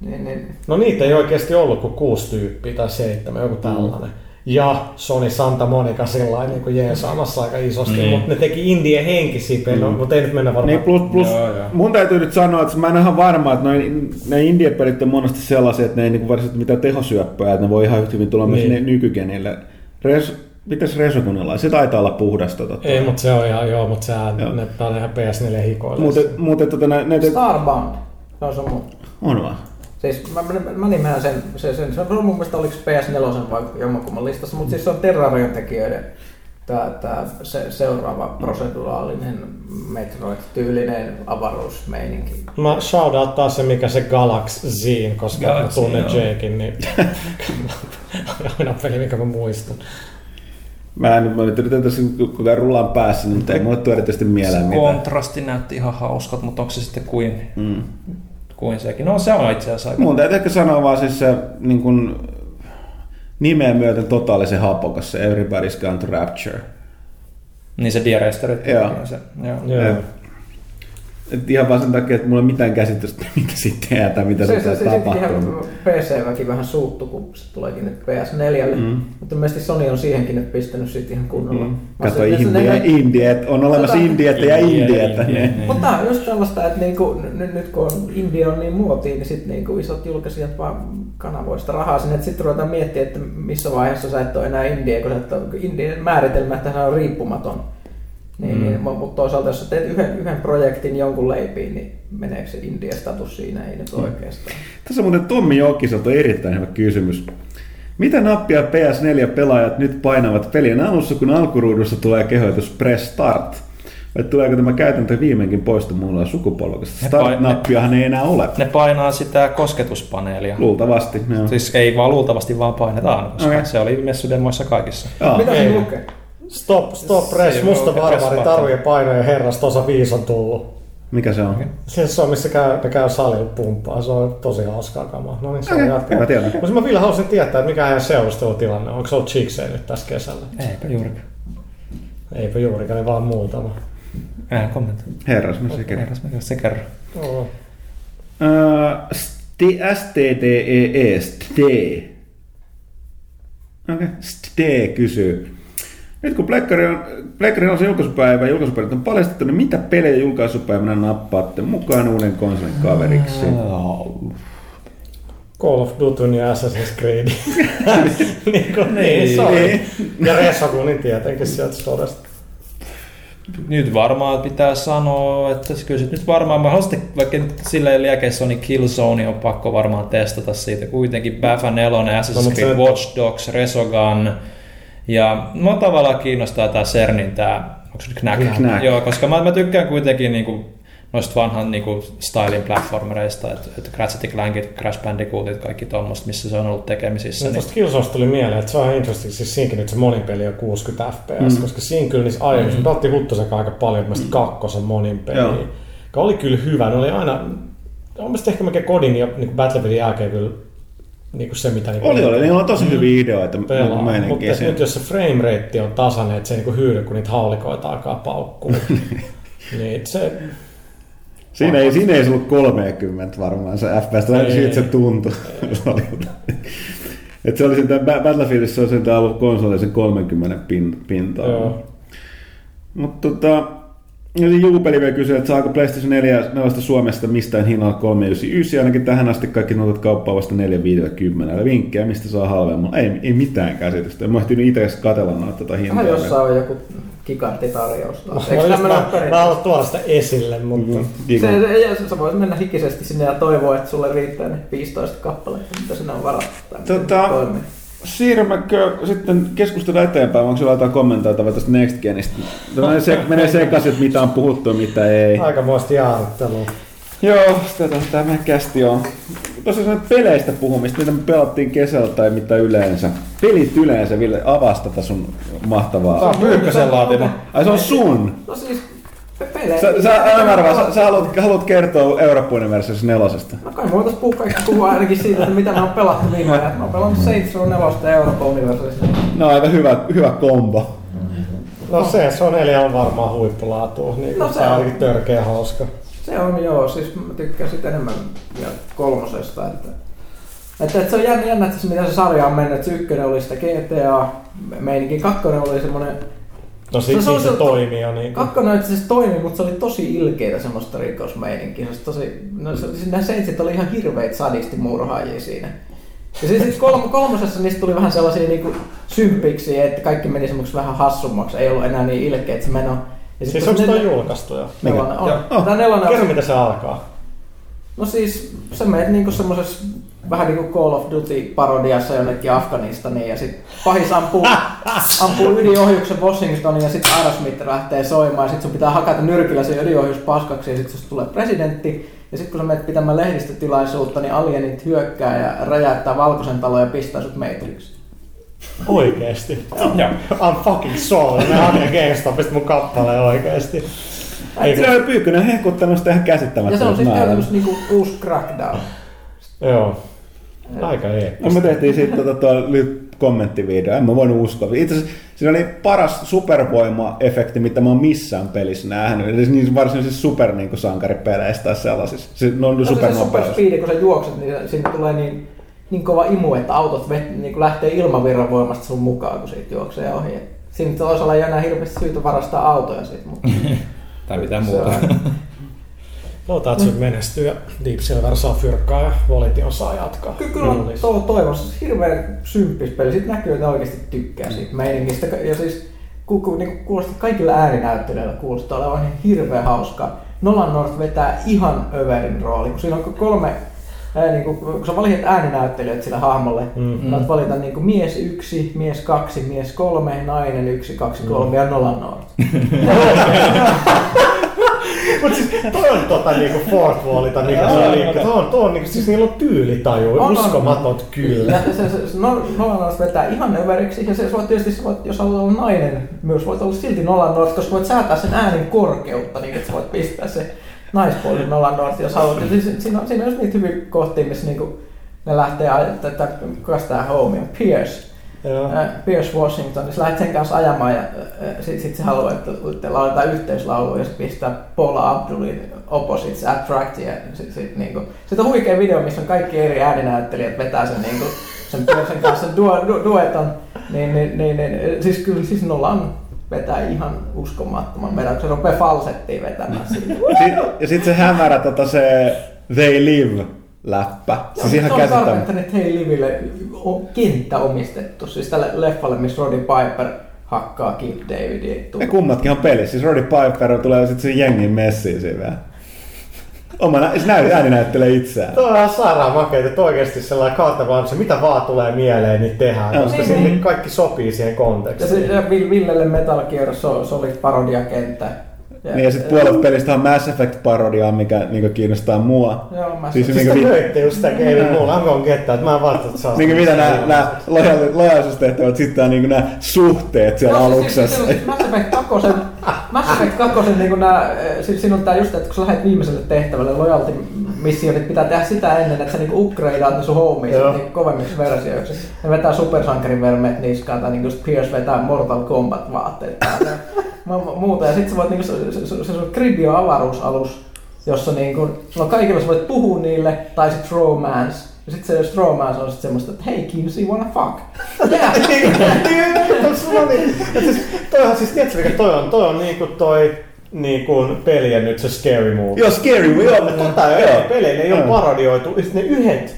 Niin, niin, No niitä ei oikeasti ollut kuin kuusi tyyppiä tai seitsemän, joku tällainen. ja Sony Santa Monica sillä niin kuin jeesaamassa aika isosti, mm. mutta ne teki indie henkisiä pelejä, mm. mutta ei nyt mennä varmaan. Niin plus, plus Joo, joo. mun täytyy nyt sanoa, että mä en ihan varma, että noin, ne indie-pelit on monesti sellaisia, että ne ei niinku varsinaisesti mitään tehosyöppöä, että ne voi ihan yhtä hyvin tulla Niin. myös ne nykygenille. Res, mitäs Resogunilla? Se taitaa olla puhdasta. Tota. Ei, mutta se on ihan, joo, mutta sehän, Joo. ne pelaa ihan PS4 hikoille. Mutta, mutta tota, nä- näitä... Starbound. Se on se mun. On vaan. Siis mä, mä, mä nimeän sen, se, sen, se on mun mielestä oliko se PS4 vai jommankumman listassa, mutta siis se on Terrarion tekijöiden tää, tää se, seuraava proseduraalinen Metroid-tyylinen avaruusmeininki. Mä shoutouttaa se, mikä se Galaxy koska Galaxy, mä tunnen joo. Jakein, niin aina peli, mikä mä muistan. Mä en, mä nyt yritän tässä koko ajan rullaan päässä, mutta ei mulle tule erityisesti mieleen Se mitään. kontrasti näytti ihan hauskat, mutta onko se sitten kuin, Mm. Kuin sekin? No se on itse asiassa aika... Mun täytyy ehkä sanoa vaan siis se niin kun, nimeä myöten totaalisen hapokas se Everybody's Gone to Rapture. Niin se Diaresterit. Joo. Se, joo. Joo. Et, et ihan vaan sen takia, että mulla ei ole mitään käsitystä, mitä siitä tehdään tai mitä Se, se, se, tapahtuu. PC-väki vähän suuttu, kun se tuleekin nyt PS4. Mm. Mm. Mutta ilmeisesti Sony on siihenkin nyt pistänyt sit ihan kunnolla. Mm. Kato India, ne- India, että on olemassa Tota- Indiet ja Indiet. Niin. niin. Mutta on just sellaista, että niinku, nyt, nyt kun India on niin muotiin, niin sitten niinku isot julkaisijat vaan kanavoista rahaa sinne. Sitten ruvetaan miettimään, että missä vaiheessa sä et ole enää India, kun sä et ole, Indian määritelmä, että hän on riippumaton. Niin, Mm. mm. niin, mutta toisaalta jos teet yhden, yhden projektin jonkun leipiin, niin meneekö se India-status siinä? Ei nyt oikeastaan. Tässä muuten Tommi Jokiselta on erittäin hyvä kysymys. Mitä nappia PS4-pelaajat nyt painavat pelin alussa, kun alkuruudussa tulee kehoitus Press Start? Vai tuleeko tämä käytäntö viimeinkin poistumaan sukupolvesta? Ne Start-nappiahan ei enää ole. Ne painaa sitä kosketuspaneelia. Luultavasti. Joo. Siis ei vaan luultavasti vaan painetaan, koska Okei. se oli messudemoissa kaikissa. Joo. Mitä se lukee? Stop, stop, Se press, ei musta ole barbari, press taru ja painojen herrasta osa 5 on tullut. Mikä se on? Se se on, missä käy, ne käy salilla pumppaa. Se on tosi hauskaa kamaa. No niin, se on Okei, jatkaa. hyvä tietää. Mutta mä vielä haluaisin tietää, että mikä heidän seurustelutilanne on. Onko se ollut chikseen nyt tässä kesällä? Eipä juurikaan. Eipä juurikaan, niin vaan muutama. Eihän kommentoi. Herras, mä sekin. Herras, mikä se kerro. Oo. Uh, STTE, ST. Okei, ST kysyy. Nyt kun Pleikkari on, on se julkaisupäivä ja julkaisupäivät on paljastettu, niin mitä pelejä julkaisupäivänä nappaatte mukaan uuden konsolin kaveriksi? Call of Duty ja Assassin's Creed. niin, kuin, niin. Niin. Ja Resogunin tietenkin sieltä sodasta. Nyt varmaan pitää sanoa, että se kyllä se nyt varmaan, mä haluaisin, vaikka nyt silleen liekeissä on, niin Killzone on pakko varmaan testata siitä. Kuitenkin Bafa 4, Assassin's No, mutta Creed, se- Watch Dogs, Resogun. Ja mua tavallaan kiinnostaa tää Cernin tää, onko se nyt Knack? Knack. Joo, koska mä, mä tykkään kuitenkin niinku noista vanhan niinku stylin platformereista, että, että Ratchet Clankit, Crash Bandicootit, kaikki tuommoista, missä se on ollut tekemisissä. No, Niin, tuosta Killzoneista tuli mieleen, että se on interesting. Siis siinäkin nyt se monin peli on 60 fps, mm. koska siinä kyllä niissä aiemmissa, mm. me otti Huttusen aika paljon mielestäni kakkosen monin peli, Joo. joka oli kyllä hyvä. Ne oli aina, on mielestäni ehkä melkein kodin ja niin Battlefieldin jälkeen kyllä niin kuin se, mitä niin Oli, oli. Niillä on tosi hyviä ideoita. pelaa. Mutta meininkiä nyt jos se frame rate on tasainen, että se ei niin hyydy, kun niitä haulikoita alkaa paukkua, niin se, Siinä ei, siinä ei se ollut 30 varmaan se FPS, tai Ei. siltä se tuntui. Et se oli sitä, Battlefieldissä on sen ollut konsoli sen 30 pin, pintaa. Mutta tota, Juupeli vielä kysyy, että saako PlayStation 4 4 Suomesta mistään hinnalla 399, ainakin tähän asti kaikki notat kauppaa vasta 450. Eli vinkkejä, mistä saa halvemmalla. Ei, ei mitään käsitystä. En mä ehtinyt itse edes katsella noita tota hintaa. Vähän jossain on joku gigantitarjous taas. mä, Eikö mä, haluan tuoda sitä esille, mutta Mm, Se, se, ja sä voit mennä hikisesti sinne ja toivoa, että sulle riittää ne 15 kappaletta, mitä sinne on varattu. Tota, se toimii. Siirrymmekö sitten keskustella eteenpäin, onko sulla jotain kommentoitavaa tästä Next Genistä? Menee, se, menee sekaisin, että mitä on puhuttu ja mitä ei. aikamoista jaaruttelua. Joo, sitä tämä meidän kästi on. Tosiaan peleistä puhumista, mitä me pelattiin kesällä tai mitä yleensä. Pelit yleensä, Ville, avasta tätä sun mahtavaa. Tää on Pyykkösen laatima. Ai se on sun! No siis, pelejä. Sä, sä, älä arvaa, sä, sä haluat, haluat kertoa Eurooppuinen versiossa nelosesta. No kai me voitais puhua kaikki puhua ainakin siitä, että mitä me on pelattu viime ajan. Mä oon pelannut Saints Row 4 ja Universalista. No aika hyvä, hyvä kombo. No se, se on neljä on varmaan huippulaatua, niin No se on ainakin törkeä hauska. Se on joo, siis mä tykkään sit enemmän vielä kolmosesta, että Että, että se on jännä, jännä että se, mitä se sarja on mennyt. Että se ykkönen oli sitä GTA-meininki, kakkonen oli semmoinen No Se- se se, on se, se- toimi jo niin kuin. Kakkonen itse asiassa toimi, mutta se oli tosi ilkeitä semmoista rikosmeininkiä. Se oli tosi, no, se, siis nämä seitsit oli ihan hirveitä sadistimurhaajia siinä. Ja sitten sit kolm, kolmosessa niistä tuli vähän sellaisia niinku symppiksi, että kaikki meni semmoiksi vähän hassummaksi. Ei ollut enää niin ilkeä, että se meno. Ja Siis onko toi nel- julkaistu jo? Nelonen on. Joo. Kerro mitä se alkaa. No siis sä menet niinku semmosessa vähän niinku Call of Duty parodiassa jonnekin Afganistaniin ja sit pahis ampuu, ampuu ydinohjuksen Washingtoniin ja sit Aerosmith lähtee soimaan ja sit sun pitää hakata nyrkillä se ydinohjus paskaksi ja sit susta tulee presidentti ja sit kun sä menet pitämään lehdistötilaisuutta, niin alienit hyökkää ja räjäyttää valkoisen talon ja pistää sut Matrix. Oikeesti. Joo. I'm fucking sold. Ne hakee GameStopista mun kappaleen oikeesti. Eikö? Se on Pyykkönen hehkuttanut sitä ihan Ja se on käsittämättömästi siis käytännössä niinku uusi Crackdown. Joo. Aika eeppistä. No me tehtiin sitten tota, tuo lyhyt kommenttivideo, en mä voinut uskoa. Itse asiassa siinä oli paras supervoima-efekti, mitä mä oon missään pelissä nähnyt. Eli niin varsinaisissa super niin sankaripeleissä tai sellaisissa. Se, ne on No se, se super speedi, kun sä juokset, niin sinne tulee niin, niin kova imu, että autot vet, niin kuin lähtee ilmavirran voimasta sun mukaan, kun siitä juoksee ohi. Siinä toisella ei enää hirveästi syytä varastaa autoja siitä, mutta Tai mitään se muuta. on- Lotatsu menestyy ja Deep Silver saa fyrkkaa ja Volition saa jatkaa. Ky- Kyllä on to, toivossa hirveän symppis peli. Sitten näkyy, että ne oikeasti tykkää siitä meiningistä. Ja siis ku, ku, niin kuulostaa kaikilla ääninäyttelijöillä kuulostaa olevan ihan hirveän hauskaa. Nolan North vetää ihan överin rooli, kun siinä on kolme ää, niin kuin, kun sä valitset ääninäyttelijät sille hahmolle, Mm. mm. saat valita niin kuin mies yksi, mies kaksi, mies kolme, nainen yksi, kaksi, kolme ja Nolan North. Mut siis toi on tota niinku fourth wallita, mikä se on liikkeellä. Toi on, toi on niinku, siis niillä on tyylitaju, On, on. uskomatot kyllä. Ja se, se, se no- Nolan North vetää ihan överiksi ja se, se voit tietysti, se voit, jos haluat olla nainen, myös voit olla silti Nolan North, koska voit säätää sen äänen korkeutta, niin että sä voit pistää se naispuolinen Nolan North, jos haluat. Ja siis, siinä, on, siinä on just niitä hyviä kohtia, missä niinku, ne lähtee, aj- että, että kukas tää homie on, Pierce. Joo. Pierce Washington, niin sä lähdet sen kanssa ajamaan ja äh, sit, sit se haluaa, että, että lauletaan yhteislaulu ja se pistää Paula Abdulin Opposites Attract ja sit, sit, niinku, sit on huikea video, missä on kaikki eri ääninäyttelijät vetää sen, niinku, sen Piercen kanssa duo, du, dueton, niin, niin, niin, niin, siis kyllä siis Nolan vetää ihan uskomattoman vedon, kun se rupeaa falsettiin vetämään siitä. Sit- Ja sitten se hämärä tota se They Live läppä. Siis ihan se on käsittämättä. tarkoittanut, että Hey Liville on kenttä omistettu, siis tälle leffalle, missä Roddy Piper hakkaa Keith Davidia. Ne kummatkin on pelissä. Siis Roddy Piper tulee sitten sen jengin messiin siinä vielä. Oma nä- se näy, ääni näyttelee itseään. Tuo on ihan sairaan makeita, että oikeasti sellainen carte se mitä vaan tulee mieleen, niin tehdään, Joo. koska Niin, sinne niin. kaikki sopii siihen Ja kontekstiin. se ja Vill- Villelle Metal Gear so, Solid parodiakenttä. Niin ja sitten puolet pelistä on Mass Effect-parodiaa, mikä niinku kiinnostaa mua. Joo, mä Siis Siis niinku vi- löitte just sitä game, mulla on gonna get that, mä en varta, että saa. Niinku mitä nämä, nämä lojaisuustehtävät, sitten on niinku nämä suhteet siellä siis- aluksessa. Siis, siis Mass Effect 2, Mass Effect 2 niin nää, siis on tää just, että kun sä lähdet viimeiselle tehtävälle loyalty mission, niin pitää tehdä sitä ennen, että sä niinku upgradeaat ne sun Joo. niin kovemmiksi versioiksi. Ne vetää supersankarin vermeet niskaan, tai niinku Pierce vetää Mortal Kombat vaatteet muuta. Ja sit sä voit niinku, se, se, se, se sun avaruusalus, jossa niinku, on kaikilla sä voit puhua niille, tai sit romance. Ja sit se jos romance on sit semmoista, että hei Kinsey, wanna fuck? Yeah. On niin, ja siis, toihan siis, tiedätkö mikä toi on? Toi on niinku toi niinku pelien nyt se scary movie. Joo, Scary Will. Joo, tota joo, peleillä ei ole Joo. parodioitu. Ja sit ne yhdet,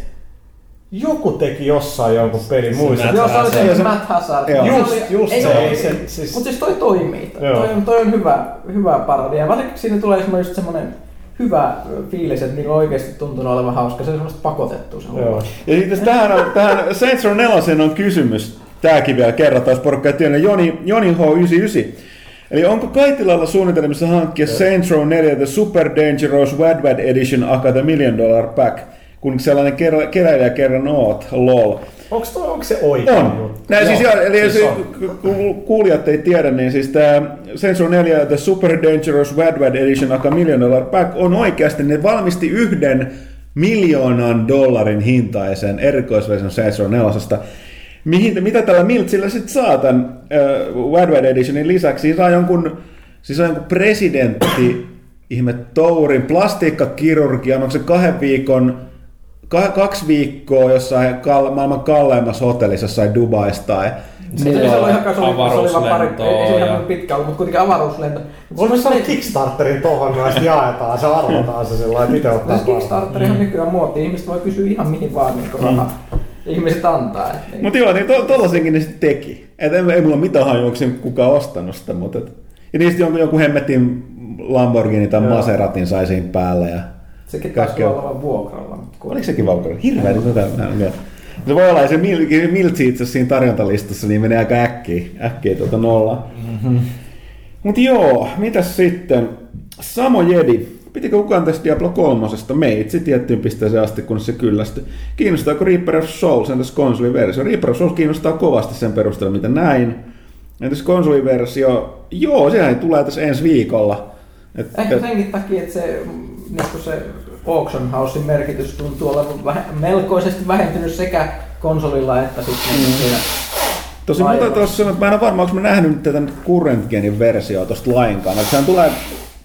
joku teki jossain jonkun pelin muista. Joo, se oli se Hazard. Matt Hazard. Joo. Se Just, just ei se, ei se, siis... Mutta siis toi toimii. Joo. Toi on, toi on hyvä, hyvä parodia. Varsinkin siinä tulee just semmoinen hyvä fiilis, että niin oikeasti tuntuu olevan hauska. Se on semmoista pakotettua se Joo. Ja sitten tähän, tähän Saints Row 4 on kysymys. Tääkin vielä kerrataan, jos porukka. Joni, Joni H99. Eli onko Kaitilalla suunnitelmissa hankkia Saints Row 4 The Super Dangerous Wad Wad Edition aka The Million Dollar Pack? Kun sellainen kerä, keräilijä kerran oot, lol. Onks, toi, onko se oikein On. juttu? Näin siis, joo, eli siis siis on. ku- kuulijat ei tiedä, niin siis tämä Row 4 The Super Dangerous Wad Wad Edition aka Million Dollar Pack on oikeasti, ne valmisti yhden miljoonan dollarin hintaisen erikoisversion Row 4. Mihin, mitä tällä Miltsillä sitten saa tämän äh, Wad Wad Editionin lisäksi? Siis saa jonkun, siis saa jonkun presidentti, ihme tourin, plastiikkakirurgian, onko se kahden viikon kaksi viikkoa jossain kal- maailman kalleimmassa hotellissa jossain Dubaissa tai Se, se oli ihan se oli, se oli vaan pari, ei, se ihan ja- pitkä ollut, mutta kuitenkin avaruuslento. Voisi saada Kickstarterin tuohon, no sitten jaetaan, se arvotaan se sillä lailla, itse ottaa Tässä Kickstarterihan mm. nykyään muotti, ihmiset voi kysyä ihan mihin vaan niin rahaa. Ihmiset antaa. Niin. Mutta joo, niin to, tollasenkin ne sitten teki. Et ei, ei mulla mitään hajua, kukaan ostanut sitä, mutta... Et, ja niistä jonkun, joku hemmetin Lamborghini tai. Maseratin sai siinä päälle. Ja Sekin taisi olla vain vuokralla. mutta kun- Oliko sekin vauhkalla? Hirveä nyt tätä näin. Se voi olla, ja se mil- miltsi itse asiassa siinä tarjontalistassa, niin menee aika äkkiä, äkkiä tuota nolla. Mm-hmm. Mutta joo, mitäs sitten? Samo Jedi. Pitikö kukaan tästä Diablo 3? Meitsi tiettyyn pisteeseen asti, kun se kyllästyi. Kiinnostaako Reaper of Souls, entäs konsoliversio? Reaper of Souls kiinnostaa kovasti sen perusteella, mitä näin. Entäs konsoliversio? Joo, sehän tulee tässä ensi viikolla. Et, Ehkä senkin takia, että se, niin se auction housein merkitys tuntuu olevan vähe- melkoisesti vähentynyt sekä konsolilla että sitten mm. siinä. Tosi muuta tuossa sanoa, että mä en ole varma, onko mä nähnyt nyt tätä current genin versiota tosta lainkaan. Sehän tulee,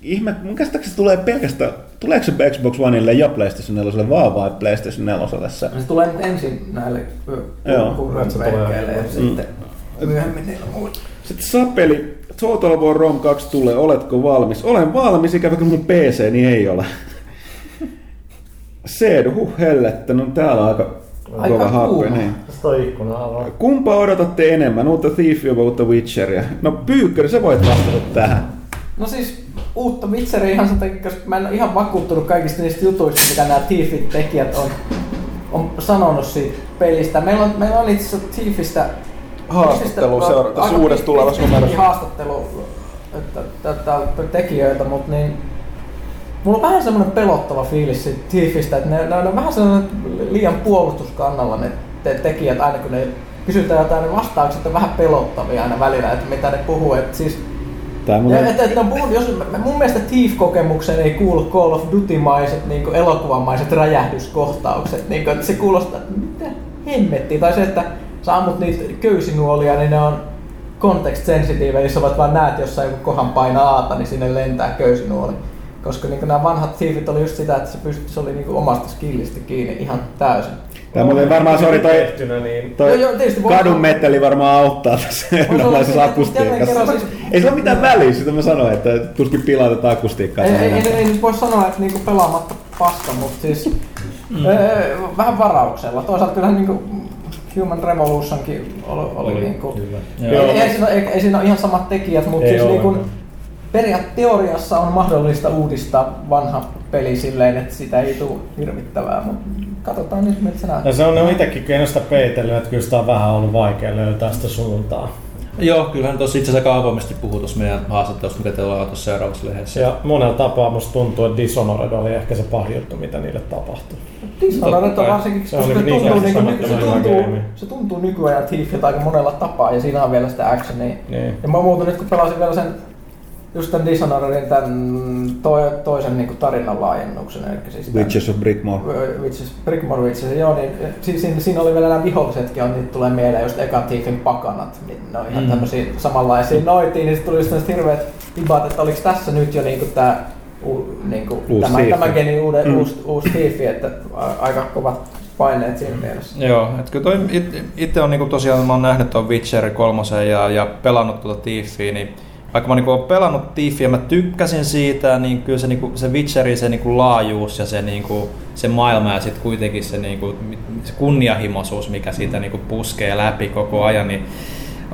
ihme, mun käsittääkseni se tulee pelkästään, tuleeko se Xbox Oneille ja PlayStation 4 vaan vai PlayStation 4 se? Se tulee nyt ensin näille kurrentvehkeille ja sitten myöhemmin niillä muilla. Sitten Sapeli, Total War Rom 2 tulee, oletko valmis? Olen valmis, ikävä kyllä mun PC niin ei ole. Seedu, huh hellettä, no täällä on aika, Aika kova kuuma. Niin. Kumpaa odotatte enemmän, uutta Thiefia vai uutta Witcheria? No Pyykkönen, sä voit vastata tähän. No siis uutta Witcheria ihan sen takia, koska mä en ole ihan vakuuttunut kaikista niistä jutuista, mitä nämä Thiefit tekijät on, on sanonut siitä pelistä. Meillä on, meillä on itse asiassa Thiefistä Haastattelu Thiefistä- seura- tässä aika uudessa tulevassa numerossa. haastattelu että, että, että tekijöiltä, mutta niin, Mulla on vähän semmoinen pelottava fiilis siitä Thiefistä, että ne, ne, on vähän sellainen liian puolustuskannalla ne te, tekijät aina kun ne kysytään jotain, ne vastaukset on vähän pelottavia aina välillä, että mitä ne puhuu. Et siis, ja, muuten, et, et, no, puhun, jos, mun mielestä Thief-kokemukseen ei kuulu Call of Duty-maiset, niin elokuvamaiset räjähdyskohtaukset. Niin kuin, että se kuulostaa, että mitä hemmettiä. Tai se, että sä ammut niitä köysinuolia, niin ne on context sensitive, jos sä vaan vaan näet jossain joku kohan painaa aata, niin sinne lentää köysinuoli. Koska niin nämä vanhat thiefit oli just sitä, että se, pystyi, se oli niin omasta skillistä kiinni ihan täysin. tää muuten varmaan, sori toi, Tehtynä, niin toi Joo, joo, kadun meteli varmaan auttaa tässä erilaisessa akustiikassa. siis- Ei se ole mitään väliä, sitä mä sanoin, että tuskin pilaa tätä akustiikkaa. Ei, ei, ei, ei, nyt voi sanoa, että niinku pelaamatta paska, mutta siis mm. öö, vähän varauksella. Toisaalta kyllähän niinku Human Revolutionkin oli, oli, oli niinku, Kyllä. ei, ei, ei, siinä, ei, ei siinä ole ihan samat tekijät, mutta Ei siis niinku, ollenkaan. periaatteessa teoriassa on mahdollista uudistaa vanha peli silleen, että sitä ei tule hirvittävää, mutta katsotaan nyt miltä se näyttää. Ja se on ne itsekin keinosta peitellyt, että kyllä sitä on vähän ollut vaikea löytää sitä suuntaa. Joo, kyllähän tuossa itse asiassa avoimesti puhuu tuossa meidän haastattelussa, mikä teillä on tuossa seuraavassa lehdessä. Ja monella tapaa musta tuntuu, että Dishonored oli ehkä se pahin juttu, mitä niille tapahtui. Dishonored on varsinkin, Se koska se, niinku tuntuu, niin se, tuntuu, se tuntuu nykyään Thiefiltä aika monella tapaa ja siinä on vielä sitä actionia. Niin. Ja mä muuten nyt kun pelasin vielä sen just tämän Dishonoredin tämän to, toisen niin tarinan laajennuksen, eli siis tämän- Witches of Brickmore. Witches, Brickmore Witches, joo, niin si- siinä, siinä oli vielä nämä vihollisetkin, on, niitä tulee mieleen just eka Thiefin pakanat, niin ne on ihan Mm. mm. tämmöisiä samanlaisia noitiin, niin sitten tuli just hirveät vibat, että oliko tässä nyt jo niinku niinku, Uusi tämä, Thief. tämä geni uude, Mm. mm. uusi, uusi Thiefi, että aika kovat paineet siinä mielessä. Joo, että kyllä toi it, itse on niinku tosiaan, mä oon nähnyt tuon Witcher 3 ja, ja pelannut tuota Thiefia, niin vaikka mä niinku oon pelannut Thiefia, mä tykkäsin siitä, niin kyllä se, niinku, se Witcherin se niinku laajuus ja se, niinku, se maailma ja sitten kuitenkin se, niinku, se kunnianhimoisuus, mikä siitä niinku puskee läpi koko ajan, niin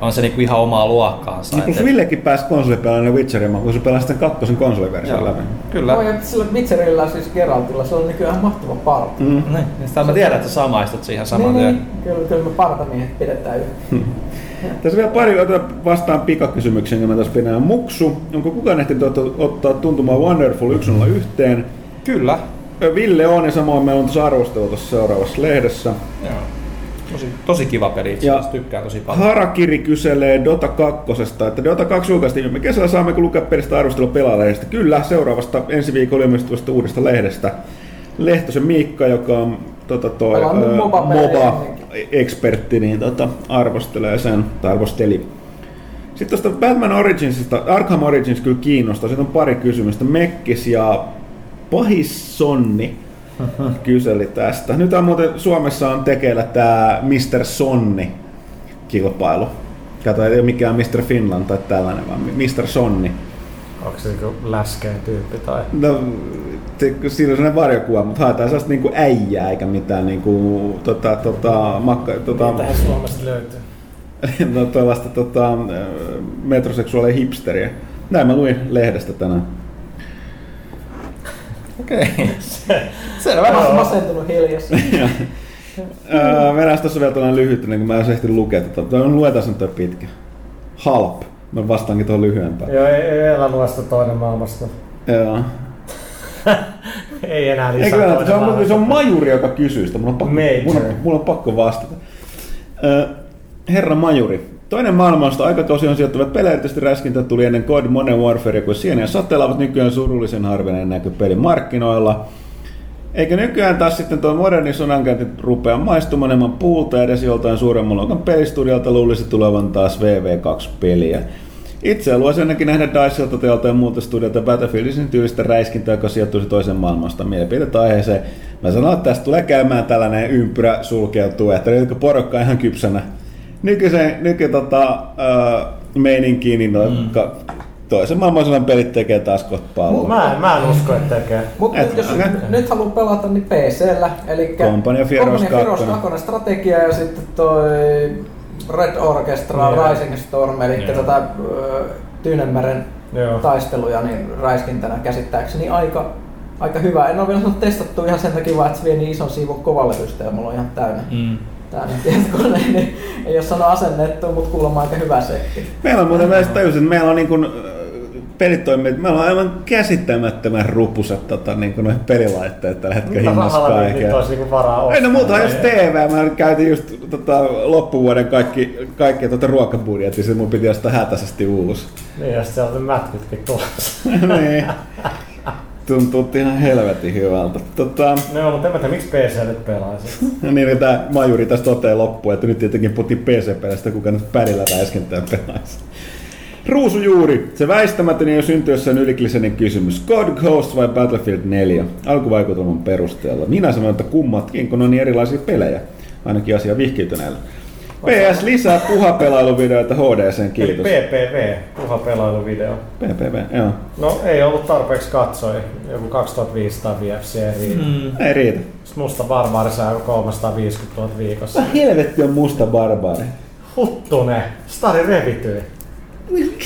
on se niinku ihan omaa luokkaansa. Niin, Et- kun Villekin pääsi konsolipelaajan Witcherin, kun se pelasi sitten kakkosen konsoliversion Joo, läpi. Kyllä. Joo, ja sillä Witcherillä, siis Geraltilla, se on nykyään ihan mahtava parta. Mm. Niin, niin sitä mä tiedän, että sä samaistut siihen saman niin, tien. niin, kyllä, kyllä me partamiehet pidetään yhdessä. Tässä vielä pari otetaan vastaan pikakysymyksiä, niin mä tässä pidän muksu. Onko kukaan ehtinyt ottaa, ottaa tuntumaan Wonderful 101? Kyllä. Ville on ja samoin meillä on tuossa arvostelu tuossa seuraavassa lehdessä. Joo. Tosi, tosi kiva peli itse Ja tykkään tosi paljon. Harakiri kyselee Dota 2, että Dota 2 julkaistiin viime kesällä, saammeko lukea pelistä arvostelu pelaajalehdestä? Kyllä, seuraavasta ensi viikolla ilmestyvästä uudesta lehdestä. Lehtosen Miikka, joka on tota, toi, ää, MOBA-pelejä MOBA-ekspertti, niin tota, arvostelee sen, tai arvosteli. Sitten tuosta Batman Originsista, Arkham Origins kyllä kiinnostaa, siitä on pari kysymystä. Mekkis ja Pahis Sonni. kyseli tästä. Nyt on muuten Suomessa on tekeillä tämä Mr. Sonni kilpailu. Kato, ei ole mikään Mr. Finland tai tällainen, vaan Mr. Sonni. Onko se niinku läskeen tyyppi tai... No, te, siinä on sellainen varjokuva, mutta haetaan sellaista niinku äijää eikä mitään niinku, tota, tota, makka, tota, Mitähän Suomesta löytyy? no, tuollaista tota, metroseksuaalia hipsteriä. Näin mä luin lehdestä tänään. Okei. Selvä. Vähän masentunut hiljassa. Öö, Mennään tuossa vielä tällainen lyhyt, niin kun mä en ehti lukea tätä. Toi on luetaan sen pitkä. Halp. Mä vastaankin tuohon lyhyempään. Joo, ei, ei elä luosta toinen maailmasta. Joo. Ei enää lisää Eikö se, on, maailmasta. se on majuri, joka kysyy sitä. Mulla on pakko, Major. mulla mulla on pakko vastata. Öö, herra majuri. Toinen maailmasta aikakausi sijoittuvat pelejä, erityisesti räskintä tuli ennen God Modern Warfare, kun Siena ja Sateella ovat nykyään surullisen harvinainen näkö pelin markkinoilla. Eikä nykyään taas sitten tuo moderni sodankäynti rupea maistumaan enemmän puulta edes joltain suuremman luokan pelistudiolta luulisi tulevan taas VV2-peliä. Itse haluaisin ainakin nähdä Dicelta tai joltain muuta studiolta Battlefieldin tyylistä räiskintää, joka sijoittuisi toisen maailmasta mielipiteet aiheeseen. Mä sanon, että tästä tulee käymään tällainen ympyrä sulkeutuu, että nyt porukka ihan kypsänä nykyisen, nyky tota, uh, meininkiin, niin mm. ka, toisen maailmansodan pelit tekee taas kohta paljon. Mä en, mä en usko, että tekee. Mutta Et- nyt, jos okei. nyt haluaa pelata, niin PC-llä. Eli Company of Heroes Company of Heroes 2. 2 strategia ja sitten toi Red Orchestra Joo. Rising Storm, eli Joo. tätä ö, Tyynemeren Joo. taisteluja niin räiskintänä käsittääkseni aika, aika hyvä. En ole vielä saanut testattua ihan sen takia, vaan, että se vie niin ison siivun kovalevystä ja mulla on ihan täynnä, Mm. tietokone, niin ei ole saanut asennettua, mutta kuulemma aika hyvä setti. Meillä on muuten myös tajusin, että meillä on niin kuin, pelitoimijat, meillä on aivan käsittämättömän rupusat tota, niin kuin noihin pelilaitteet tällä hetkellä Mitä hinnassa kaikkea. olisi niinku varaa ostaa? Ei no muuta jos TV, mä käytin just tota, loppuvuoden kaikki, kaikki tota, ruokabudjetin, sit mun piti ostaa hätäisesti uusi. Niin, ja sitten sieltä on mätkytkin tulossa. niin. Tuntuu ihan helvetin hyvältä. Tota, No, mutta en mä tiedä, miksi PC nyt pelaisi. no niin, tämä majuri tästä toteaa loppuun, että nyt tietenkin puhuttiin PC-pelistä, kuka nyt pärillä räiskentää pelaisi. Ruusujuuri, se väistämätön jo syntyessä on ylikliseinen kysymys. God Ghost vai Battlefield 4? Alkuvaikutelman perusteella. Minä sanon, että kummatkin, kun on niin erilaisia pelejä. Ainakin asia vihkiytyneellä. PS lisää puhapelailuvideoita HDCen, Eli kiitos. PPV, puha pelailuvideo. PPV, joo. No ei ollut tarpeeksi katsoi, joku 2500 VFC ei riitä. Mm. Ei riitä. Sitten musta barbaari saa joku 350 000 viikossa. Mitä helvetti on musta barbaari? Huttune, stari revityi.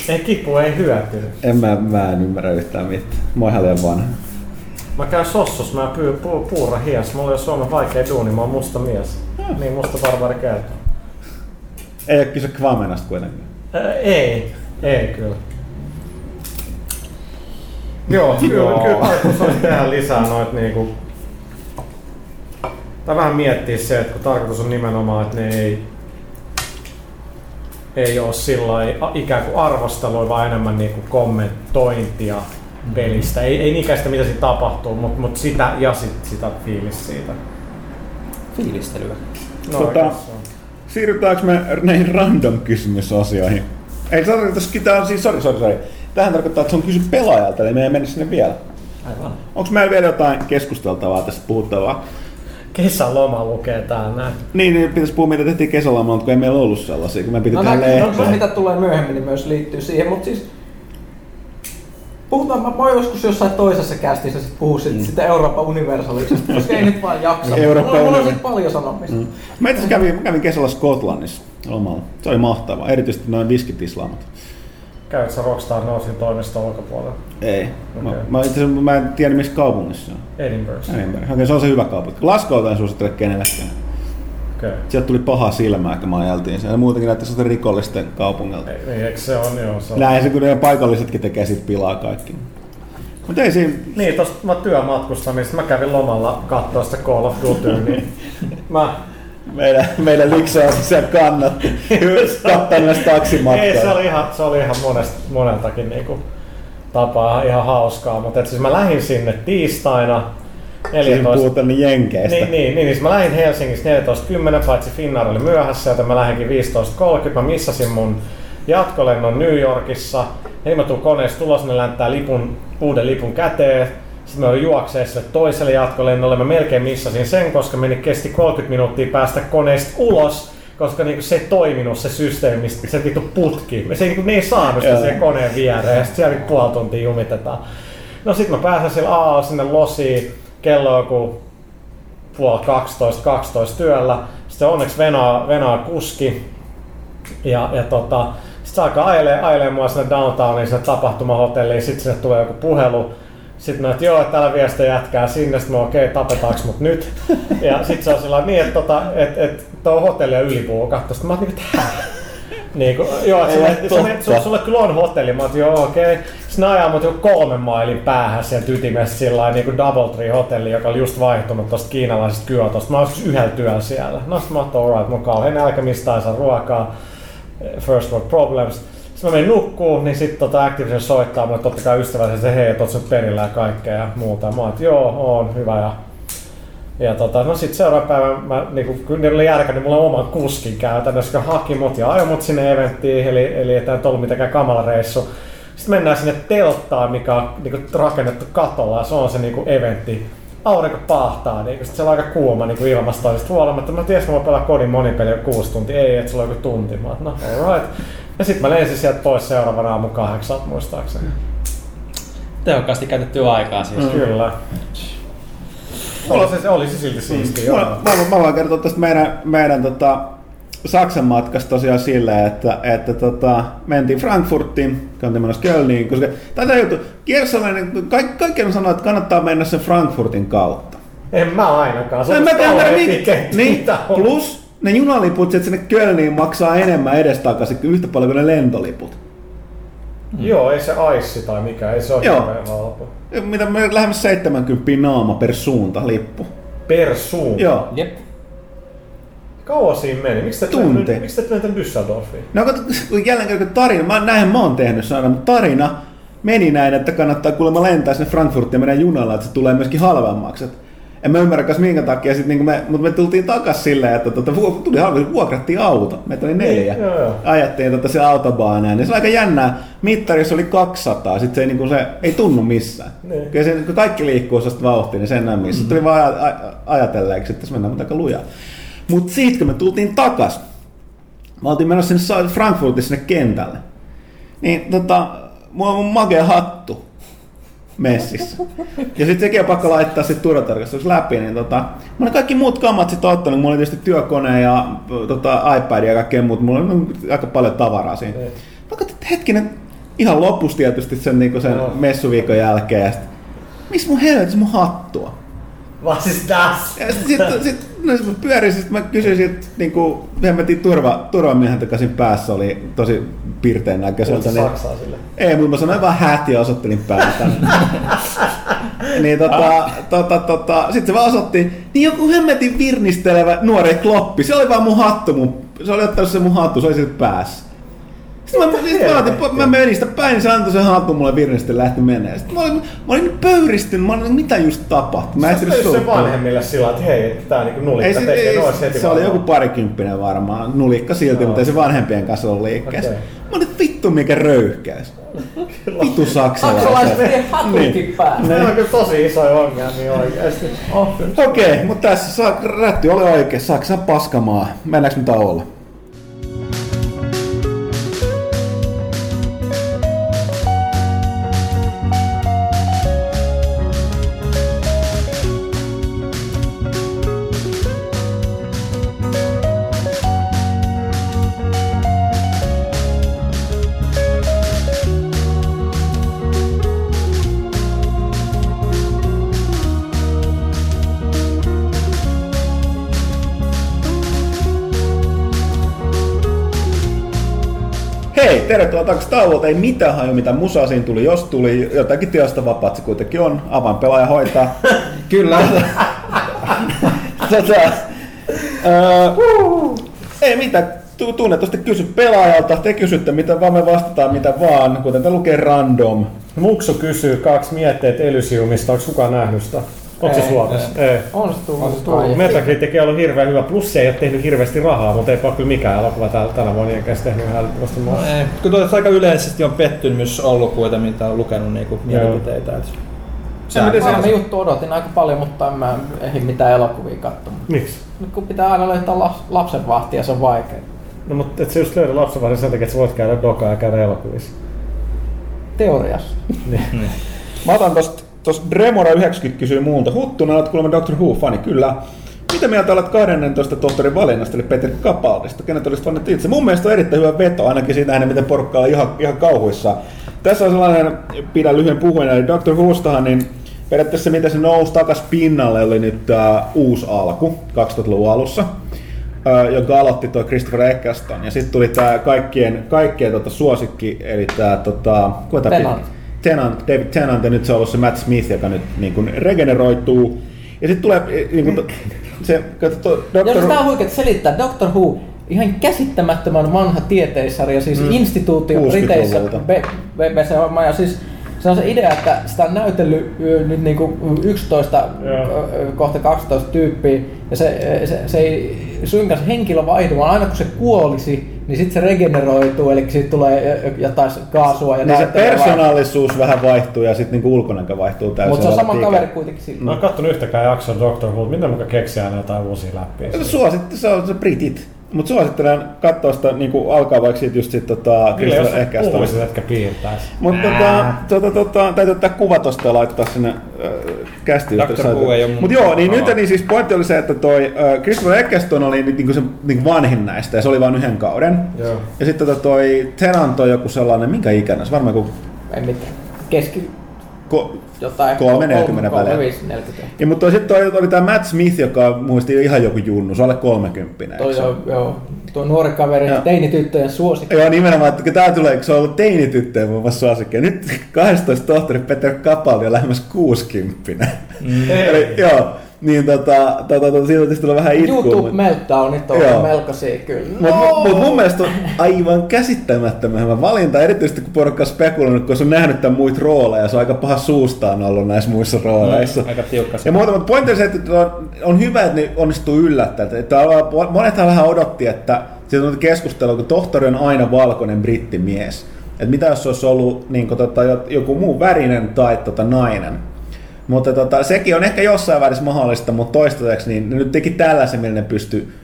Ei kipu, ei hyötyy. En mä, mä en ymmärrä yhtään mitään. Mä oon ihan liian vanha. Mä käyn sossus, mä pyy, pu, puura hias. Mulla ei ole Suomen vaikea duuni, mä oon musta mies. Niin musta barbaari kertoo. Ei ole kyse Kvamenasta kuitenkaan. Ää, ei, ei kyllä. Joo, kyllä, kyllä tarkoitus olisi tehdä lisää noit niinku... Tai vähän miettiä se, että kun tarkoitus on nimenomaan, että ne ei ei ole sillä ikään kuin arvostelua, vaan enemmän niinku kommentointia pelistä. Ei, ei niinkään sitä, mitä siinä tapahtuu, mutta mut sitä ja sit, sitä fiilis siitä. Fiilistelyä. No, Tota. Siirrytäänkö me näihin random kysymysasioihin? Ei, tarkoitus, tää on siis, sorry, sorry, sorry. Tähän tarkoittaa, että se on kysy pelaajalta, eli me ei mennä sinne vielä. Aivan. Onko meillä vielä jotain keskusteltavaa tästä puhuttavaa? Kesäloma lukee täällä näin. Niin, niin pitäisi puhua, mitä tehtiin kesälomalla, mutta kun ei meillä ollut sellaisia, kun me piti No, tehdä nää, no, lehteen. mitä tulee myöhemmin, niin myös liittyy siihen, mutta siis Puhutaan, mä voin joskus jossain toisessa kästissä sit puhua sit, mm. sitä Euroopan universalisesta, koska ei nyt vaan jaksa. Euroopan mulla, mulla on paljon sanomista. Mm. Mä itse kävin, mä kävin kesällä Skotlannissa lomalla. Se oli mahtavaa, erityisesti noin viskitislaamat. Käyt sä Rockstar Northin toimiston ulkopuolella? Ei. Mä, Okei. mä, itse mä en tiedä missä kaupungissa se on. Edinburghissa. Edinburgh. Okei, se on se hyvä kaupunki. Glasgowta en suosittele kenellekään. Okei. Sieltä tuli paha silmää, kun mä ajeltiin siellä. Muutenkin näytti sitä rikollisten kaupungilta. Ei, eikö se on, joo. Se on. Näin se, kun ne paikallisetkin tekee sit pilaa kaikki. Mutta ei siinä... Niin, tosta mä työmatkustamista, mä kävin lomalla katsoa sitä Call of Dutyä, niin mä... Meidän, meidän liksa on siellä kannatti. Kattaa näistä taksimatkaa. Ei, se oli ihan, se oli ihan monesta, moneltakin niinku tapaa ihan hauskaa, mutta et siis mä lähdin sinne tiistaina Siis 14, puhutaan niin jenkeistä. Niin, niin, niin, siis mä lähdin Helsingistä 14.10, paitsi Finnair oli myöhässä, joten mä lähdinkin 15.30. Mä missasin mun jatkolennon New Yorkissa. Hei mä tuun koneesta tulos, ne länttää lipun, uuden lipun käteen. Sitten mä olin juokseessa toiselle jatkolennolle. Mä melkein missasin sen, koska meni kesti 30 minuuttia päästä koneesta ulos koska niinku se ei toiminut se systeemi, se vittu putki. Se niinku, ne ei saanut sitä siihen koneen viereen ja sitten siellä niinku puoli tuntia jumitetaan. No sit mä pääsen sillä aamulla sinne losiin, kello on joku puoli 12, 12 työllä. Sitten onneksi venaa, venaa kuski. Ja, ja tota, sitten se alkaa ajelee, ajelee mua sinne downtowniin, sinne tapahtumahotelliin, sitten sinne tulee joku puhelu. Sitten mä että joo, että täällä viestiä jätkää sinne, sitten mä okei, okay, tapetaanko mut nyt? Ja sitten se on sillä niin, että tota, et, et, tuo hotelli on ylipuukattu. Sitten mä oon niin, että niin kuin, joo, sulle, sulle, sulle, sulle, kyllä on hotelli. Mä oon, joo, okei. Okay. Sitten ajaa mut joku kolmen mailin päähän sieltä ytimessä sillä niin kuin Double Tree hotelli, joka oli just vaihtunut tosta kiinalaisesta Kyotosta. Mä oon yhdellä työllä siellä. No sit mä oon, alright, mun kauhean nälkä, mistä ei saa ruokaa. First world problems. Sitten mä menin nukkuun, niin sitten tota Activision soittaa mulle totta kai ystävällisesti se, hei, oot perillä ja kaikkea ja muuta. Mä oon, joo, on hyvä ja ja tota, no sit seuraavan päivän mä niinku, kun ne oli järkännyt mulla oman kuskin käytännössä, joka haki mut ja ajoi mut sinne eventtiin, eli, eli ei ollut mitenkään kamala reissu. Sitten mennään sinne telttaan, mikä on niinku, rakennettu katolla ja se on se niinku, eventti. Aurinko pahtaa, niin sitten se on aika kuuma niin ilmastoista huolimatta. Mä tiesin, että mä pelaa kodin monipeli jo kuusi tuntia. Ei, että sulla on joku tunti. Mä no alright. Ja sitten mä lensin sieltä pois seuraavana aamu kahdeksan muistaakseni. Tehokkaasti käytettyä aikaa siis. Mm. Kyllä. Mulla se, se oli se silti siisti. Mä, mä, mä voin kertoa tästä meidän, meidän tota, Saksan matkasta tosiaan silleen, että, että tota, mentiin Frankfurtiin, käytiin menossa Kölniin, koska tätä juttu, Kiersalainen, kaikki, kaikki on sanonut, että kannattaa mennä sen Frankfurtin kautta. En mä ainakaan, se on no, mä tiedän, niin, niin, plus ne junaliput sinne Kölniin maksaa enemmän edestakaisin yhtä paljon kuin ne lentoliput. Mm. Joo, ei se aissi tai mikä, ei se ole Joo. halpa. Mitä me lähemmäs 70 naama per suunta lippu. Per suunta? Joo. Jep. Kauan siinä meni? Miksi te Tunti. Miksi te menette Düsseldorfiin? No kun jälleen kerran tarina, mä, näinhän mä oon tehnyt saada, mutta tarina meni näin, että kannattaa kuulemma lentää sinne Frankfurtiin ja mennä junalla, että se tulee myöskin halvemmaksi en mä ymmärrä, minkä takia, sit, niin me, mutta me tultiin takas silleen, että tota, tuli halvemmin, vuokrattiin auto. Meitä oli neljä. Niin, joo, joo. Ajettiin tota, se autobaaneen. Niin se oli aika jännää. Mittarissa oli 200, sitten se, ei, niin kuin se ei tunnu missään. Niin. Kyllä se, kun kaikki liikkuu sellaista vauhtia, niin sen näin missä. Mm-hmm. Tuli vaan aj- ajatelleeksi, että tässä mennään aika lujaa. Mutta siitä kun me tultiin takas, me oltiin menossa sinne Frankfurtissa sinne kentälle. Niin tota, mulla on mun makea hattu messissä. Ja sitten sekin on pakko laittaa sitten turvatarkastus läpi, niin tota, mä olen kaikki muut kamat sitten ottanut, mulla oli tietysti työkone ja tota, iPad ja kaikkea muuta, mulla on aika paljon tavaraa siinä. Mä katsoin, että hetkinen, ihan lopussa tietysti sen, niin sen no. messuviikon jälkeen, ja sit, missä mun helvetissä mun hattua? What is that? Ja sitten sit, sit, no, mä pyörin, sit mä kysyin, että niinku, hemmetin turva, turvamiehen takaisin päässä oli tosi pirteen näköiseltä. Niin, Saksaa sille? Ei, mutta mä sanoin vaan häät ja osoittelin päätä. niin tota, tota, tota, sitten se vaan osoitti, niin joku hemmetin virnistelevä nuori kloppi, se oli vaan mun hattu, mun, se oli ottanut se mun hattu, se oli sitten päässä. Sitten mä, sit mä, otin, mä menin sitä päin, se antoi sen hatun mulle virnistä lähti menee. Sitten mä olin, mä olin pöyristynyt, mä olin, mitä just tapahtui. Mä en sen vanhemmille sillä että hei, että tää niinku nulikka ei, tekee ei, noin heti Se oli joku parikymppinen varmaan, nulikka silti, no. mutta ei se vanhempien kanssa ollut liikkeessä. Okay. Mä olin vittu mikä röyhkäis. Vittu saksalaiset. Saksalaiset vie hatunkin niin. päälle. Ne on kyllä tosi iso ongelmia oikeesti. Oh. Okei, okay, mutta tässä rätti oli oikein. Saksan paskamaa. Mennäänkö me tauolle? Takaisin tauolta. Ei mitään haju, mitä musaa siinä tuli. Jos tuli jotakin tilasta vapaat, se kuitenkin on. Avan pelaaja hoitaa. Kyllä. tota, uh, ei mitään. Tunnetusti kysy pelaajalta, te kysytte mitä vaan, me vastataan mitä vaan, kuten te lukee random. Muksu kysyy kaksi mietteet Elysiumista, onko kukaan nähnyt sitä? Onko se Suomessa? Ei. On se tullut. Metacritic on ollut hirveän hyvä, plus se ei ole tehnyt hirveästi rahaa, mutta ei ole kyllä mikään elokuva täällä, tänä vuonna eikä tehnyt hälyttävästi no, ei. Kyllä aika yleisesti on pettymys ollut kuitenkin, mitä on lukenut niinku mielipiteitä. Se Tää- miten se juttu odotin aika paljon, mutta en mä ehdi mitään elokuvia katsomaan. Miksi? Nyt kun pitää aina löytää laps, lapsenvahtia, se on vaikea. No mutta et sä just löydä lapsenvahden sen takia, että sä voit käydä dokaa ja käydä elokuvissa. Teoriassa. Mä otan tosta, tosta Dremora 90 kysyy muulta. Huttunen, olet kuulemma Doctor Who-fani, kyllä. Mitä mieltä olet 12 tohtorin valinnasta, eli Peter Capaldista? Kenet olisit valinnut itse? Mun mielestä on erittäin hyvä veto, ainakin siitä hänen, miten porukka on ihan, ihan kauhuissa. Tässä on sellainen, pidän lyhyen puhuin, eli Doctor Whostahan, niin periaatteessa miten se nousi takas pinnalle, oli nyt uh, uusi alku 2000-luvun alussa ö, jonka aloitti tuo Christopher Eccleston. Ja sitten tuli tämä kaikkien, kaikkien tota, suosikki, eli tämä tota, kuka Tennant. Tennant, David Tennant, ja nyt se on ollut se Matt Smith, joka nyt niin kuin regeneroituu. Ja sitten tulee eh, niin kuin, se, kato, tuo Ja Dr. sitä on huikea selittää. Doctor Who, ihan käsittämättömän vanha tieteissarja, siis mm. instituutio 60-luvulta. Briteissä, be, be, be, se on, ja siis se on se idea, että sitä on näytellyt nyt niinku 11, Joo. ö, kohta 12 tyyppiä, ja se, se, se ei suinkaan se henkilö vaihdu, vaan aina kun se kuolisi, niin sitten se regeneroituu, eli siitä tulee jotain kaasua ja Niin se näyttelijä vaihtuu. persoonallisuus vähän vaihtuu ja sitten niin ulkonäkö vaihtuu täysin. Mutta se on sama Ollaan kaveri tiikä. kuitenkin sillä. Mä oon kattonut yhtäkään jaksoa Doctor Who, miten muka keksii aina jotain uusia läppiä. Suosittelen, se on se britit. Mutta suosittelen katsoa sitä niin kuin alkaa vaikka siitä just sit, tota, Kyllä, jos Christopher Eccleston. puhuisit, etkä piirtäisi. Mutta tota, tota, tota, täytyy ottaa kuva tosta ja laittaa sinne äh, kästi. Mutta joo, niin nyt niin siis pointti oli se, että toi äh, Christopher Eccleston oli ni- niinku se niinku vanhin näistä ja se oli vain yhden kauden. Joo. Ja sitten tota toi Tenant on joku sellainen, minkä ikäinen? Se varmaan joku Ei mitään. Keski ko- jotain. Kolme, 40 kolme, välein. viisi, 40. ja mutta sitten toi, oli tämä Matt Smith, joka muisti ihan joku junnu, se alle 30. Toi on, joo, tuo nuori kaveri, Joo. teinityttöjen suosikki. Joo, nimenomaan, että kun tää tulee, kun se on ollut teinityttöjen muun muassa suosikki. Ja nyt 12 tohtori Peter Capaldi on lähemmäs 60. Mm. Eli joo, niin tota, tota, tota siitä tietysti tulee vähän itkua. YouTube mut- meltdownit Joo. on melkoisia kyllä. Mut, mut, mut mun mielestä on aivan käsittämättömän valinta, erityisesti kun porukka on spekuloinut, kun se on nähnyt tämän muita rooleja, se on aika paha suustaan ollut näissä muissa rooleissa. Aika tiukka. Ja muuta, mutta pointti on se, että on, on hyvä, että ne onnistuu yllättämään. Että on- monethan vähän odotti, että siitä on keskustelua, kun tohtori on aina valkoinen brittimies. Että mitä jos se olisi ollut niin kuin, tota, joku muu värinen tai tota, nainen. Mutta tota, sekin on ehkä jossain välissä mahdollista, mutta toistaiseksi niin ne nyt teki tällaisen, millä ne pystyy.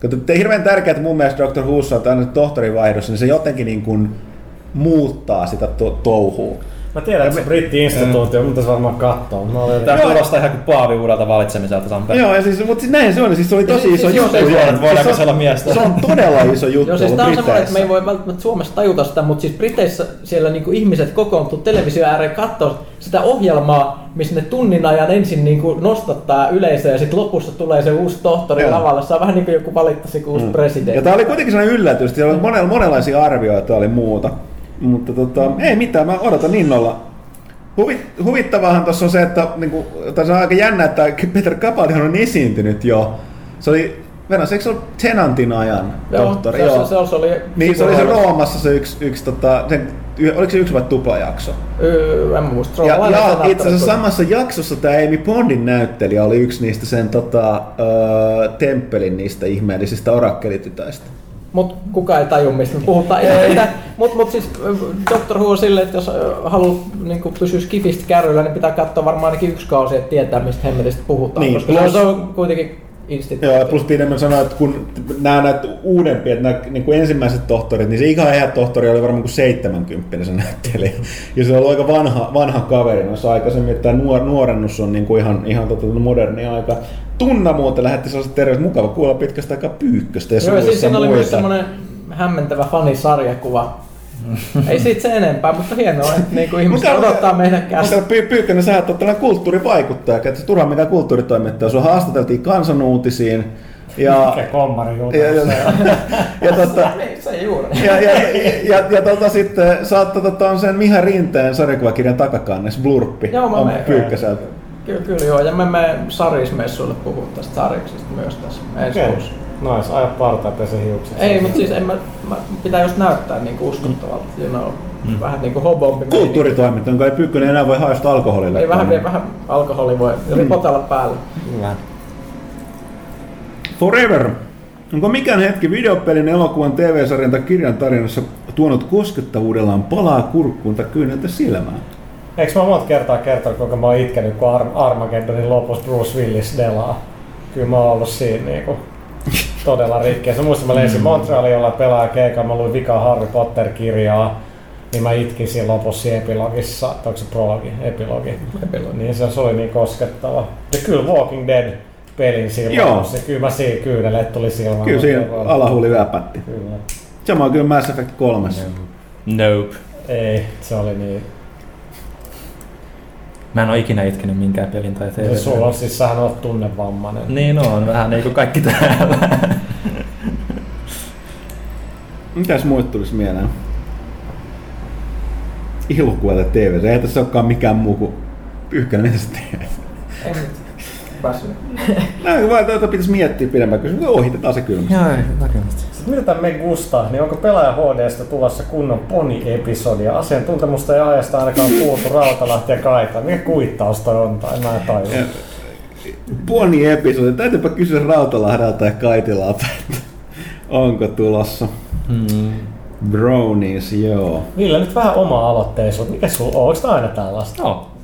Kato, hirveän tärkeää mun mielestä Dr. Whossa on aina tohtorivaihdossa, niin se jotenkin niin kuin muuttaa sitä to- touhua. Mä tiedän, että se britti-instituutio, mutta se varmaan kattoo. Mä olen Tää kuulostaa ihan kuin Paavi uudelta valitsemiselta. Joo, ja siis, mutta siis näin se on, siis se oli tosi siis- iso siis juttu. se- joo. Voidaanko- Siis se olla miestä? Se on todella iso juttu Joo, siis tää on semmoinen, että me ei voi välttämättä Suomessa tajuta sitä, mutta siis Briteissä siellä niinku ihmiset kokoontuu televisio ääreen katsoa sitä ohjelmaa, missä ne tunnin ajan ensin niinku nostattaa yleisöä ja sitten lopussa tulee se uusi tohtori Joo. lavalle. Se on vähän niin kuin joku valittaisi uusi mm. presidentti. Ja tää oli kuitenkin sellainen yllätys, siellä oli monella, monenlaisia arvioita oli muuta. Mutta tota, ei mitään, mä odotan innolla. Huvit, huvittavaahan tuossa on se, että niinku, tässä on aika jännä, että Peter Capaldihan on esiintynyt jo. Se oli, Venäjä, eikö se ollut Tenantin ajan Joo, tohtori? se, se, se, se, oli Niin se oli se Roomassa se yksi, yksi tota, sen, oliko se yksi vai tuplajakso? Öö, en muista. Ja, ja itse asiassa samassa jaksossa tämä Amy Bondin näyttelijä oli yksi niistä sen tota, ö, temppelin niistä ihmeellisistä orakkelitytöistä. Mut kuka ei taju, mistä me puhutaan. Mitä, mut, mut siis Doctor Who on silleen, että jos haluaa niin pysyä skifistä kärryillä, niin pitää katsoa varmaan ainakin yksi kausi, että tietää, mistä hemmetistä puhutaan. Niin, koska plus- se on kuitenkin instituutio. Joo, ja plus pidemmän sanoa, että kun nämä näitä uudempia, että nämä niin kuin ensimmäiset tohtorit, niin se ihan tohtori oli varmaan kuin 70 se näyttelijä. Ja se on ollut aika vanha, vanha kaveri noissa aikaisemmin, että tämä nuor, nuorennus on niin kuin ihan, ihan tota, moderni aika. Tunna muuten lähetti sellaiset terveiset, mukava kuulla pitkästä aikaa pyykköstä ja Joo, ja siis siinä oli myös semmoinen hämmentävä fanisarjakuva. ei siitä se enempää, mutta hienoa, että niinku ihmiset Mutta- odottaa meidän Mutta käsiä. Py- Pyykkönen, sä oot tällainen kulttuurivaikuttaja, että se turhaan mikään kulttuuritoimittaja. Sua haastateltiin kansanuutisiin. Ja, Mikä kommari juttu. ja, ja, ja, tota, se juuri. ja, ja, ja, ja tota, sitten sä oot tota, on sen Miha Rinteen sarjakuvakirjan takakannes Blurppi. Joo, mä on menen. Kyllä, kyllä joo, ja me menen Sarismessuille puhua tästä Sariksesta myös tässä ensi Okei. kuussa. Nois, aja parta ja pese hiukset. Ei, mutta siis en mä, mä, pitää just näyttää niinku uskottavalta, you know, vähän niinku hobompi. meininki. Kulttuuritoimittaja, jonka ei Pyykkönen enää voi haistaa alkoholille. Ei vähän, vähän alkoholi voi ripotella päälle. Hyvä. Forever. Onko mikään hetki videopelin, elokuvan, TV-sarjan tai kirjan tarinassa tuonut koskettavuudellaan palaa kurkkuun tai kyyneltä silmään? Eikö mä monta kertaa kertonut, kuinka mä oon itkenyt, kun Ar- Armageddonin lopussa Bruce Willis delaa? Kyllä mä oon ollut siinä niinku todella rikki. Ja se muistan, mä lensin Montrealin, jolla pelaa keikalla, mä luin vikaa Harry Potter-kirjaa, niin mä itkin siinä lopussa epilogissa, tai onko se prologi, epilogi. Epilogi. Niin se, se oli niin koskettava. Ja kyllä Walking Dead pelin siinä Joo. lopussa, kyllä mä siinä kyydelle tuli silmään. Kyllä siinä alahuuli väpätti. Kyllä. Sama on kyllä Mass Effect 3. Nope. Ei, se oli niin. Mä en oo ikinä itkenyt minkään pelin tai TV. sulla on siis, sähän oot tunnevammainen. Niin on, vähän niin kuin kaikki täällä. Mitäs muut tulisi mieleen? Ilokuva tai TV. Ei tässä olekaan mikään muu kuin Pyykkänen TV. Päässyt. No, vaan tuota pitäisi miettiä pidemmän kysymys. Ohitetaan se kyllä. Joo, ei, näkemistä. Sitten mitä tämä me Gusta, niin onko pelaaja HDstä tulossa kunnon poni-episodia? Asiantuntemusta ei ajasta ainakaan puhuttu Rautalahti ja Kaita. Mikä kuittaus toi on? Tai mä en tajua. Puoni episodi. Täytyypä kysyä Rautalahdelta ja Kaitilalta, että onko tulossa. Mm. Brownies, joo. Ville, nyt vähän oma aloitteisuus. Mikä sulla on? Onko tää aina tällaista? No.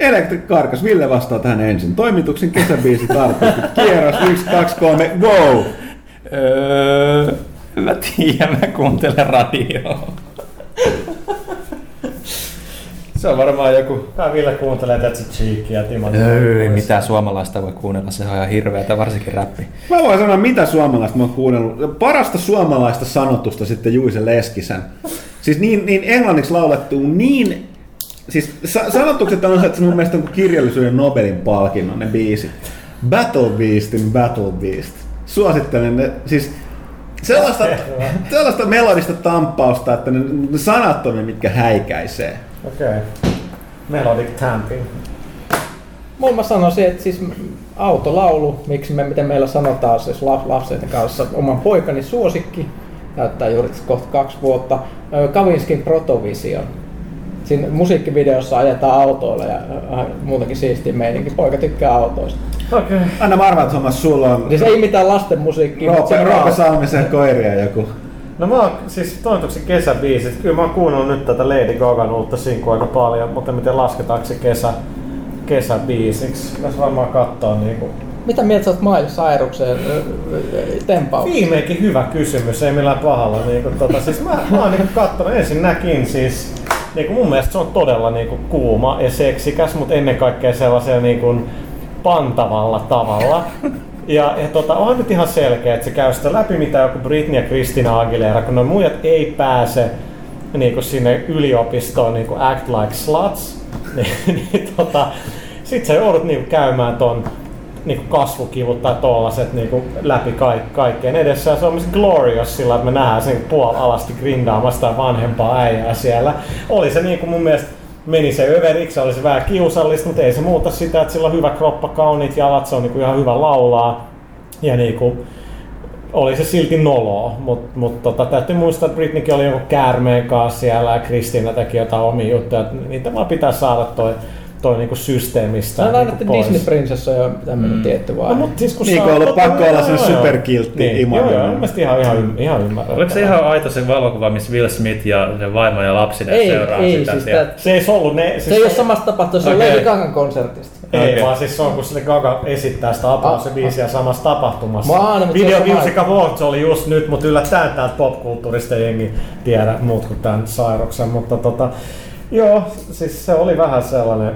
Electric Karkas, Ville vastaa tähän ensin. Toimituksen kesäbiisi tarkoitus. Kierros 1, 2, 3, go! Öö, mä tiedän, mä kuuntelen radioa. Se on varmaan joku... Tää Ville kuuntelee tätä cheekia ja Timo. Öö, mitä suomalaista voi kuunnella, se on ihan hirveetä, varsinkin räppi. Mä voin sanoa, mitä suomalaista mä oon kuunnellut. Parasta suomalaista sanotusta sitten Juise Leskisen. Siis niin, niin englanniksi laulettu niin... Siis sa- sanotukset on että mun mielestä on kirjallisuuden Nobelin palkinnon ne biisit. Battle Beastin Battle Beast. Suosittelen ne, siis sellaista, sellaista melodista tamppausta, että ne, ne sanat on ne, mitkä häikäisee. Okei. Okay. Melodic tamping. Mun mä sanoisin, että siis autolaulu, miksi me, miten meillä sanotaan siis lap- lapsen kanssa, oman poikani suosikki, näyttää juuri kohta kaksi vuotta, Kavinskin Protovision. Siinä musiikkivideossa ajetaan autoilla ja äh, muutenkin siistiä meininki. Poika tykkää autoista. Okei. Okay. Anna mä arvaan, että homma sulla on Siis ei mitään lasten musiikkia, mutta se Roope, on Roope. Salmisen koiria joku. No mä oon siis toimituksen kesäbiisit. Kyllä mä oon kuunnellut nyt tätä Lady Gagan uutta sinkua aika paljon, mutta miten lasketaanko se kesä, kesäbiisiksi? Pitäis varmaan katsoa niinku. Mitä mieltä sä oot Miley Cyrukseen tempaus? Viimeinkin hyvä kysymys, ei millään pahalla. Niinku, tota, siis mä, mä oon niinku kattonut ensinnäkin siis niinku mun mielestä se on todella niinku kuuma ja seksikäs, mutta ennen kaikkea sellaisella niinku pantavalla tavalla. Ja, ja tota, on nyt ihan selkeä, että se käy sitä läpi, mitä joku Britney ja Christina Aguilera, kun ne muijat ei pääse niinku sinne yliopistoon niinku act like sluts, niin, niin tota, sit sä joudut niinku käymään ton niinku kasvukivut tai tollaset niinku läpi kaik- kaikkeen edessä. Ja se on myös glorious sillä, että me nähdään sen puolalasti grindaamasta sitä vanhempaa äijää siellä. Oli se niinku mun mielestä meni se överiksi, oli se vähän kiusallista, mutta ei se muuta sitä, että sillä on hyvä kroppa, kauniit jalat, se on niinku ihan hyvä laulaa. Ja niinku, oli se silti noloa, mutta mut tota, täytyy muistaa, että Britneykin oli joku käärmeen kanssa siellä ja Kristiina teki jotain omia juttuja, niitä vaan pitää saada toi, toi niinku systeemistä No niinku näin, että pois. Disney-prinsessa on jo tämmöinen mm. tietty No, vaihe. mutta siis kun Niin, on ollut pakko olla se joo, joo. superkiltti niin, imago. Joo, joo, mun mielestä ihan, ihan, ym- ihan ymmärrettävää. Oliko se ihan aito se valokuva, missä Will Smith ja se vaimo ja lapsi ne ei, seuraa ei, sitä? siis siellä? tää, Se ei se ollut ne... Siis se ei ole samasta tapahtumasta, se on Okei. Lady Gagan konsertista. Ei, okay. vaan siis se on, kun sille Gaga esittää sitä apua se biisiä samassa tapahtumassa. Mä aina, se Video on Music Awards oli just nyt, mutta yllättäen täältä popkulttuurista ei jengi tiedä muut kuin tämän sairoksen. Mutta tota, joo, siis se oli vähän sellainen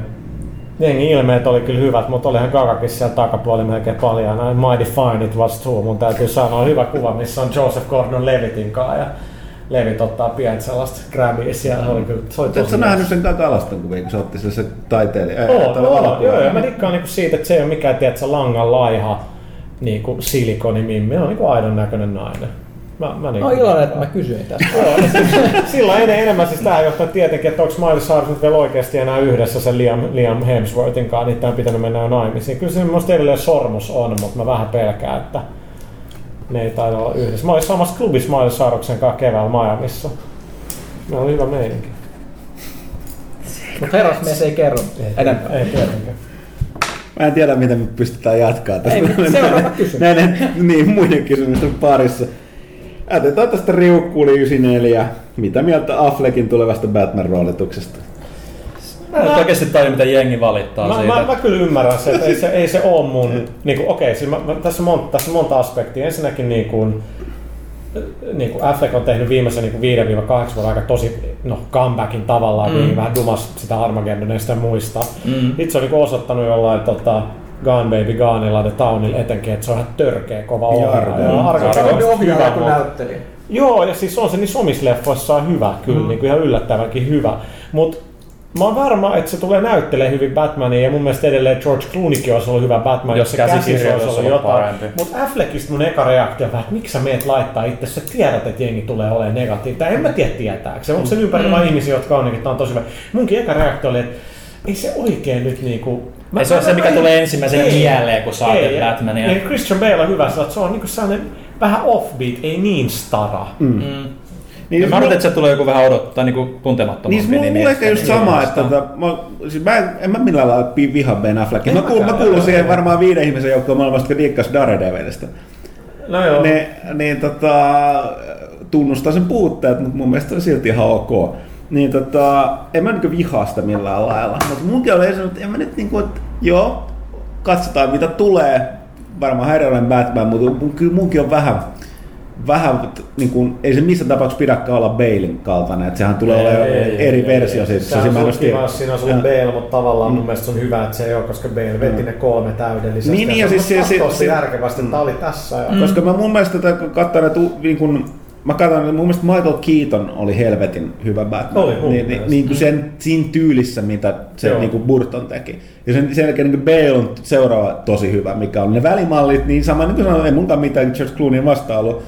Jengi ilmeet oli kyllä hyvät, mutta olihan Gagakin siellä takapuoli melkein paljon. Näin Mighty Fine It Was True, mun täytyy sanoa. Hyvä kuva, missä on Joseph Gordon-Levitin kanssa. Ja Levit ottaa pientä sellaista Grammyä siellä. Se oli kyllä, se oli Oletko tosi sä nähnyt sen Kakalaston kuvia, kun se otti sille se taiteilija? Oo, valokuvalla? joo, ja mä dikkaan niinku siitä, että se ei ole mikään tiedätkö, langan laiha niinku silikonimimmi, on niinku aidon näköinen nainen. Mä, mä niinku No iloinen, että mä kysyin tästä. Joo, no siis, silloin en, enemmän siis tähän johtaa tietenkin, että onko Miley Cyrus nyt vielä oikeasti enää yhdessä sen Liam, Liam Hemsworthin kanssa, niitä on pitänyt mennä jo naimisiin. Kyllä se minusta edelleen sormus on, mutta mä vähän pelkään, että ne ei taida olla yhdessä. Mä olin samassa klubissa Miley Cyrusen kanssa keväällä Miamissa. Me oli hyvä meininki. Mutta herrasmies ei kerro enempää. Ei tietenkään. Mä en tiedä, miten me pystytään jatkaa tästä. Ei, seuraava kysymys. Näiden niin, muiden kysymysten parissa. Jätetään tästä riukkuuli 94. Mitä mieltä Affleckin tulevasta Batman-roolituksesta? Mä en oikeasti tajua, mitä jengi valittaa Mä, siitä. mä, mä, kyllä ymmärrän se, että ei se, ei se ole mun... Niin kuin, okei, siis mä, mä, tässä, on monta, tässä on monta aspektia. Ensinnäkin niin kuin, niin kuin Affleck on tehnyt viimeisen niin 5-8 vuoden aika tosi no, comebackin tavallaan, mm. niin vähän dumas sitä Armageddonista ja muista. Mm. Itse on niin kuin osoittanut jollain tota, Gone Baby Goneilla The Townilla etenkin, että se on ihan törkeä kova ohjaaja. Ja Se on hyvä, kuin näyttelijä. Joo, ja siis on se niissä omissa leffoissaan hyvä, kyllä, mm. niin kuin ihan yllättävänkin hyvä. Mutta mä oon varma, että se tulee näyttelee hyvin Batmania, ja mun mielestä edelleen George Clooneykin olisi ollut hyvä Batman, Jos se käsissä olisi ollut parempi. Mutta Affleckista mun eka reaktio on, että miksi sä meet laittaa itse, sä tiedät, että jengi tulee olemaan negatiivista. En mä tiedä tietääkö se, onko se ympärillä mm. ihmisiä, jotka on, niin että on tosi hyvä. Munkin eka reaktio oli, että ei se oikein nyt niinku... Mä- Ei se ole mä- se, mikä mä- tulee ensimmäisenä ei, mieleen, kun sä ei, Batmania. Ja Christian Bale on hyvä, sillä että se on niinku sellainen vähän offbeat, ei niin stara. Mm. Mm. Niin, Ja mä odotin, että se tulee joku vähän odottaa niin kuin tuntemattomampi Niin, mulla, nimi, mulla ehkä just niin sama, että tota, mä, siis mä, en, en mä millään lailla viha Ben Affleckia. Mä, kuul, mä mäkään, kuulun en siihen varmaan viiden ihmisen joukkoon maailmasta, jotka dikkas Daredevilista. No joo. Ne, niin tota, tunnustaa sen puutteet, mutta mun mielestä se on silti ihan ok. Niin tota, en mä niinku vihaa sitä millään lailla. Mutta munkin oli esimerkiksi, että en mä nyt niinku, että joo, katsotaan mitä tulee. Varmaan häiriöinen Batman, mutta mun, kyllä munkin on vähän, vähän niin kuin, ei se missään tapauksessa pidäkään olla Balein kaltainen, että sehän tulee olemaan eri versio siitä. Se on tiedä. kiva, jos siinä on ollut Ja- Bale, mutta tavallaan mun mielestä se on hyvä, että se ei ole, koska Bale veti ne kolme täydellisesti. Niin, niin, ja se on siis se- se, järkevästi, että tää oli tässä. Ja... Mm. Koska mä mun mielestä kun katsoin, että niin kun, mä katsoin, että mun mielestä Michael Keaton oli helvetin hyvä Batman. Oli niin, niin, niin kuin sen, siinä tyylissä, mitä se Joo. niin kuin Burton teki. Ja sen, sen jälkeen niin Bale on seuraava tosi hyvä, mikä on ne välimallit, niin sama niin kuin sanoin, ei munkaan mitään George Clooney vastaan ollut.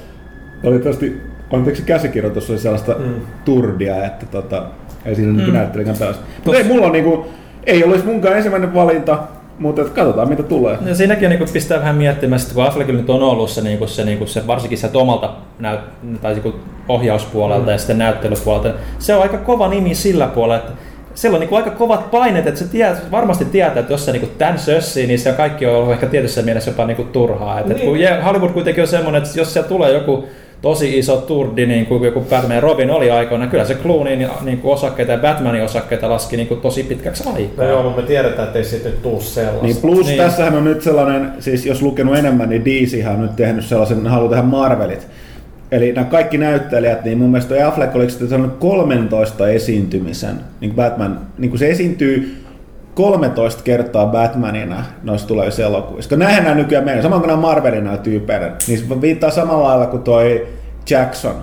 Oli tosti, anteeksi käsikirjoitus oli sellaista mm. turdia, että tota, ei siinä mm. niin näyttelikään taas. Mutta ei mulla on niin kuin, ei olisi munkaan ensimmäinen valinta, mutta et katsotaan mitä tulee. Ja siinäkin niin pistää vähän miettimään, että kun Affleckilla nyt on ollut se, niin se, niin se varsinkin sieltä omalta näyt, tai niin ohjauspuolelta mm. ja sitten näyttelypuolelta, se on aika kova nimi sillä puolella, että siellä on niin aika kovat paineet, että se tie, varmasti tietää, että jos se niin tämän sössii, niin se on kaikki on ollut ehkä tietyssä mielessä jopa niin turhaa. Niin. niin. kun Hollywood kuitenkin on semmoinen, että jos siellä tulee joku tosi iso turdi, niin kuin joku Batman Robin oli aikoina, kyllä se Clooneyin niin kuin osakkeita ja Batmanin osakkeita laski niin kuin tosi pitkäksi aikaa. No joo, mutta me tiedetään, että ei siitä nyt tuu sellaista. Niin plus niin. Tässähän on nyt sellainen, siis jos lukenut enemmän, niin DC on nyt tehnyt sellaisen, ne haluaa tehdä Marvelit. Eli nämä kaikki näyttelijät, niin mun mielestä toi Affleck oliko sitten sellainen 13 esiintymisen, niin kuin Batman, niin kuin se esiintyy 13 kertaa Batmanina noissa tulevissa elokuvissa. Kun näinhän nämä nykyään menee, samoin kuin nämä Marvelin tyypeiden, niin viittaa samalla lailla kuin toi Jackson,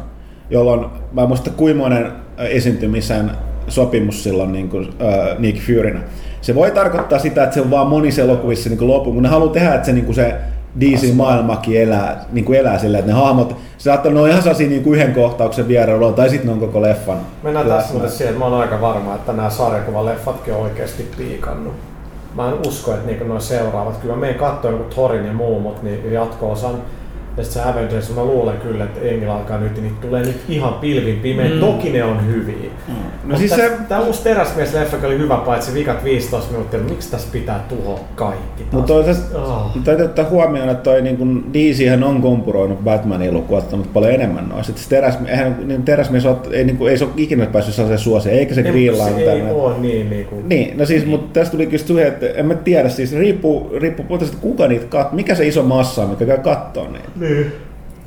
jolloin mä en muista kuimoinen esiintymisen sopimus silloin niin kuin, äh, Nick Furynä. Se voi tarkoittaa sitä, että se on vaan monissa elokuvissa niin loppu, mutta ne haluaa tehdä, että se, niin kuin se DC-maailmakin elää, niin kuin elää sillä, että ne hahmot, se saattaa olla ihan sellaisia niin kuin yhden kohtauksen vierailulla, tai sitten ne on koko leffan. Mennään tässä muuten siihen, että mä oon aika varma, että nämä sarjakuvaleffatkin on oikeasti piikannut. Mä en usko, että niinku noin seuraavat. Kyllä mä menen katsoa joku Torin ja muu, mutta niin jatko-osan ja sitten se Avengers, mä luulen kyllä, että Engillä alkaa nyt, niin tulee nyt ihan pilvin pimeä. Mm. Toki ne on hyviä. Mm. No siis se, Tämä uusi teräsmies-leffa oli hyvä, paitsi vikat 15 minuuttia, mutta miksi tässä pitää tuhoa kaikki taas? mutta toisaalta Oh. täytyy ottaa huomioon, että toi niin kuin DC on kompuroinut Batmanin lukuottanut paljon enemmän noista. Sitten teräs, eihän, niin teräsmies ole, ei, niin kuin, ei se ole ikinä päässyt sellaiseen suoseen, eikä se Ei, Green se Lantern. ei ole niin, niin kuin... Niin, no siis, mutta tästä tuli just se, että en mä tiedä, siis riippuu, riippuu että kuka niitä kat, mikä se iso massa on, mikä käy kattoo niitä. Niin.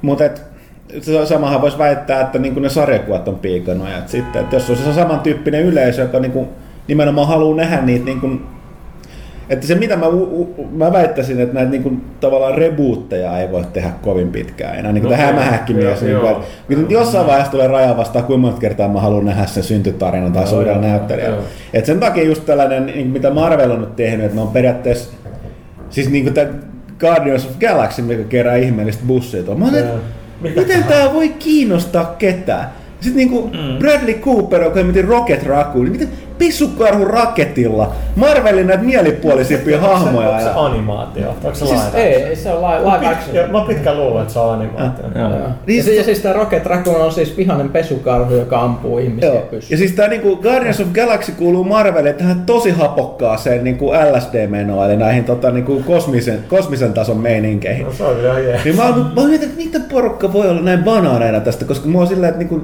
Mutta et, samahan voisi väittää, että niin ne sarjakuvat on piikannut. Ja et sitten, että jos on se samantyyppinen yleisö, joka niin kuin, nimenomaan haluaa nähdä niitä, niin kuin, että se mitä mä, mä väittäisin, että näitä niin kuin, tavallaan rebootteja ei voi tehdä kovin pitkään enää. Niin kuin No, tämä hämähäkkimies. Niin kyllä nyt jossain vaiheessa tulee raja vastaan, kuinka monta kertaa mä haluan nähdä sen syntytarinan tai näyttelijällä. joo. Et sen takia just tällainen, niin mitä Marvel on nyt tehnyt, että ne on periaatteessa, siis niin kuin tämä Guardians of Galaxy, mikä kerää ihmeellistä bussia tuolla. Mä olen, miten tämä voi kiinnostaa ketään? Sitten niinku Bradley Cooper, joka miten Rocket Raccoon, niin miten, pisukarhu raketilla. Marvelin näitä mielipuolisimpia hahmoja. Onko se Ja... animaatio? Onko se Siis live ei, se on live, live action. Ja Mä pitkään luulen, että se on animaatio. Joo. Joo. Niin Ja, se- si- ja siis tämä Rocket Raccoon on siis vihainen pesukarhu, joka ampuu ihmisiä Joo. pyssyyn. Ja siis tää niinku Guardians of Galaxy kuuluu Marvelille tähän tosi hapokkaaseen niinku LSD-menoon, eli näihin tota, niinku kosmisen, kosmisen tason meininkeihin. No, se on kyllä jees. Niin mä, mä mietin, että mitä porukka voi olla näin banaaneina tästä, koska mä oon sillä, että niinku,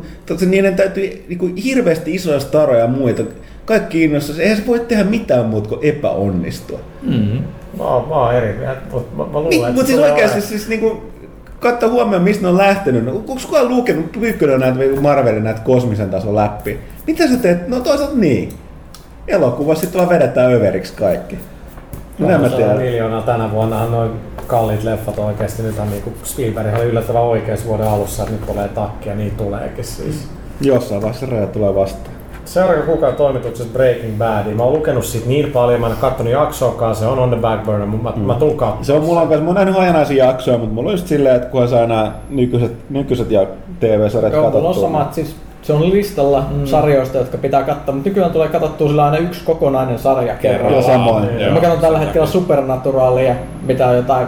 niiden täytyy niinku, hirveästi isoja staroja ja muita. Kaikki innostus. Eihän se voi tehdä mitään muuta kuin epäonnistua. Mm. Mä oon, mä oon eri mieltä, mutta mä, mä luulen, Niin, mutta siis oikeasti olemaan- siis niinku, katso huomioon, mistä ne on lähtenyt. No, onko kukaan lukenut pyykkönen näitä Marvelin näitä kosmisen tason läpi? Mitä sä teet? No toisaalta niin. Elokuva sitten vaan vedetään överiksi kaikki. No, en mä Kahdeksan tiedä. miljoonaa tänä vuonna noin kalliit leffat oikeesti. Nythän niinku Spielberg oli yllättävän oikeassa vuoden alussa, että nyt tulee takkia, niin tuleekin siis. Jossain vaiheessa raja tulee vastaan. Seuraava kukaan toimituksessa Breaking Bad. Mä oon lukenut siitä niin paljon, mä en kattonut jaksoakaan, se on on the back burner, mutta mä, mm. mä tuun katsomaan. Se on mulla on kanssa, mä oon nähnyt hajanaisia jaksoja, mutta mulla on just silleen, että kunhan saa nämä nykyiset, nykyiset ja TV-sarjat Joo, mulla on samat, siis se on listalla mm. sarjoista, jotka pitää katsoa, mutta nykyään tulee katsottua sillä aina yksi kokonainen sarja kerrallaan. Joo, samoin. Ja Mä katson tällä hetkellä Supernaturalia, mitä on jotain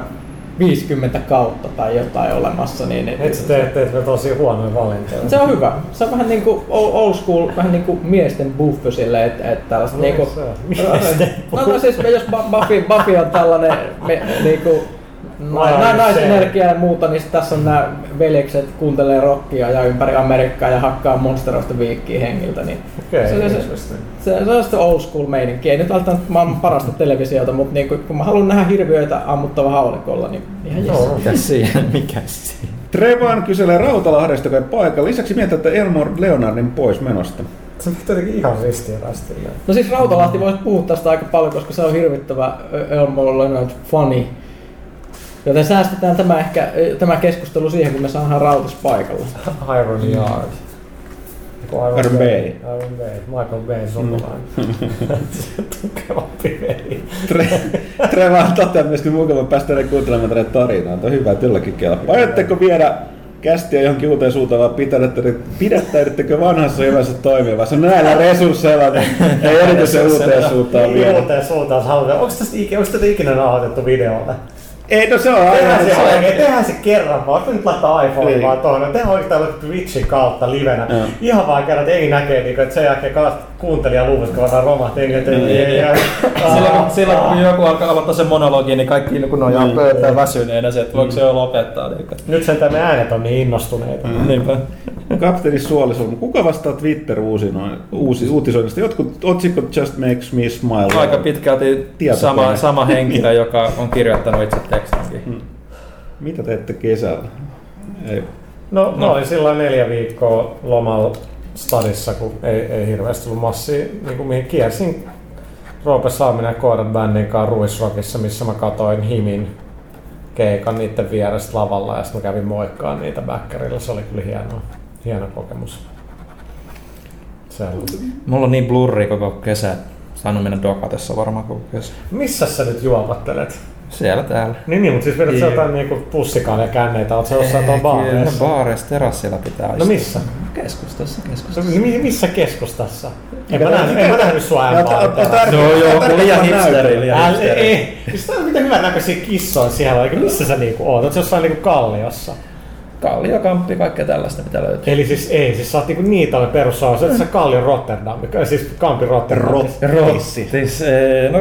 50 kautta tai jotain olemassa. Niin, niin Et sä teet, teet tosi huonoja valintoja. se on hyvä. Se on vähän niinku old school, vähän niinku miesten buffe sille, että et tällaista No, niinku... se on. Miesten No, no siis jos Bu- Buffy, Buffy on tällainen me, niinku, Vai na, se. naisenergia ja muuta, niin tässä on nämä veljekset kuuntelee rockia ja ympäri Amerikkaa ja hakkaa monsteroista viikkiä hengiltä. Niin Okei, se, se, se, se, on sitä old school meininki. Ei nyt välttämättä maailman parasta televisiota, mutta niinku, kun mä haluan nähdä hirviöitä ammuttava haulikolla, niin ihan jes. Joo, Mikä siinä? Mikä siinä? Trevan kyselee Rautalahdesta kai paikalla. Lisäksi miettii, että Elmore Leonardin pois menosta. Se on jotenkin ihan ristiriidastille. No siis Rautalahti voisi puhua tästä aika paljon, koska se on hirvittävä Elmo Leonard funny. Joten säästetään tämä, ehkä, tämä keskustelu siihen, kun me saadaan Rautas paikalla. Iron Yard. Joku Iron Bay. Iron Bay. Michael Bay sukulainen. Se tukevampi veli. Tre- Trevan toteaa myöskin mukava päästä kuuntelemaan tätä tarinaa. Tuo on hyvä, että jollakin kelpaa. Ajatteko viedä kästiä johonkin uuteen suuntaan vai pidättekö, pidättäydyttekö vanhassa hyvässä toimivassa? Näillä resursseilla niin ei erityisen uuteen suuntaan viedä. uuteen suuntaan halutaan. Onko tästä ikinä, onko tätä ikinä nauhoitettu videolle? Ei, no se on aina. Tehdään se, se- oikein, tehdään se kerran vaan. Nyt laittaa iPhone Niin. vaan tuohon. Tehdään oikeastaan Twitchin kautta livenä. Joo. Ihan vaan kerran, että ei näkee, niin kuin, että sen jälkeen kaas kuuntelijaluvut, kun vaan romahti, niin. Silloin, silloin kun joku alkaa aloittaa sen monologin, niin kaikki niin kun nojaa Niin. pöytään väsyneenä se, että voiko se jo lopettaa. Niin, kuin- Nyt sen me äänet on niin innostuneita. Niinpä. Kapteeni Suolisulma. Kuka vastaa Twitter uusi, uutisoinnista? Jotkut otsikot Just Makes Me Smile. Aika pitkälti sama, sama henkilö, joka on kirjoittanut itse tekstinkin. Mitä teette kesällä? Ei. No, mä olin silloin neljä viikkoa lomalla stadissa, kun ei, ei hirveästi ollut massia, niin kuin mihin kiersin Roope Saaminen ja Koirat bändin kanssa Ruisrockissa, missä mä katoin Himin keikan niiden vierestä lavalla ja sitten mä kävin moikkaan niitä backerilla. Se oli kyllä hieno, hieno kokemus. Sellainen. Mulla on niin blurri koko kesä. Saanut mennä dokatessa varmaan koko kesä. Missä sä nyt juopattelet? Siellä täällä. Niin, niin mutta siis vedät sä Joo. jotain niinku pussikaan ja känneitä, oot sä jossain tuon Kyllä, baareissa? baareissa, terassilla pitää No istua. missä? Keskustassa, keskustassa. No, mi- missä keskustassa? En mä nähnyt, en mä nähnyt sua äänpaarilla. Joo, joo, liian hipsteri, liian hipsteri. ei. Siis tää on miten hyvän näköisiä kissoja siellä, missä sä niinku oot? Oot sä jossain niinku kalliossa? Kalliokamppi, kaikkea tällaista mitä löytyy. Eli siis ei, siis sä oot niinku Niitalle perussa, sä oot sä Kallion Rotterdam, siis Kampi Rotterdam. Rottissi. Siis, eh, no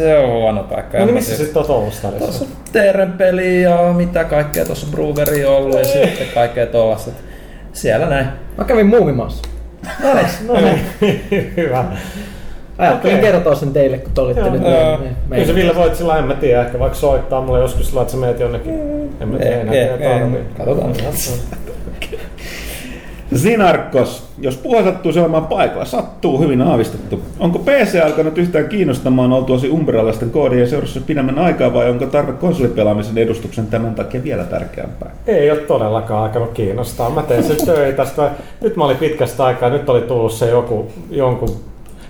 se on huono paikka. No niin missä tiedä. sit oot ollut Tuossa stadissa? on Teeren peli ja mitä kaikkea tuossa Breweri on ollut ja sitten kaikkea tuollaista. Siellä näin. Mä kävin muumimassa. No niin, hyvä. Ajattelin Okei. kertoa sen teille, kun te olitte Joo. nyt Joo. me- Kyllä se Ville voit sillä, en mä tiedä, ehkä vaikka soittaa mulle joskus sillä, että sä meet jonnekin. En mä tiedä, enää tiedä tarvii. Katsotaan. Sinarkos, jos puha sattuu olemaan paikalla, sattuu hyvin aavistettu. Onko PC alkanut yhtään kiinnostamaan oltuasi umbralaisten koodien seurassa pidemmän aikaa vai onko tarve konsolipelaamisen edustuksen tämän takia vielä tärkeämpää? Ei ole todellakaan alkanut kiinnostaa. Mä teen sen töitä. Sitä, nyt mä olin pitkästä aikaa, nyt oli tullut se joku, jonkun,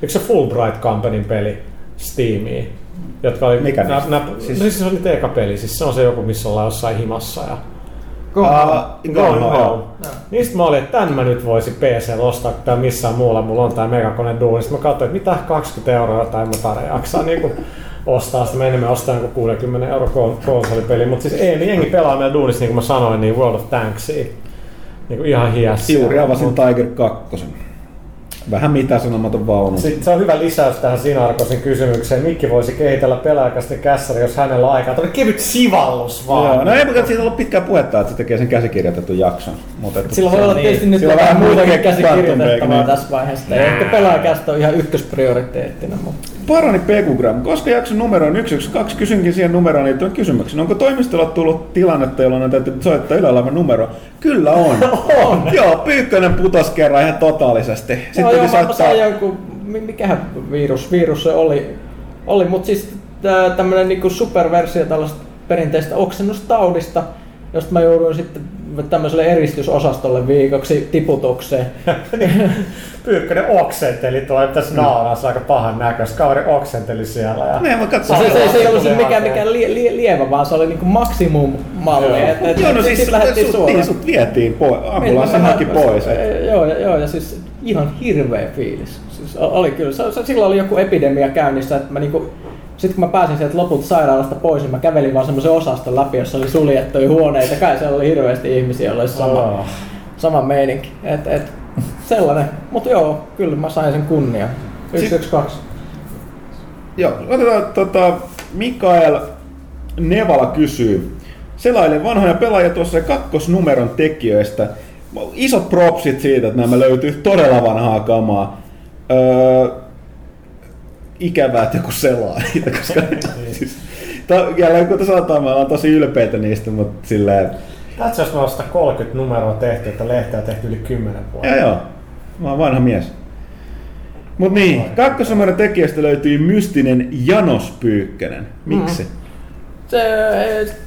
eikö se Fulbright Companyn peli Steamiin? Jotka oli, Mikä nä, nä, Siis- no siis se oli eka peli, siis se on se joku, missä ollaan jossain himassa ja Uh, Going Home. Niistä mä olin, että tän mä nyt voisin PC ostaa, kun täällä missään muulla mulla on tää megakone duuni. Sitten mä katsoin, että mitä 20 euroa tai mä tarvitsen jaksaa niinku ostaa sitä. Mä enemmän ostaa joku 60 euro kon- konsolipeli. Mutta siis ei, niin jengi pelaa meillä duunissa, niin kuin mä sanoin, niin World of Tanksia. Niinku ihan hiässä. Juuri avasin Tiger 2. Vähän mitä sanomaton vaunu. Sitten se on hyvä lisäys tähän Sinarkosin kysymykseen. Mikki voisi kehitellä pelaajakästä kässäri, jos hänellä on aikaa. Tämä kevyt sivallus vaan. Joo, no ei, mutta siitä on ollut pitkää puhetta, että se tekee sen käsikirjoitetun jakson. Mutta että Sillä voi olla tietysti nyt Sillä vähän muutakin käsikirjoitettavaa Quantum tässä vaiheessa. Ehkä pelaajakästä on ihan ykkösprioriteettina, mutta Parani Pekugram, koska jakson numero on 112, kysynkin siihen numeroon liittyen kysymyksen. Onko toimistolla tullut tilannetta, jolloin on täytyy soittaa oleva numero? Kyllä on. on. Joo, Pyykkönen putos kerran ihan totaalisesti. Sitten no, joo, soittaa... jonkun, mi- mikähän virus, virus se oli, oli mutta siis tää, tämmönen niinku superversio tällaista perinteistä oksennustaudista, josta mä jouduin sitten tämmöiselle eristysosastolle viikoksi tiputukseen. Pyykkönen oksenteli tuolla, tässä se on aika pahan näköistä. Kaveri oksenteli siellä. Ja... Ne, mä katson. Se, se, se ei ollut siis mikään, mikään lie, lie, lievä, vaan se oli niinku maksimum malli. Et, et, Joo, no siis sit sut, sut, suoraan. niin, sut vietiin pois. Ambulanssi Mennään haki pois. et- Eh, Joo, ja- joo, ja siis ihan hirveä fiilis. Siis oli kyllä, se, se, silloin oli joku epidemia käynnissä, että mä niinku, sitten kun mä pääsin sieltä lopulta sairaalasta pois, niin mä kävelin vaan semmoisen osaston läpi, jossa oli suljettuja huoneita. Kai siellä oli hirveästi ihmisiä, joilla oli sama, Oh. sama meininki. Et, et, sellainen. Mutta joo, kyllä mä sain sen kunnian. 112. Joo, otetaan tota, Mikael Nevala kysyy. Selailen vanhoja pelaajia tuossa kakkosnumeron tekijöistä. Isot propsit siitä, että nämä löytyy todella vanhaa kamaa. Öö, ikävää, että joku selaa niitä, koska siis, ta, jälleen kun sanotaan, mä olen tosi ylpeitä niistä, mutta silleen, Tässä jos me on 130 numeroa tehty, että lehteä on tehty yli 10 vuotta. joo joo, mä oon vanha mies. Mut niin, kakkosnumeron tekijöistä löytyy mystinen Janos Pyykkönen. Miksi? Eh,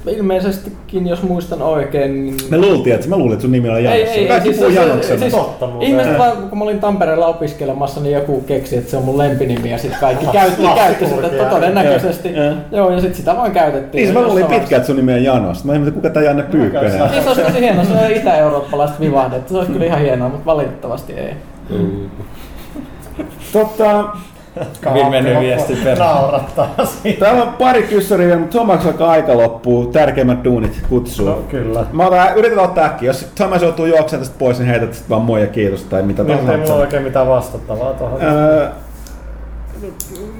ilmeisestikin, jos muistan oikein, niin Me luultiin, että mä luulin, että sun nimi oli Janos. Ei, ei, Kaikki siis, puhuu siis, Totta muuten. ihmiset vaan, kun mä olin Tampereella opiskelemassa, niin joku keksi, että se on mun lempinimi ja sitten kaikki käytti, käytti sitä to- todennäköisesti. Joo, joo. Joo, ja sitten sitä vaan käytettiin. Niin, se mä luulin pitkään, että sun nimi on Janos. Mä en tiedä, kuka tää Janne on. Niin se olisi tosi hienoa, se on itä-eurooppalaista vivahdetta. Se olisi kyllä ihan hienoa, mutta valitettavasti ei. Totta, Hyvin mennyt viesti perään. Naurattaa siitä. täällä on pari kyssäriä vielä, mutta Thomas alkaa aika loppuu. Tärkeimmät duunit kutsuu. No kyllä. Mä otan, yritetään ottaa äkkiä. Jos Thomas joutuu juoksemaan tästä pois, niin heität sit vaan moi ja kiitos tai mitä Nyt ei tahansa. mulla oikein mitään vastattavaa tuohon. Öö,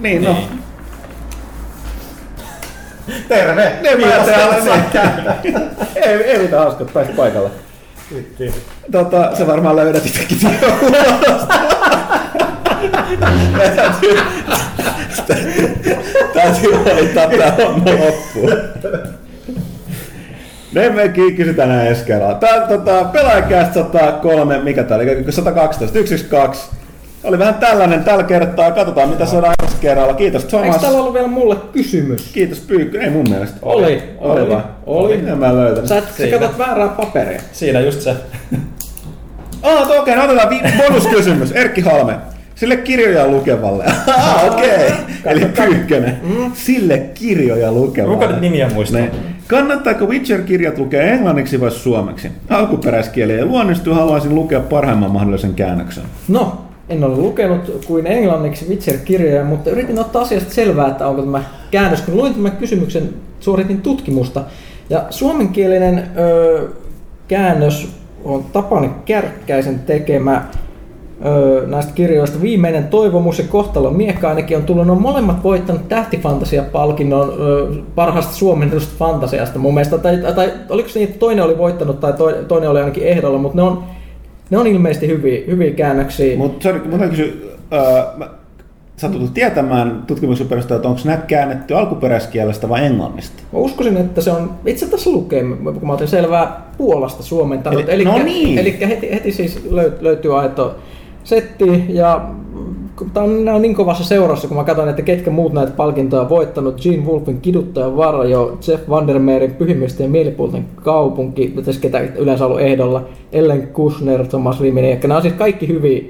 niin, no. Terve! Ne mä Kiitos, täällä niin. ei, ei mitään hauskaa, että pääsit paikalle. Kiitti. Tota, se varmaan löydät itsekin Täytyy, täytyy hoitaa tää homma loppuun. Ne me kysytään näin ensi kerralla. Tää tota, pelaajakästä 103, mikä tää oli, 112, 112. Oli vähän tällainen tällä kertaa, katsotaan mitä saadaan ensi kerralla. Kiitos Eikö Thomas. täällä ollut vielä mulle kysymys? Kiitos Pyykkö, ei mun mielestä. Oli, Oli, oli, vai? oli. En mä löytänyt. Sä, sä Siinä. katsot väärää paperia. Siinä just se. Ah, okei, okay, no otetaan vi- bonuskysymys. Erkki Halme. Sille kirjoja lukevalle. Ah, okei. Okay. Eli Pyykkönen. Sille kirjoja lukevalle. Kuka nyt nimiä muistaa? Ne. Kannattaako Witcher-kirjat lukea englanniksi vai suomeksi? Alkuperäiskieli ei luonnistu, haluaisin lukea parhaimman mahdollisen käännöksen. No, en ole lukenut kuin englanniksi Witcher-kirjoja, mutta yritin ottaa asiasta selvää, että onko tämä käännös. Kun luin tämän kysymyksen, suoritin tutkimusta. Ja suomenkielinen ö, käännös on Tapani Kärkkäisen tekemä ö, näistä kirjoista Viimeinen toivomus ja kohtalon miekka ainakin on tullut. Ne on molemmat voittanut tähtifantasia-palkinnon ö, parhaasta suomennetusta fantasiasta mun mielestä. Tai, tai oliko se niin, että toinen oli voittanut tai toi- toinen oli ainakin ehdolla, mutta ne on, ne on ilmeisesti hyviä, hyviä käännöksiä. Mutta täytyy kysyä, öö, mä satutut tietämään tutkimuksen perusteella, että onko nämä käännetty alkuperäiskielestä vai englannista? Mä uskoisin, että se on, itse tässä lukee, kun mä otin selvää Puolasta suomentanut. Eli- no niin. Eli heti, heti siis löy- löytyy aito setti ja Tämä on, niin kovassa seurassa, kun mä katson, että ketkä muut näitä palkintoja on voittanut. Gene Wolfin Kiduttajan varjo, Jeff Vandermeerin Pyhimysten ja mielipuolten kaupunki, tässä ketä yleensä ollut ehdolla, Ellen Kushner, Thomas Rimini, ja nämä on siis kaikki hyviä,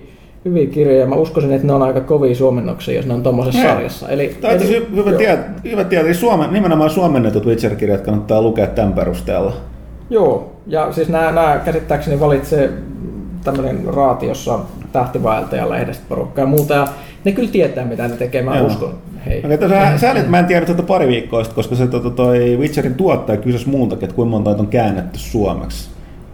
hyviä kirjoja. Mä uskoisin, että ne on aika kovia suomennoksia, jos ne on tuommoisessa sarjassa. Eli, Tämä on eli- asiassa hyvä tietää, hyvä. Eli Suomen, nimenomaan suomennetut Witcher-kirjat kannattaa lukea tämän perusteella. Joo, ja siis nämä, nämä käsittääkseni valitsee tämmöinen raatiossa tähtivaeltaja lehdestä porukkaa ja muuta, ja ne kyllä tietää mitä ne tekee, mä Joo. uskon hei. Okay, sä, mä en tiedä tätä pari viikkoa sitten, koska se tota, toi Witcherin tuottaja kysyisi muutakin, että kuinka monta on käännetty suomeksi.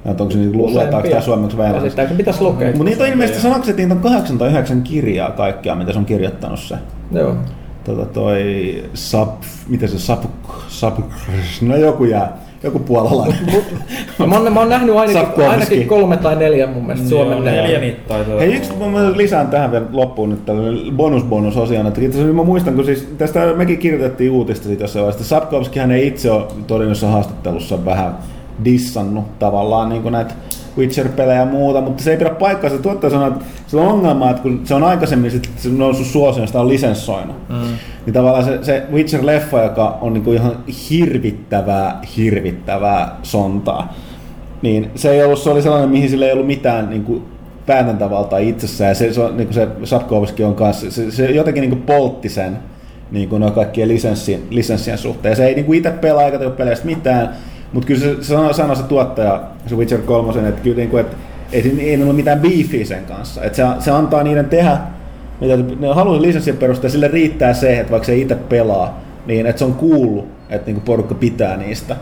Ja onko se niin, luetaanko tämä suomeksi vai englanniksi. Käsittääkseni pitäisi lukea. Mutta niitä on ilmeisesti, sanoiko se, että niitä on 8 tai 9 kirjaa kaikkia, mitä se on kirjoittanut se. Joo. Tota toi sub, miten se sub, sub, no joku jää, joku puolalainen. Mä, oon, mä oon nähnyt ainakin, ainakin kolme tai neljä mun mielestä Suomen neljä. neljä niitä taitaa Hei, yksi mä lisään tähän vielä loppuun nyt tällainen bonus bonus osioon, että itse asiassa mä muistan, kun siis tästä mekin kirjoitettiin uutista siitä jossain vaiheessa. Sapkowskihan ei itse ole todennäköisessä haastattelussa vähän dissannut tavallaan niin kuin näitä Witcher-pelejä ja muuta, mutta se ei pidä paikkaansa. Tuottaja sanoo, että sillä on ongelma, että kun se on aikaisemmin sit, se on noussut suosioon, sitä on lisenssoinut. Mm. Niin tavallaan se, se Witcher-leffa, joka on niin kuin ihan hirvittävää, hirvittävää sontaa, niin se ei ollut, se oli sellainen, mihin sillä ei ollut mitään niin kuin päätäntävaltaa itsessään. Ja se, se, on- niin se Sapkowski on kanssa, se, se jotenkin niin kuin poltti sen niin kuin kaikkien lisenssien, lisenssien suhteen. Ja se ei niin kuin itse pelaa eikä tee peleistä mitään, mutta kyllä se, sanoi, sanoi se tuottaja, se Witcher 3, että kyllä niin kuin, että ei, ei ole mitään beefiä sen kanssa. Että se, se antaa niiden tehdä, mitä ne haluaa lisenssien perusteella, sille riittää se, että vaikka se itse pelaa, niin että se on kuullut, että niinku porukka pitää niistä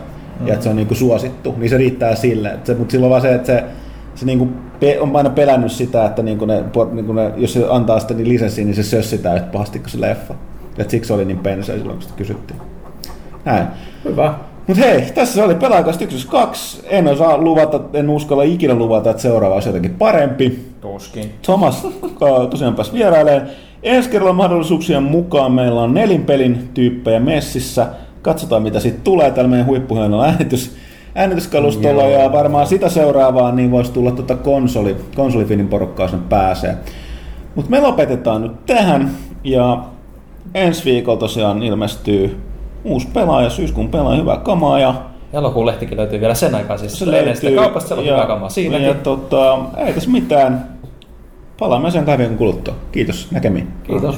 ja että se on niinku suosittu, niin se riittää sille. Et se, mutta silloin vaan se, että se, se niinku pe- on aina pelännyt sitä, että niinku ne, niinku ne, jos se antaa sitä niin lisenssiä, niin se sössitään yhtä pahasti kuin se leffa. Et siksi se oli niin pensa silloin, kun sitä kysyttiin. Näin. Hyvä. Mutta hei, tässä oli Pelaajasta 1 En osaa luvata, en uskalla ikinä luvata, että seuraava olisi jotenkin parempi. Tuskin. Thomas tosiaan pääsi vierailemaan. Ensi kerralla mahdollisuuksien mukaan meillä on nelinpelin tyyppejä messissä. Katsotaan mitä siitä tulee tällä meidän huippuhienolla äänitys, äänityskalustolla ja varmaan sitä seuraavaa niin voisi tulla tuota konsoli, konsolifinin porukkaa sinne pääsee. Mutta me lopetetaan nyt tähän ja ensi viikolla tosiaan ilmestyy uusi pelaaja, syyskuun pelaaja, hyvä kamaa ja Elokuun lehtikin löytyy vielä sen aikaa siis. se löytyy. kaupasta siellä on hyvä kamaa. Siinäkin. Ja tota, ei tässä mitään. Palaamme sen kahden kuluttua. Kiitos, näkemiin. Kiitos.